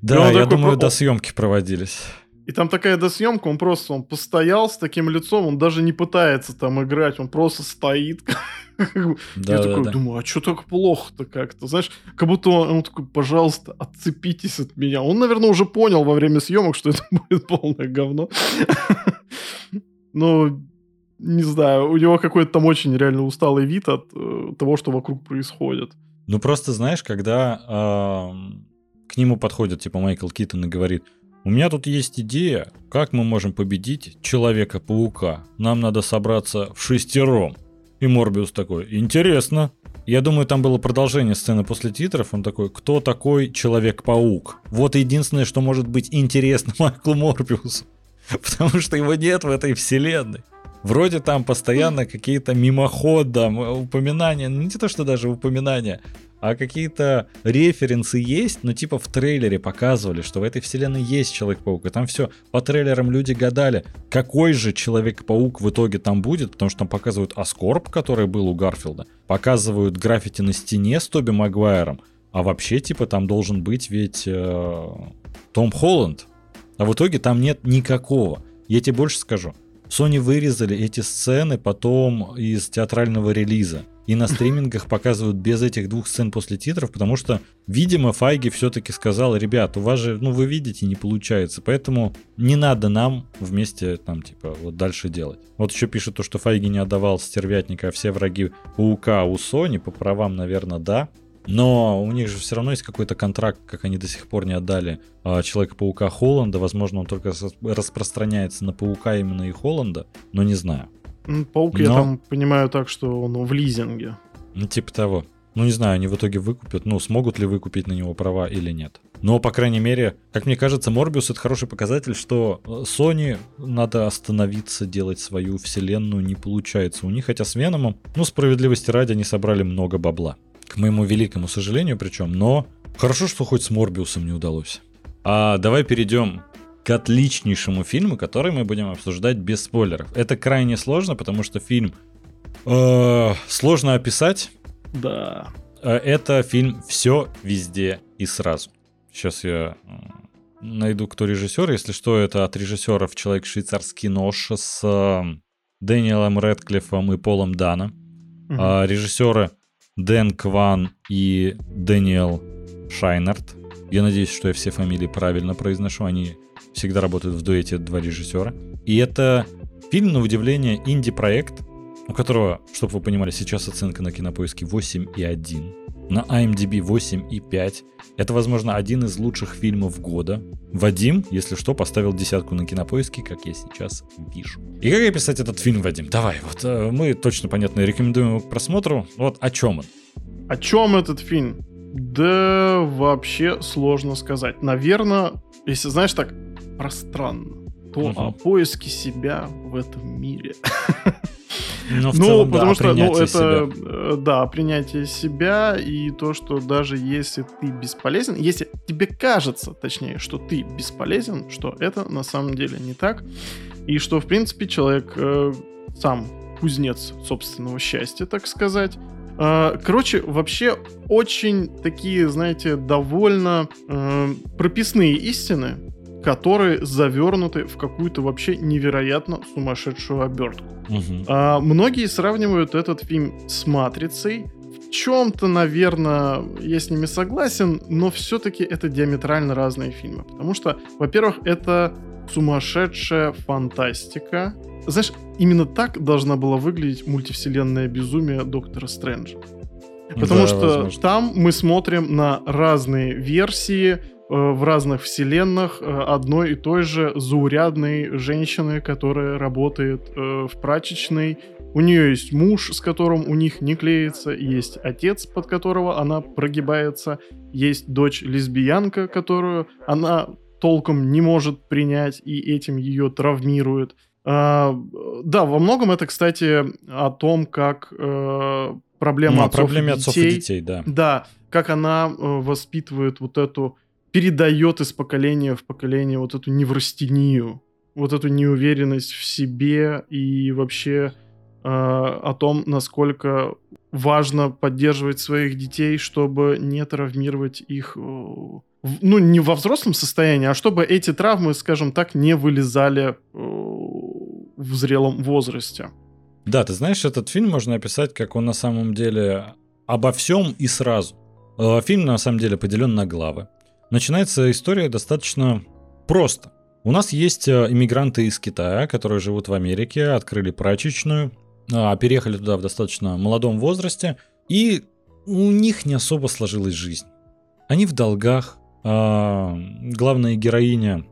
Да, я такой думаю, про- до съемки проводились. И там такая досъемка, он просто он постоял с таким лицом, он даже не пытается там играть, он просто стоит. Да, Я да, такой да. думаю, а что так плохо-то как-то? Знаешь, как будто он, он такой, пожалуйста, отцепитесь от меня. Он, наверное, уже понял во время съемок, что это будет полное говно. Но, не знаю, у него какой-то там очень реально усталый вид от э, того, что вокруг происходит. Ну просто знаешь, когда ам, к нему подходит типа Майкл Китон и говорит, у меня тут есть идея, как мы можем победить Человека-паука. Нам надо собраться в шестером. И Морбиус такой, интересно. Я думаю, там было продолжение сцены после титров. Он такой, кто такой Человек-паук? Вот единственное, что может быть интересно Майклу Морбиусу. Потому что его нет в этой вселенной. Вроде там постоянно какие-то мимоходом упоминания, ну не то, что даже упоминания, а какие-то референсы есть, но типа в трейлере показывали, что в этой вселенной есть Человек-паук, и там все, по трейлерам люди гадали, какой же Человек-паук в итоге там будет, потому что там показывают Аскорб, который был у Гарфилда, показывают граффити на стене с Тоби Магуайром, а вообще типа там должен быть ведь э, Том Холланд, а в итоге там нет никакого. Я тебе больше скажу. Sony вырезали эти сцены потом из театрального релиза. И на стримингах показывают без этих двух сцен после титров, потому что, видимо, Файги все-таки сказал, ребят, у вас же, ну вы видите, не получается, поэтому не надо нам вместе там, типа, вот дальше делать. Вот еще пишут то, что Файги не отдавал стервятника, а все враги Паука у Sony, по правам, наверное, да. Но у них же все равно есть какой-то контракт, как они до сих пор не отдали а, Человека-паука Холланда. Возможно, он только распространяется на Паука именно и Холланда, но не знаю. Паук, я Но- там понимаю так, что он в лизинге. Ну, типа того. Ну, не знаю, они в итоге выкупят, ну, смогут ли выкупить на него права или нет. Но, по крайней мере, как мне кажется, Морбиус это хороший показатель, что э, Sony надо остановиться, делать свою вселенную не получается у них, хотя с Веномом, ну, справедливости ради, они собрали много бабла. К моему великому сожалению причем, но хорошо, что хоть с Морбиусом не удалось. А давай перейдем к отличнейшему фильму, который мы будем обсуждать без спойлеров. Это крайне сложно, потому что фильм э, сложно описать. Да. Э, Это фильм «Все везде и сразу». Сейчас я э, найду, кто режиссер. Если что, это от режиссеров «Человек швейцарский нож» с э, Дэниелом Рэдклиффом и Полом Дана. Мгм. А режиссеры Дэн Кван и Дэниел Шайнард. Я надеюсь, что я все фамилии правильно произношу. Они всегда работают в дуэте два режиссера. И это фильм, на удивление, инди-проект, у которого, чтобы вы понимали, сейчас оценка на кинопоиске 8,1. На IMDb 8,5. Это, возможно, один из лучших фильмов года. Вадим, если что, поставил десятку на кинопоиске, как я сейчас вижу. И как описать этот фильм, Вадим? Давай, вот э, мы точно, понятно, рекомендуем его к просмотру. Вот о чем он? О чем этот фильм? Да вообще сложно сказать. Наверное, если знаешь так пространно, то Мгм. о поиске себя в этом мире. Ну, в Ну, целом, да, потому что, ну, это, себя. э, да, принятие себя и то, что даже если ты бесполезен, если тебе кажется, точнее, что ты бесполезен, что это на самом деле не так, и что, в принципе, человек э, сам кузнец собственного счастья, так сказать. Э, Короче, вообще очень такие, знаете, довольно э, прописные истины, которые завернуты в какую-то вообще невероятно сумасшедшую обертку. Мгм. А, многие сравнивают этот фильм с «Матрицей». В чем-то, наверное, я с ними согласен, но все-таки это диаметрально разные фильмы. Потому что, во-первых, это сумасшедшая фантастика. Знаешь, именно так должна была выглядеть мультивселенная безумие Доктора Стрэнджа. Потому Да, что возможно. там мы смотрим на разные версии в разных вселенных э, одной и той же заурядной женщины, которая работает э, в прачечной. У нее есть муж, с которым у них не клеится, есть отец, под которого она прогибается, есть дочь лесбиянка, которую она толком не может принять, и этим ее травмирует. А, да, во многом это, кстати, о том, как э, проблема Ну, отцов, проблеме и отцов детей, и детей, да. да, как она э, воспитывает вот эту, передает из поколения в поколение вот эту неврастению, вот эту неуверенность в себе и вообще э, о том, насколько важно поддерживать своих детей, чтобы не травмировать их, э, ну, не во взрослом состоянии, а чтобы эти травмы, скажем так, не вылезали э, в зрелом возрасте. Да, ты знаешь, этот фильм можно описать, как он на самом деле обо всем и сразу. Э, Фильм на самом деле поделен на главы. Начинается история достаточно просто. У нас есть э, иммигранты из Китая, которые живут в Америке, открыли прачечную, а, переехали туда в достаточно молодом возрасте, и у них не особо сложилась жизнь. Они в долгах, а, главная героиня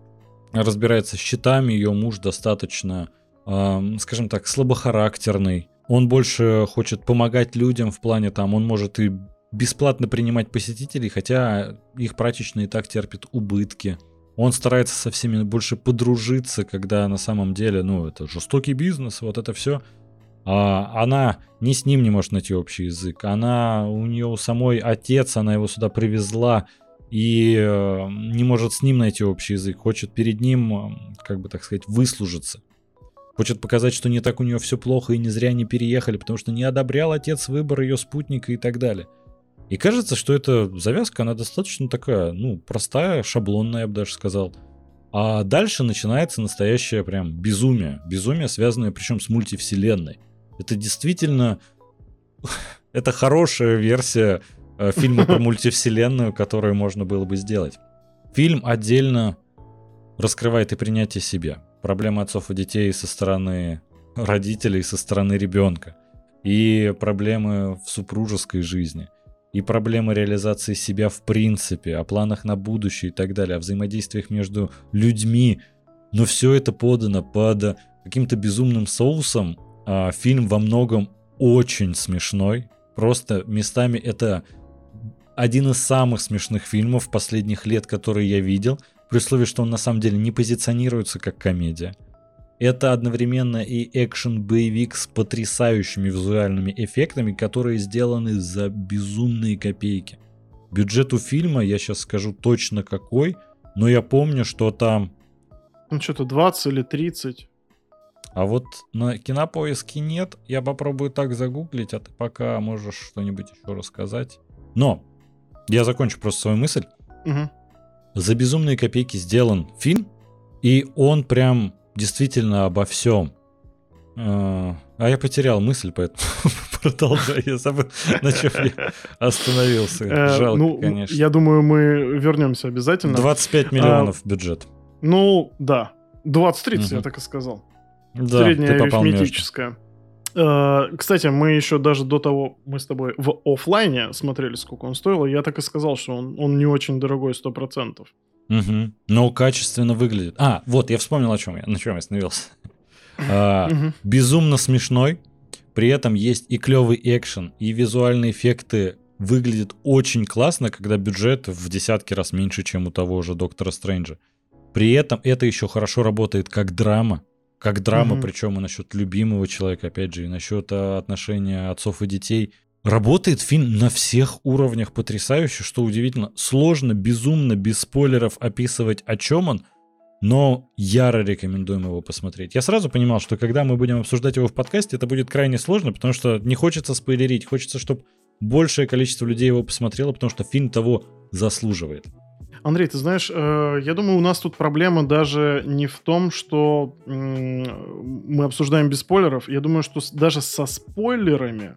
разбирается с счетами, ее муж достаточно эм, скажем так, слабохарактерный. Он больше хочет помогать людям в плане там, он может и бесплатно принимать посетителей, хотя их прачечная и так терпит убытки. Он старается со всеми больше подружиться, когда на самом деле, ну, это жестокий бизнес, вот это все. А она ни с ним не может найти общий язык. Она, у нее у самой отец, она его сюда привезла и э, не может с ним найти общий язык. Хочет перед ним, э, как бы так сказать, выслужиться. Хочет показать, что не так у нее все плохо и не зря не переехали, потому что не одобрял отец выбор ее спутника и так далее. И кажется, что эта завязка, она достаточно такая, ну, простая, шаблонная, я бы даже сказал. А дальше начинается настоящее прям безумие. Безумие, связанное причем с мультивселенной. Это действительно... Это хорошая версия э, фильма про мультивселенную, которую можно было бы сделать. Фильм отдельно раскрывает и принятие себя. Проблемы отцов и детей со стороны родителей, со стороны ребенка. И проблемы в супружеской жизни. И проблемы реализации себя в принципе, о планах на будущее и так далее, о взаимодействиях между людьми. Но все это подано под каким-то безумным соусом. А, фильм во многом очень смешной. Просто местами это один из самых смешных фильмов последних лет, которые я видел, при условии, что он на самом деле не позиционируется как комедия. Это одновременно и экшен-боевик с потрясающими визуальными эффектами, которые сделаны за безумные копейки. Бюджет у фильма, я сейчас скажу точно какой, но я помню, что там... Ну, что-то 20 или 30. А вот на кинопоиске нет. Я попробую так загуглить, а ты пока можешь что-нибудь еще рассказать. Но я закончу просто свою мысль. Мгм. За безумные копейки сделан фильм, и он прям действительно обо всем. А а я потерял мысль, поэтому продолжай. Я забыл, на чем я остановился. Э, Жалко, ну, конечно. Я думаю, мы вернемся обязательно. 25 миллионов бюджет. Ну, да. 20-30, я Мгм. так и сказал. Да, Средняя арифметическая. Э, Кстати, мы еще даже до того, мы с тобой в оффлайне смотрели, сколько он стоил, и я так и сказал, что он, он не очень дорогой, 100%. Мгм. Но качественно выглядит. А, вот, я вспомнил, о чем я, на чем я остановился. А, Мгм. безумно смешной, при этом есть и клевый экшен, и визуальные эффекты выглядят очень классно, когда бюджет в десятки раз меньше, чем у того же Доктора Стрэнджа. При этом это еще хорошо работает как драма. как драма, угу. причем и насчет любимого человека, опять же, и насчет э, отношения отцов и детей. Работает фильм на всех уровнях потрясающе, что удивительно. Сложно, безумно, без спойлеров описывать, о чем он, но яро рекомендуем его посмотреть. Я сразу понимал, что когда мы будем обсуждать его в подкасте, это будет крайне сложно, потому что не хочется спойлерить, хочется, чтобы большее количество людей его посмотрело, потому что фильм того заслуживает. Андрей, ты знаешь, э, я думаю, у нас тут проблема даже не в том, что мы обсуждаем без спойлеров. Я думаю, что даже со спойлерами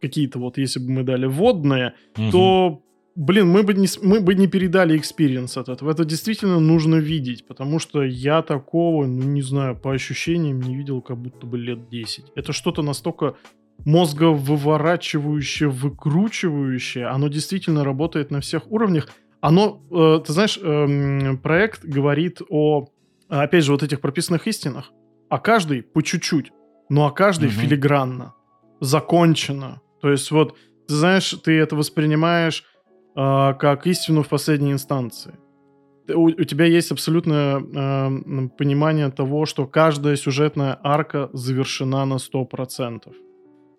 какие-то вот, если бы мы дали вводные, угу. то, блин, мы бы не, мы бы не передали experience от этого. Это действительно нужно видеть, потому что я такого, ну, не знаю, по ощущениям не видел как будто бы лет 10. Это что-то настолько мозга выворачивающее, выкручивающее, оно действительно работает на всех уровнях. Оно, э, ты знаешь, э, проект говорит о, опять же, вот этих прописанных истинах, а каждый по чуть-чуть, но а каждый угу. филигранно, закончено. То есть вот, ты знаешь, ты это воспринимаешь э, как истину в последней инстанции. У, у тебя есть абсолютное э, понимание того, что каждая сюжетная арка завершена на 100%.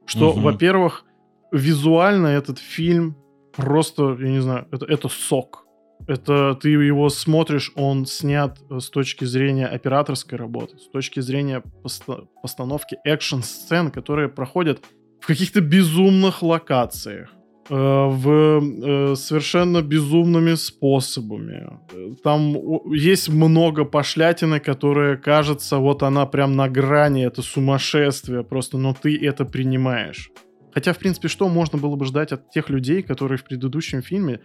Что, угу. во-первых, визуально этот фильм просто, я не знаю, это, это сок. Это ты его смотришь, он снят э, с точки зрения операторской работы, с точки зрения поста- постановки экшн-сцен, которые проходят в каких-то безумных локациях, э, в э, совершенно безумными способами. Там есть много пошлятины, которые, кажется, вот она прям на грани, это сумасшествие просто, но ты это принимаешь. Хотя, в принципе, что можно было бы ждать от тех людей, которые в предыдущем фильме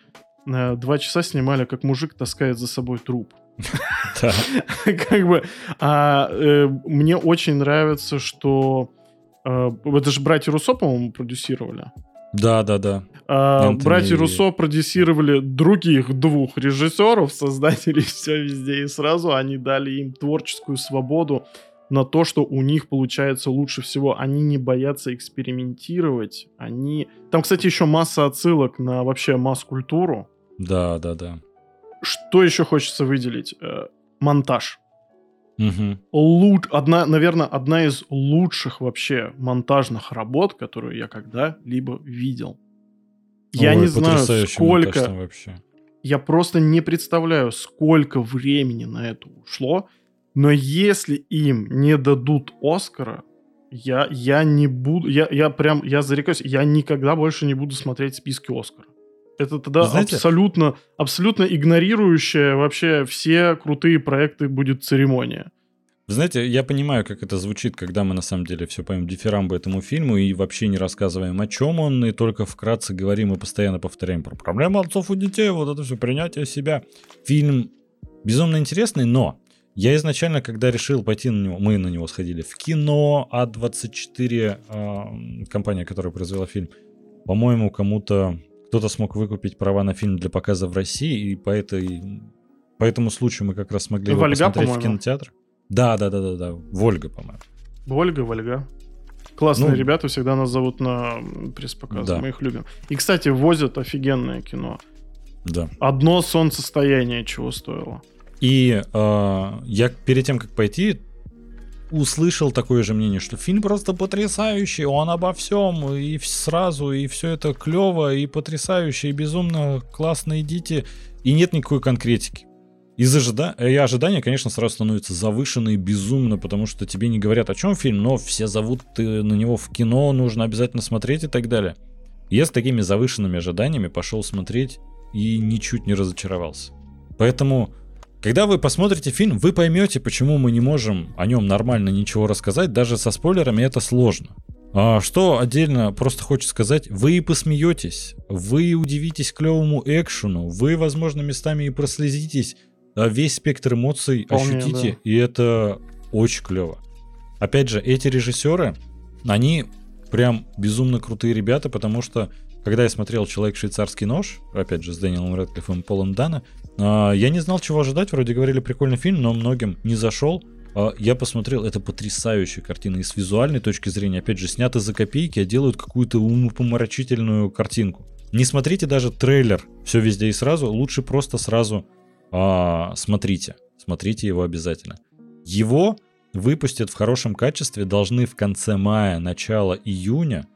э, два часа снимали, как мужик таскает за собой труп. Как бы, а, э, мне очень нравится, что э, это же братья Руссо, по-моему, продюсировали. Да, да, да. А, братья Руссо продюсировали других двух режиссеров, создателей все везде, и сразу они дали им творческую свободу на то, что у них получается лучше всего. Они не боятся экспериментировать. Они... Там, кстати, еще масса отсылок на вообще масс-культуру. Да, да, да. Что еще хочется выделить? Э, монтаж. Угу. Луч... Одна, наверное, одна из лучших вообще монтажных работ, которую я когда-либо видел. Я Ой, не знаю, сколько... Вообще. Я просто не представляю, сколько времени на это ушло. Но если им не дадут Оскара, я, я не буду, я, я прям, я зарекаюсь, я никогда больше не буду смотреть списки Оскара. Это тогда Знаете, абсолютно, абсолютно игнорирующая вообще все крутые проекты будет церемония. Вы знаете, я понимаю, как это звучит, когда мы на самом деле все поем дифирамбы этому фильму и вообще не рассказываем, о чем он, и только вкратце говорим и постоянно повторяем про проблемы отцов и детей, вот это все принятие себя. Фильм безумно интересный, но я изначально, когда решил пойти на него, мы на него сходили в кино, А24, э, компания, которая произвела фильм, по-моему, кому-то, кто-то смог выкупить права на фильм для показа в России, и по, этой, по этому случаю мы как раз смогли его Вольга, посмотреть в кинотеатр. Да, да, да, да, да, Вольга, по-моему. Вольга, Вольга. Классные ну, ребята, всегда нас зовут на пресс-показ, да. мы их любим. И, кстати, возят офигенное кино. Да. Одно солнцестояние чего стоило. И э, я перед тем, как пойти, услышал такое же мнение, что фильм просто потрясающий, он обо всем, и сразу, и все это клево, и потрясающе, и безумно классно, идите, и нет никакой конкретики. Из ожида... и ожидания, конечно, сразу становятся завышенные безумно, потому что тебе не говорят, о чем фильм, но все зовут ты на него в кино, нужно обязательно смотреть и так далее. Я с такими завышенными ожиданиями пошел смотреть и ничуть не разочаровался. Поэтому когда вы посмотрите фильм, вы поймете, почему мы не можем о нем нормально ничего рассказать, даже со спойлерами это сложно. А что отдельно просто хочу сказать, вы и посмеетесь, вы удивитесь клевому экшену, вы, возможно, местами и прослезитесь, а весь спектр эмоций Вполне, ощутите, да. и это очень клево. Опять же, эти режиссеры, они прям безумно крутые ребята, потому что когда я смотрел «Человек швейцарский нож», опять же, с Дэниелом Рэдклиффом и Полом Дана, я не знал, чего ожидать. Вроде говорили, прикольный фильм, но многим не зашел. А, я посмотрел, это потрясающая картина. И с визуальной точки зрения, опять же, снято за копейки, а делают какую-то умопомрачительную картинку. Не смотрите даже трейлер, все везде и сразу. Лучше просто сразу а, смотрите. Смотрите его обязательно. Его выпустят в хорошем качестве, должны в конце мая, начало июня,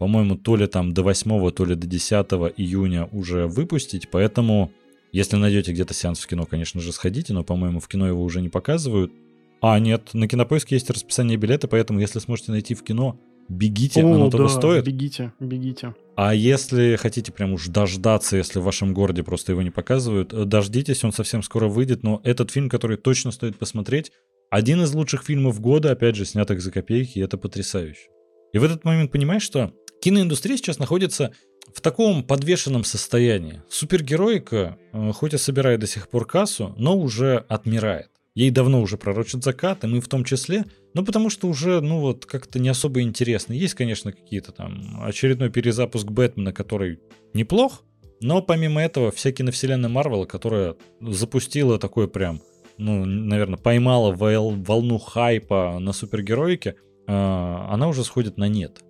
по-моему, то ли там до 8, то ли до 10 июня уже выпустить, поэтому если найдете где-то сеанс в кино, конечно же, сходите, но, по-моему, в кино его уже не показывают. А, нет, на Кинопоиске есть расписание билета, поэтому если сможете найти в кино, бегите, О, оно того да, стоит. бегите, бегите. А если хотите прям уж дождаться, если в вашем городе просто его не показывают, э, дождитесь, он совсем скоро выйдет, но этот фильм, который точно стоит посмотреть, один из лучших фильмов года, опять же, снятых за копейки, и это потрясающе. И в этот момент понимаешь, что киноиндустрия сейчас находится в таком подвешенном состоянии. Супергероика, э, хоть и собирает до сих пор кассу, но уже отмирает. Ей давно уже пророчат закат, и мы в том числе, ну потому что уже, ну вот, как-то не особо интересно. Есть, конечно, какие-то там очередной перезапуск Бэтмена, который неплох, но помимо этого вся киновселенная Марвела, которая запустила такой прям, ну, наверное, поймала волну хайпа на супергероике, э, она уже сходит на нет.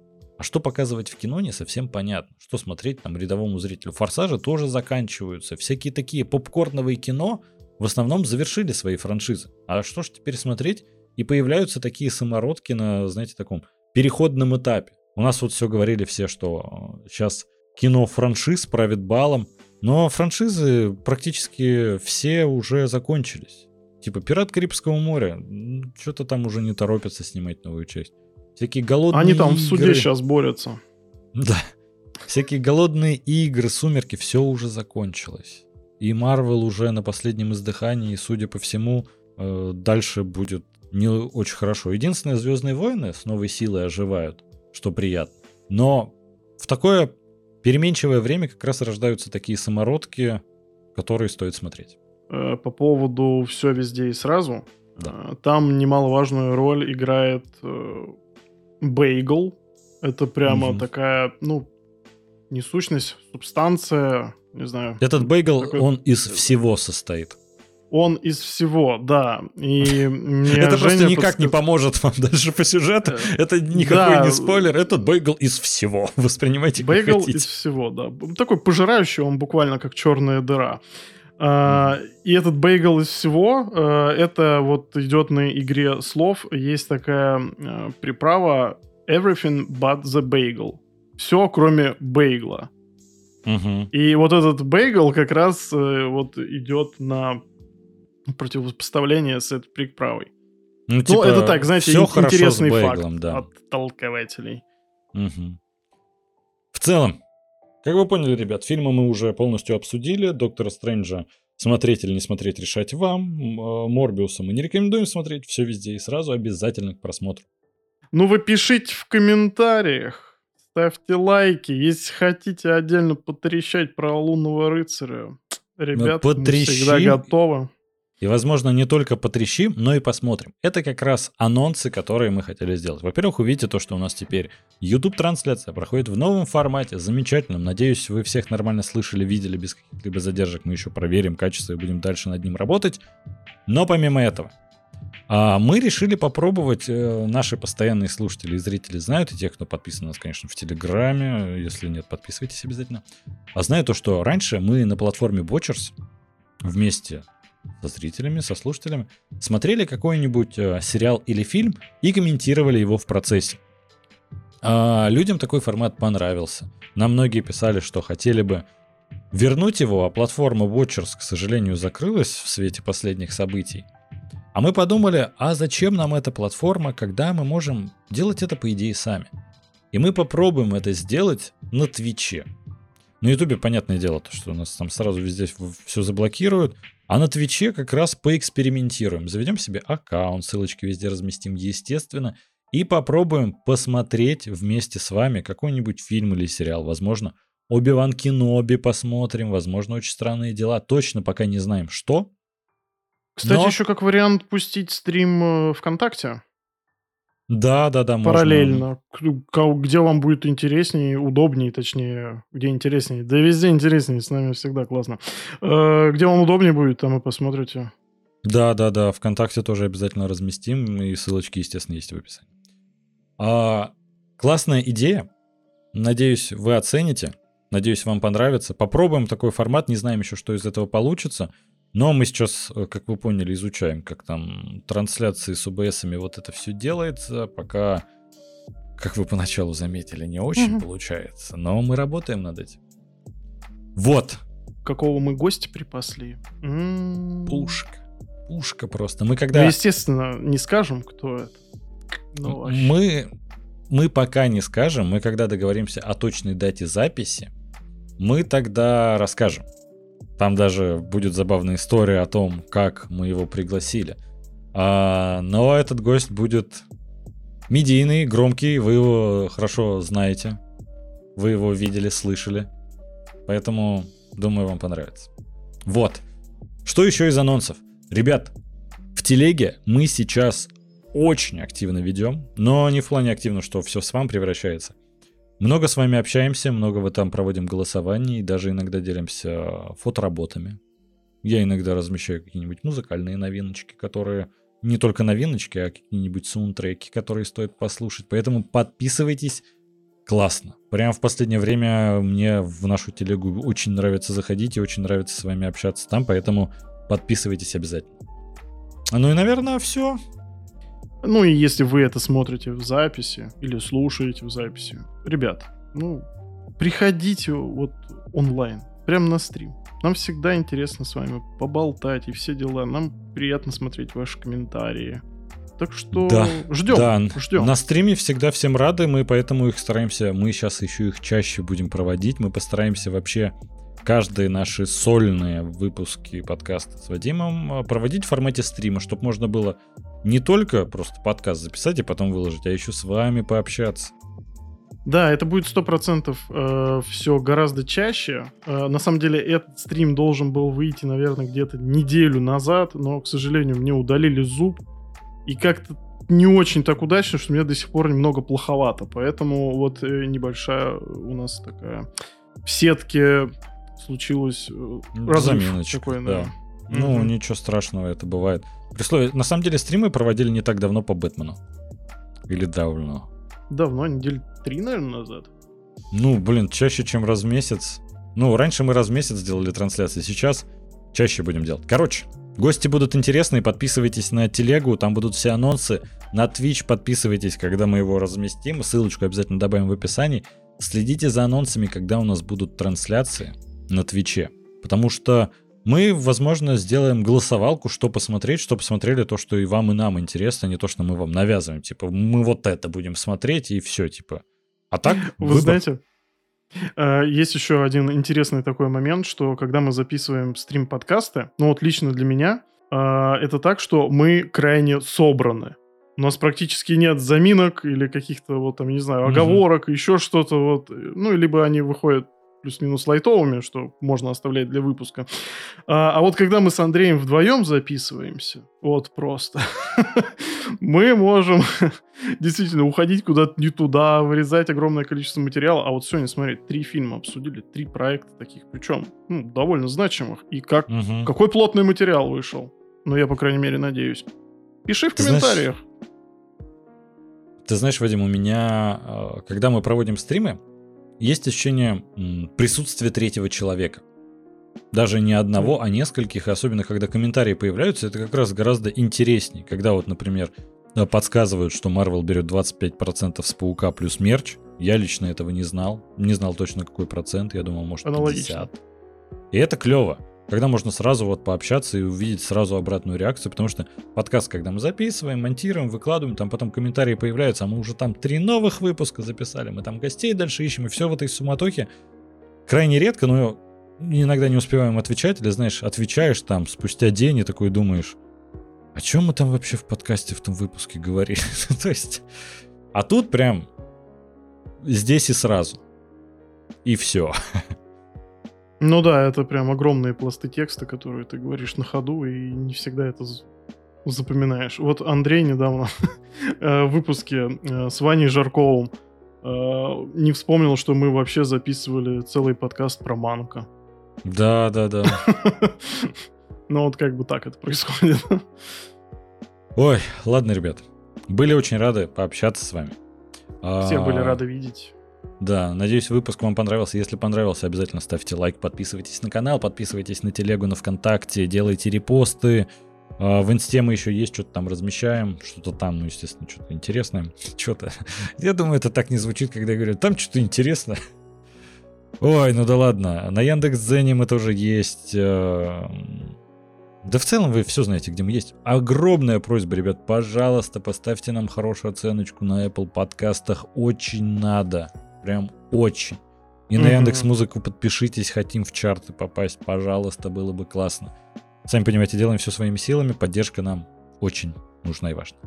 А что показывать в кино, не совсем понятно. Что смотреть там рядовому зрителю. Форсажи тоже заканчиваются. Всякие такие попкорновые кино в основном завершили свои франшизы. А что ж теперь смотреть? И появляются такие самородки на, знаете, таком переходном этапе. У нас вот все говорили все, что сейчас кино франшиз правит балом. Но франшизы практически все уже закончились. Типа «Пират Карибского моря», что-то там уже не торопятся снимать новую часть. Всякие голодные Они там игры. в суде сейчас борются. Да. Всякие голодные игры, сумерки, все уже закончилось. И Марвел уже на последнем издыхании, и, судя по всему, э, дальше будет не очень хорошо. Единственное, Звездные войны с новой силой оживают, что приятно. Но в такое переменчивое время как раз рождаются такие самородки, которые стоит смотреть. Э, по поводу все везде и сразу. Да. Э, там немаловажную роль играет бейгл. Это прямо угу. такая, ну, не сущность, субстанция, не знаю. Этот бейгл, такой... он из всего состоит. Он из всего, да. И это просто никак не поможет вам дальше по сюжету. Это никакой не спойлер. Этот бейгл из всего. Воспринимайте как Бейгл из всего, да. Такой пожирающий, он буквально как черная дыра. Uh, и этот бейгл из всего, uh, это вот идет на игре слов. Есть такая uh, приправа everything but the bagel. Все, кроме бейгла. Угу. И вот этот бейгл как раз uh, вот идет на противопоставление с этой приправой. Ну, ну типа, это так, знаете, все интересный бейглом, факт да. от толкователей. Угу. В целом, как вы поняли, ребят, фильмы мы уже полностью обсудили. Доктора Стрэнджа смотреть или не смотреть решать вам. А, Морбиуса мы не рекомендуем смотреть. Все везде и сразу обязательно к просмотру. Ну вы пишите в комментариях. Ставьте лайки. Если хотите отдельно потрещать про лунного рыцаря. Ребят, мы, мы всегда готовы. И, возможно, не только потрещим, но и посмотрим. Это как раз анонсы, которые мы хотели сделать. Во-первых, увидите то, что у нас теперь YouTube-трансляция проходит в новом формате, замечательном. Надеюсь, вы всех нормально слышали, видели, без каких-либо задержек. Мы еще проверим качество и будем дальше над ним работать. Но помимо этого, а, мы решили попробовать, э, наши постоянные слушатели и зрители знают, и те, кто подписан на нас, конечно, в Телеграме, если нет, подписывайтесь обязательно. А знаю то, что раньше мы на платформе Watchers вместе со зрителями, со слушателями, смотрели какой-нибудь э, сериал или фильм и комментировали его в процессе. А людям такой формат понравился. Нам многие писали, что хотели бы вернуть его, а платформа Watchers, к сожалению, закрылась в свете последних событий. А мы подумали, а зачем нам эта платформа, когда мы можем делать это по идее сами? И мы попробуем это сделать на Твиче. На Ютубе, понятное дело, то, что у нас там сразу везде все заблокируют, а на Твиче как раз поэкспериментируем. Заведем себе аккаунт, ссылочки везде разместим, естественно, и попробуем посмотреть вместе с вами какой-нибудь фильм или сериал. Возможно, Оби-Ван Кеноби посмотрим, возможно, очень странные дела. Точно пока не знаем, что. Кстати, Но... еще как вариант пустить стрим э, ВКонтакте. Да, да, да. Параллельно. Можно. Где вам будет интереснее, удобнее, точнее, где интереснее. Да везде интереснее, с нами всегда классно. Э, где вам удобнее будет, там и посмотрите. Да, да, да. Вконтакте тоже обязательно разместим, и ссылочки, естественно, есть в описании. А, классная идея. Надеюсь, вы оцените. Надеюсь, вам понравится. Попробуем такой формат. Не знаем еще, что из этого получится. Но мы сейчас, э, как вы поняли, изучаем, как там трансляции с ОБСами вот это все делается, пока, как вы поначалу заметили, не очень угу. получается. Но мы работаем над этим. Вот. Какого мы гостя припасли? М-м-м. Пушка. Пушка просто. Мы когда... Ну, естественно, не скажем, кто это. Ну, мы, мы пока не скажем. Мы когда договоримся о точной дате записи, мы тогда расскажем. Там даже будет забавная история о том, как мы его пригласили. А, но этот гость будет медийный, громкий, вы его хорошо знаете. Вы его видели, слышали. Поэтому, думаю, вам понравится. Вот. Что еще из анонсов? Ребят, в телеге мы сейчас очень активно ведем, но не в плане активно, что все с вами превращается. Много с вами общаемся, много вы там проводим голосований, даже иногда делимся фотоработами. Я иногда размещаю какие-нибудь музыкальные новиночки, которые не только новиночки, а какие-нибудь саундтреки, которые стоит послушать. Поэтому подписывайтесь. Классно. Прямо в последнее время мне в нашу телегу очень нравится заходить и очень нравится с вами общаться там, поэтому подписывайтесь обязательно. Ну и, наверное, все. Ну и если вы это смотрите в записи или слушаете в записи, ребят, ну, приходите вот онлайн, прямо на стрим. Нам всегда интересно с вами поболтать и все дела. Нам приятно смотреть ваши комментарии. Так что да, ждем, да. ждем. На стриме всегда всем рады, мы поэтому их стараемся, мы сейчас еще их чаще будем проводить, мы постараемся вообще каждые наши сольные выпуски подкаста с Вадимом а, проводить в формате стрима, чтобы можно было не только просто подкаст записать и потом выложить, а еще с вами пообщаться. Да, это будет сто процентов э, все гораздо чаще. Э, на самом деле этот стрим должен был выйти, наверное, где-то неделю назад, но, к сожалению, мне удалили зуб. И как-то не очень так удачно, что мне до сих пор немного плоховато. Поэтому вот э, небольшая у нас такая в сетке случилось э, разминочка, такой, да. да. Ну, mm ничего страшного, это бывает. При слове, на самом деле, стримы проводили не так давно по Бэтмену. Или давно. Давно, недель три, наверное, назад. Ну, блин, чаще, чем раз в месяц. Ну, раньше мы раз в месяц делали трансляции, сейчас чаще будем делать. Короче, гости будут интересные, подписывайтесь на телегу, там будут все анонсы. На Twitch подписывайтесь, когда мы его разместим. Ссылочку обязательно добавим в описании. Следите за анонсами, когда у нас будут трансляции на Твиче. Потому что мы, возможно, сделаем голосовалку, что посмотреть, что посмотрели то, что и вам, и нам интересно, не то, что мы вам навязываем. Типа, мы вот это будем смотреть, и все, типа. А так, Вы выбор. знаете, э, есть еще один интересный такой момент, что когда мы записываем стрим подкаста, ну вот лично для меня, э, это так, что мы крайне собраны. У нас практически нет заминок или каких-то вот там, не знаю, оговорок, угу. еще что-то вот. Ну, либо они выходят плюс-минус лайтовыми, что можно оставлять для выпуска. А, а вот когда мы с Андреем вдвоем записываемся, вот просто, мы можем действительно уходить куда-то не туда, вырезать огромное количество материала. А вот сегодня, смотри, три фильма обсудили, три проекта таких, причем ну, довольно значимых. И как, угу. какой плотный материал вышел. Ну, я, по крайней мере, надеюсь. Пиши в комментариях. Ты знаешь, Вадим, у меня, а, когда мы проводим стримы, есть ощущение присутствия третьего человека. Даже не одного, а нескольких, особенно когда комментарии появляются, это как раз гораздо интереснее. Когда вот, например, э, подсказывают, что Marvel берет 25% с Паука плюс мерч. Я лично этого не знал. Не знал точно какой процент. Я думал, может, 50. И это клево когда можно сразу вот пообщаться и увидеть сразу обратную реакцию, потому что подкаст, когда мы записываем, монтируем, выкладываем, там потом комментарии появляются, а мы уже там три новых выпуска записали, мы там гостей дальше ищем, и все в этой суматохе крайне редко, но иногда не успеваем отвечать, или, знаешь, отвечаешь там спустя день и такой думаешь, о чем мы там вообще в подкасте в том выпуске говорили? То есть, а тут прям здесь и сразу. И все. Ну да, это прям огромные пласты текста, которые ты говоришь на ходу, и не всегда это запоминаешь. Вот Андрей недавно э, в выпуске э, с Ваней Жарковым э, не вспомнил, что мы вообще записывали целый подкаст про Манка. Да, да, да. Ну вот как бы так это происходит. Ой, ладно, ребят. Были очень рады пообщаться с вами. Все были рады видеть. Да, надеюсь, выпуск вам понравился. Если понравился, обязательно ставьте лайк, подписывайтесь на канал, подписывайтесь на телегу на ВКонтакте, делайте репосты. А, в инсте мы еще есть, что-то там размещаем, что-то там, ну, естественно, что-то интересное. Что-то. Я думаю, это так не звучит, когда говорят, там что-то интересное. Ой, ну да ладно. На Яндекс.Дзене мы тоже есть. Э, да в целом вы все знаете, где мы есть. Огромная просьба, ребят, пожалуйста, поставьте нам хорошую оценочку на Apple подкастах. Очень надо. Прям очень. И на Яндекс Музыку подпишитесь, хотим в чарты попасть, пожалуйста, было бы классно. Сами понимаете, делаем все своими силами, поддержка нам очень нужна и важна.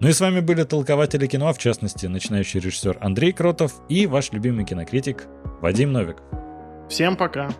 Ну и с вами были толкователи кино, а в частности, начинающий режиссер Андрей Кротов и ваш любимый кинокритик Вадим Новиков. Всем пока!